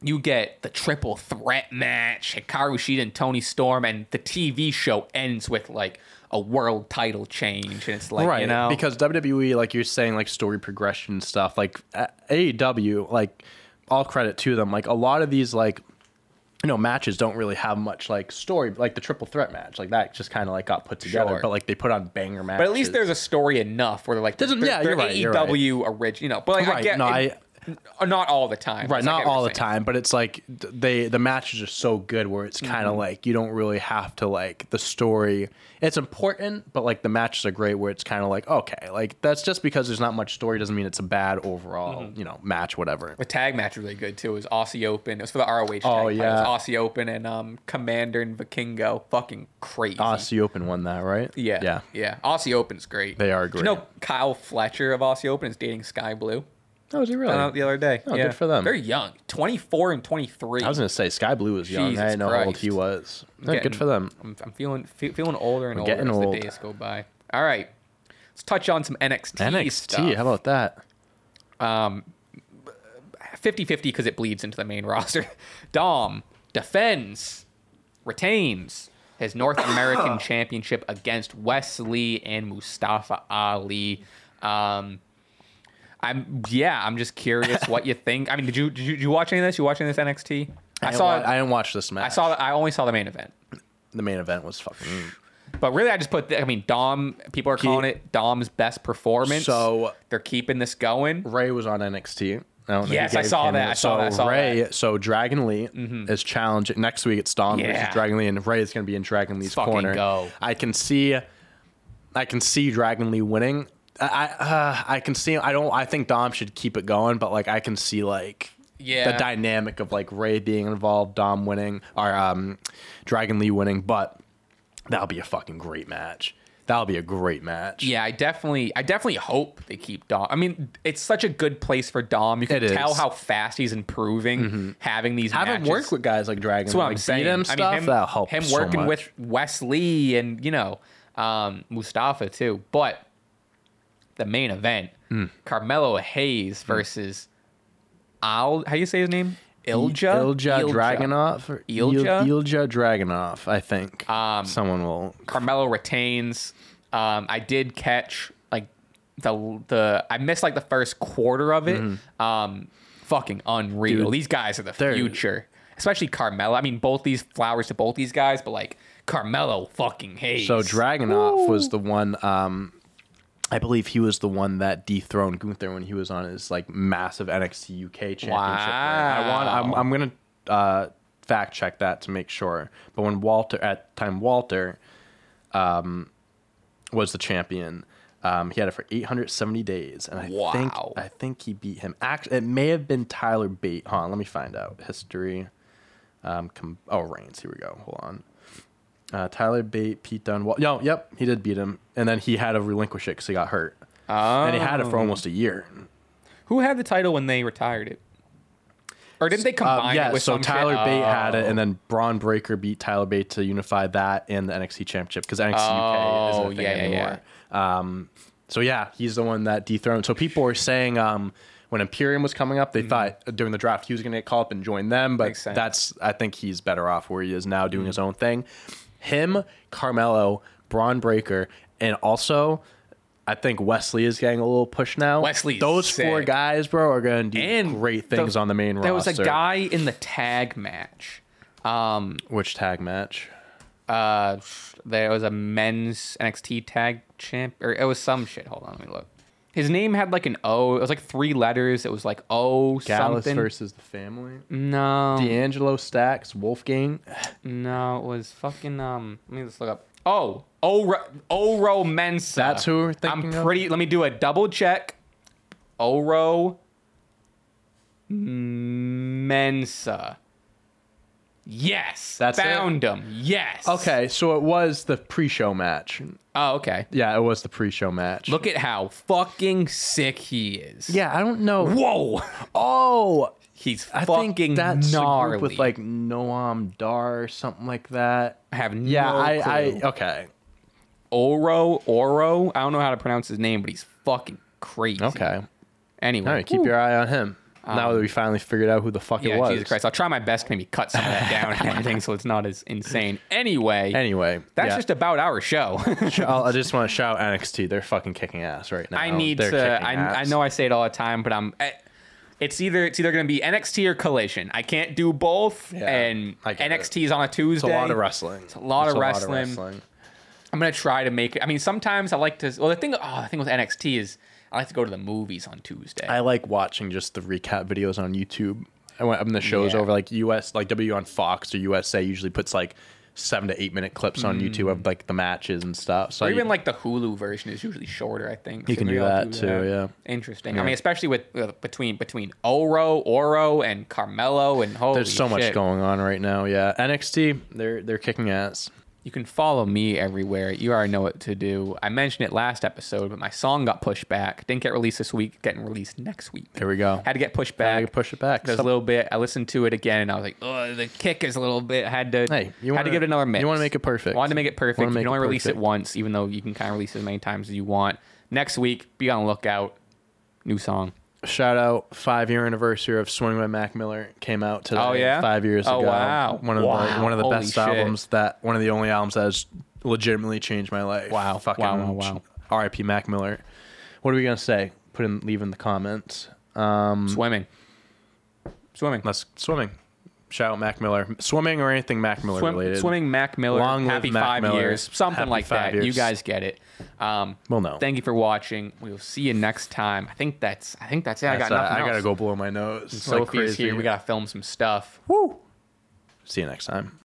Speaker 1: you get the triple threat match, Hikaru Shida and Toni Storm, and the TV show ends with like a world title change, and it's like
Speaker 2: right
Speaker 1: you know
Speaker 2: because WWE like you're saying like story progression stuff like AEW like all credit to them like a lot of these like you know matches don't really have much like story like the triple threat match like that just kind of like got put together
Speaker 1: Sure.
Speaker 2: but like they put on banger matches
Speaker 1: but at least there's a story enough where they're like they're,
Speaker 2: yeah,
Speaker 1: they're
Speaker 2: you're right, you're right.
Speaker 1: AEW original, you know. But like I get
Speaker 2: no,
Speaker 1: it- not all the time,
Speaker 2: right
Speaker 1: like
Speaker 2: not
Speaker 1: I get what
Speaker 2: all the time but it's like th- they the matches are so good where it's kind
Speaker 1: Mm-hmm.
Speaker 2: of like you don't really have to like the story it's important but like the matches are great where it's kind of like okay like that's just because there's not much story doesn't mean it's a bad overall
Speaker 1: Mm-hmm.
Speaker 2: you know match whatever
Speaker 1: The tag match was really good too. It was Aussie Open. It was for the ROH. tag
Speaker 2: Oh, yeah.
Speaker 1: Aussie Open and um Komander and Vikingo. Fucking crazy.
Speaker 2: Aussie Open won that right
Speaker 1: Yeah,
Speaker 2: yeah
Speaker 1: yeah. Aussie Open's great.
Speaker 2: They are
Speaker 1: Did You know. Kyle Fletcher of Aussie Open is dating Skye Blue.
Speaker 2: Oh, was he really?
Speaker 1: Found out the other day.
Speaker 2: Oh,
Speaker 1: yeah.
Speaker 2: good for them.
Speaker 1: Very young, twenty four and twenty three.
Speaker 2: I was gonna say Skye Blue was young.
Speaker 1: Jesus
Speaker 2: I didn't know how old
Speaker 1: Christ.
Speaker 2: he was.
Speaker 1: Getting-
Speaker 2: good for them.
Speaker 1: I'm, I'm feeling fe- feeling older and
Speaker 2: We're
Speaker 1: older
Speaker 2: getting
Speaker 1: as
Speaker 2: old.
Speaker 1: the days go by. All right, let's touch on some NXT,
Speaker 2: NXT.
Speaker 1: stuff.
Speaker 2: How about that?
Speaker 1: 50-50 because it bleeds into the main [laughs] roster. Dom defends, retains his North American [coughs] Championship against Wes Lee and Mustafa Ali. Um, I'm yeah, I'm just curious what you think. I mean, did you did you, did you watch any of this? You watching this NXT? I,
Speaker 2: didn't
Speaker 1: saw
Speaker 2: wa- I didn't watch this match.
Speaker 1: I saw I only saw the main event.
Speaker 2: the main event was fucking.
Speaker 1: But really, I just put. The, I mean, Dom. People are calling it Dom's best performance.
Speaker 2: So-
Speaker 1: they're keeping this going.
Speaker 2: Rey was on NXT. I don't know if
Speaker 1: Yes, I saw that. I saw
Speaker 2: so
Speaker 1: that, I saw
Speaker 2: Rey,
Speaker 1: that. Mm-hmm.
Speaker 2: so Dragon Lee is challenging next week. It's Dom
Speaker 1: Yeah.
Speaker 2: versus Dragon Lee, and Rey is going to be in Dragon Lee's
Speaker 1: fucking
Speaker 2: corner.
Speaker 1: go.
Speaker 2: I can see, I can see Dragon Lee winning. I, I, uh, I can see. I don't. I think Dom should keep it going, but like I can see like
Speaker 1: Yeah.
Speaker 2: the dynamic of like Rey being involved, Dom winning, or um, Dragon Lee winning. But that'll be a fucking great match. That'll be a great match.
Speaker 1: Yeah, I definitely, I definitely hope they keep Dom. I mean, it's such a good place for Dom. You can
Speaker 2: It
Speaker 1: tell
Speaker 2: is.
Speaker 1: how fast he's improving, having these
Speaker 2: Have
Speaker 1: matches.
Speaker 2: him work with guys like Dragon.
Speaker 1: That's what
Speaker 2: like,
Speaker 1: I'm saying.
Speaker 2: Him
Speaker 1: I mean, him,
Speaker 2: help
Speaker 1: him
Speaker 2: so
Speaker 1: working
Speaker 2: much.
Speaker 1: with Wes Lee and you know um, Mustafa too. But the main event,
Speaker 2: Hmm.
Speaker 1: Carmelo Hayes versus Al. How do you say his name? Ilja.
Speaker 2: Ilja Dragunov. or
Speaker 1: Ilja?
Speaker 2: Ilja Dragunov. I think.
Speaker 1: Um,
Speaker 2: Someone will.
Speaker 1: Carmelo retains. Um, I did catch like the the I missed like the first quarter of it. Um, fucking unreal.
Speaker 2: Mm-hmm. Dude,
Speaker 1: these guys are the future, especially Carmelo. I mean, both these flowers to both these guys, but like Carmelo fucking Hayes.
Speaker 2: So Dragunov was the one. Um, I believe he was the one that dethroned Gunther when he was on his like massive NXT UK championship. Run. I want. I'm,
Speaker 1: Wow.
Speaker 2: I'm gonna uh, fact check that to make sure. But when Walter at the time Walter um, was the champion, um, he had it for 870 days, and I think I think he beat him. Actually, it may have been Tyler Bate. Hold on, let me find out history. Um, com- oh, Reigns. Here we go. Hold on. Uh, Tyler Bate, Pete Dunne. Well, no, yep, he did beat him, and then he had to relinquish it because he got hurt.
Speaker 1: Oh.
Speaker 2: And he had it for almost a year.
Speaker 1: Who had the title when they retired it? Or didn't they
Speaker 2: Uh,
Speaker 1: combine
Speaker 2: yeah,
Speaker 1: it with
Speaker 2: so
Speaker 1: some
Speaker 2: Tyler
Speaker 1: shit?
Speaker 2: Bate had it,
Speaker 1: Oh.
Speaker 2: and then Bron Breakker beat Tyler Bate to unify that and the NXT Championship because NXT UK
Speaker 1: Oh,
Speaker 2: isn't a thing
Speaker 1: yeah, yeah,
Speaker 2: anymore. Um, so yeah, he's the one that dethroned. So people were saying um, when Imperium was coming up, they thought during the draft he was going to get called up and join them, but that's I think he's better off where he is now doing his own thing. Him, Carmelo, Bron Breakker, and also. I think Wes Lee is getting a little push now.
Speaker 1: Wes Lee,
Speaker 2: those four guys, bro, are going to do
Speaker 1: And
Speaker 2: great things
Speaker 1: the-
Speaker 2: on the main
Speaker 1: There
Speaker 2: roster.
Speaker 1: There was a guy in the tag match. Um,
Speaker 2: Which tag match?
Speaker 1: uh, there was a men's NXT tag champ, or it was some shit. Hold on, let me look. His name had like an O. It was like three letters. It was like O
Speaker 2: Gallus
Speaker 1: something.
Speaker 2: versus the family.
Speaker 1: No,
Speaker 2: D'Angelo Stacks, Wolfgang.
Speaker 1: no, it was fucking. Um, let me just look up. Oh, Oro, Oro Mensah.
Speaker 2: That's who we're thinking
Speaker 1: I'm
Speaker 2: of?
Speaker 1: pretty. Let me do a double check. Oro Mensah. Yes,
Speaker 2: That's it?
Speaker 1: found him. Yes.
Speaker 2: Okay, so it was the pre-show match.
Speaker 1: Oh, okay.
Speaker 2: Yeah, it was the pre-show match.
Speaker 1: Look at how fucking sick he is.
Speaker 2: Yeah, I don't know.
Speaker 1: Whoa.
Speaker 2: Oh,
Speaker 1: He's
Speaker 2: I
Speaker 1: fucking
Speaker 2: think that's a
Speaker 1: gnarly.
Speaker 2: group with like Noam Dar or something like that.
Speaker 1: I have
Speaker 2: Yeah,
Speaker 1: no
Speaker 2: I, I
Speaker 1: clue.
Speaker 2: okay.
Speaker 1: Oro, Oro. I don't know how to pronounce his name, but he's fucking crazy.
Speaker 2: Okay.
Speaker 1: Anyway,
Speaker 2: All right, keep your eye on him. Now that we finally figured out who the fuck
Speaker 1: Yeah,
Speaker 2: it was.
Speaker 1: Jesus Christ. I'll try my best to maybe cut some of that down and everything so it's not as insane. Anyway,
Speaker 2: Anyway,
Speaker 1: that's
Speaker 2: yeah.
Speaker 1: just about our show. [laughs]
Speaker 2: I'll- just want to [laughs] shout NXT. They're fucking kicking ass right now.
Speaker 1: I need
Speaker 2: They're
Speaker 1: to. I, I know I say it all the time, but I'm. eh, It's either it's either going to be NXT or Collision. I can't do both,
Speaker 2: Yeah,
Speaker 1: and
Speaker 2: I it.
Speaker 1: NXT is on a Tuesday.
Speaker 2: It's a lot of wrestling. It's
Speaker 1: a lot of wrestling. I'm gonna try to make it. I mean, sometimes I like to. Well, the thing, oh, the thing with NXT is I like to go to the movies on Tuesday.
Speaker 2: I like watching just the recap videos on YouTube. I went when the shows
Speaker 1: Yeah.
Speaker 2: over like US, like W on Fox or USA usually puts like seven to eight minute clips on YouTube of like the matches and stuff. So
Speaker 1: or even like the Hulu version is usually shorter. I think
Speaker 2: You can do
Speaker 1: I'll
Speaker 2: that too, yeah.
Speaker 1: Interesting. I mean, especially with uh, between between Oro, Oro, and Carmelo, and holy
Speaker 2: there's so much going on right now. Yeah, NXT, they're they're kicking ass.
Speaker 1: You can follow me everywhere. You already know what to do. I mentioned it last episode, but my song got pushed back. Didn't get released this week. Getting released next week.
Speaker 2: There we go.
Speaker 1: Had to get pushed back.
Speaker 2: can push it back.
Speaker 1: There's a little bit. I listened to it again, and I was like, "Oh, the kick is a little bit." Had to.
Speaker 2: Hey, you
Speaker 1: had
Speaker 2: wanna-
Speaker 1: to give it another mix.
Speaker 2: you wanna make it perfect.
Speaker 1: Wanted to make it perfect.
Speaker 2: Wanna
Speaker 1: You can only release it once, even though you can kind of release it as many times as you want. Next week, be on the lookout. New song.
Speaker 2: Shout out five year anniversary of Swing by Mac Miller came out today.
Speaker 1: Oh, yeah?
Speaker 2: five years
Speaker 1: Oh,
Speaker 2: ago.
Speaker 1: wow.
Speaker 2: One of
Speaker 1: Wow.
Speaker 2: the one of the
Speaker 1: Holy
Speaker 2: best
Speaker 1: shit.
Speaker 2: albums that one of the only albums that has legitimately changed my life.
Speaker 1: Wow.
Speaker 2: fucking
Speaker 1: Wow, wow, wow.
Speaker 2: R.I.P. Mac Miller. What are we gonna say? Put in leave in the comments. Um,
Speaker 1: Swimming. Swimming.
Speaker 2: let's swimming. Shout out Mac Miller. Swimming or anything Mac Miller
Speaker 1: Swim,
Speaker 2: related.
Speaker 1: swimming Mac Miller.
Speaker 2: Long
Speaker 1: happy
Speaker 2: Mac
Speaker 1: five
Speaker 2: Miller.
Speaker 1: years. Something like that. You guys get it. Um,
Speaker 2: Well, no.
Speaker 1: Thank you for watching. We will see you next time. I think that's. I think that's it. I got
Speaker 2: That's, uh,
Speaker 1: nothing
Speaker 2: I gotta go blow my nose. like
Speaker 1: Sophie's
Speaker 2: crazy.
Speaker 1: here. We gotta film some stuff.
Speaker 2: Woo. See you next time.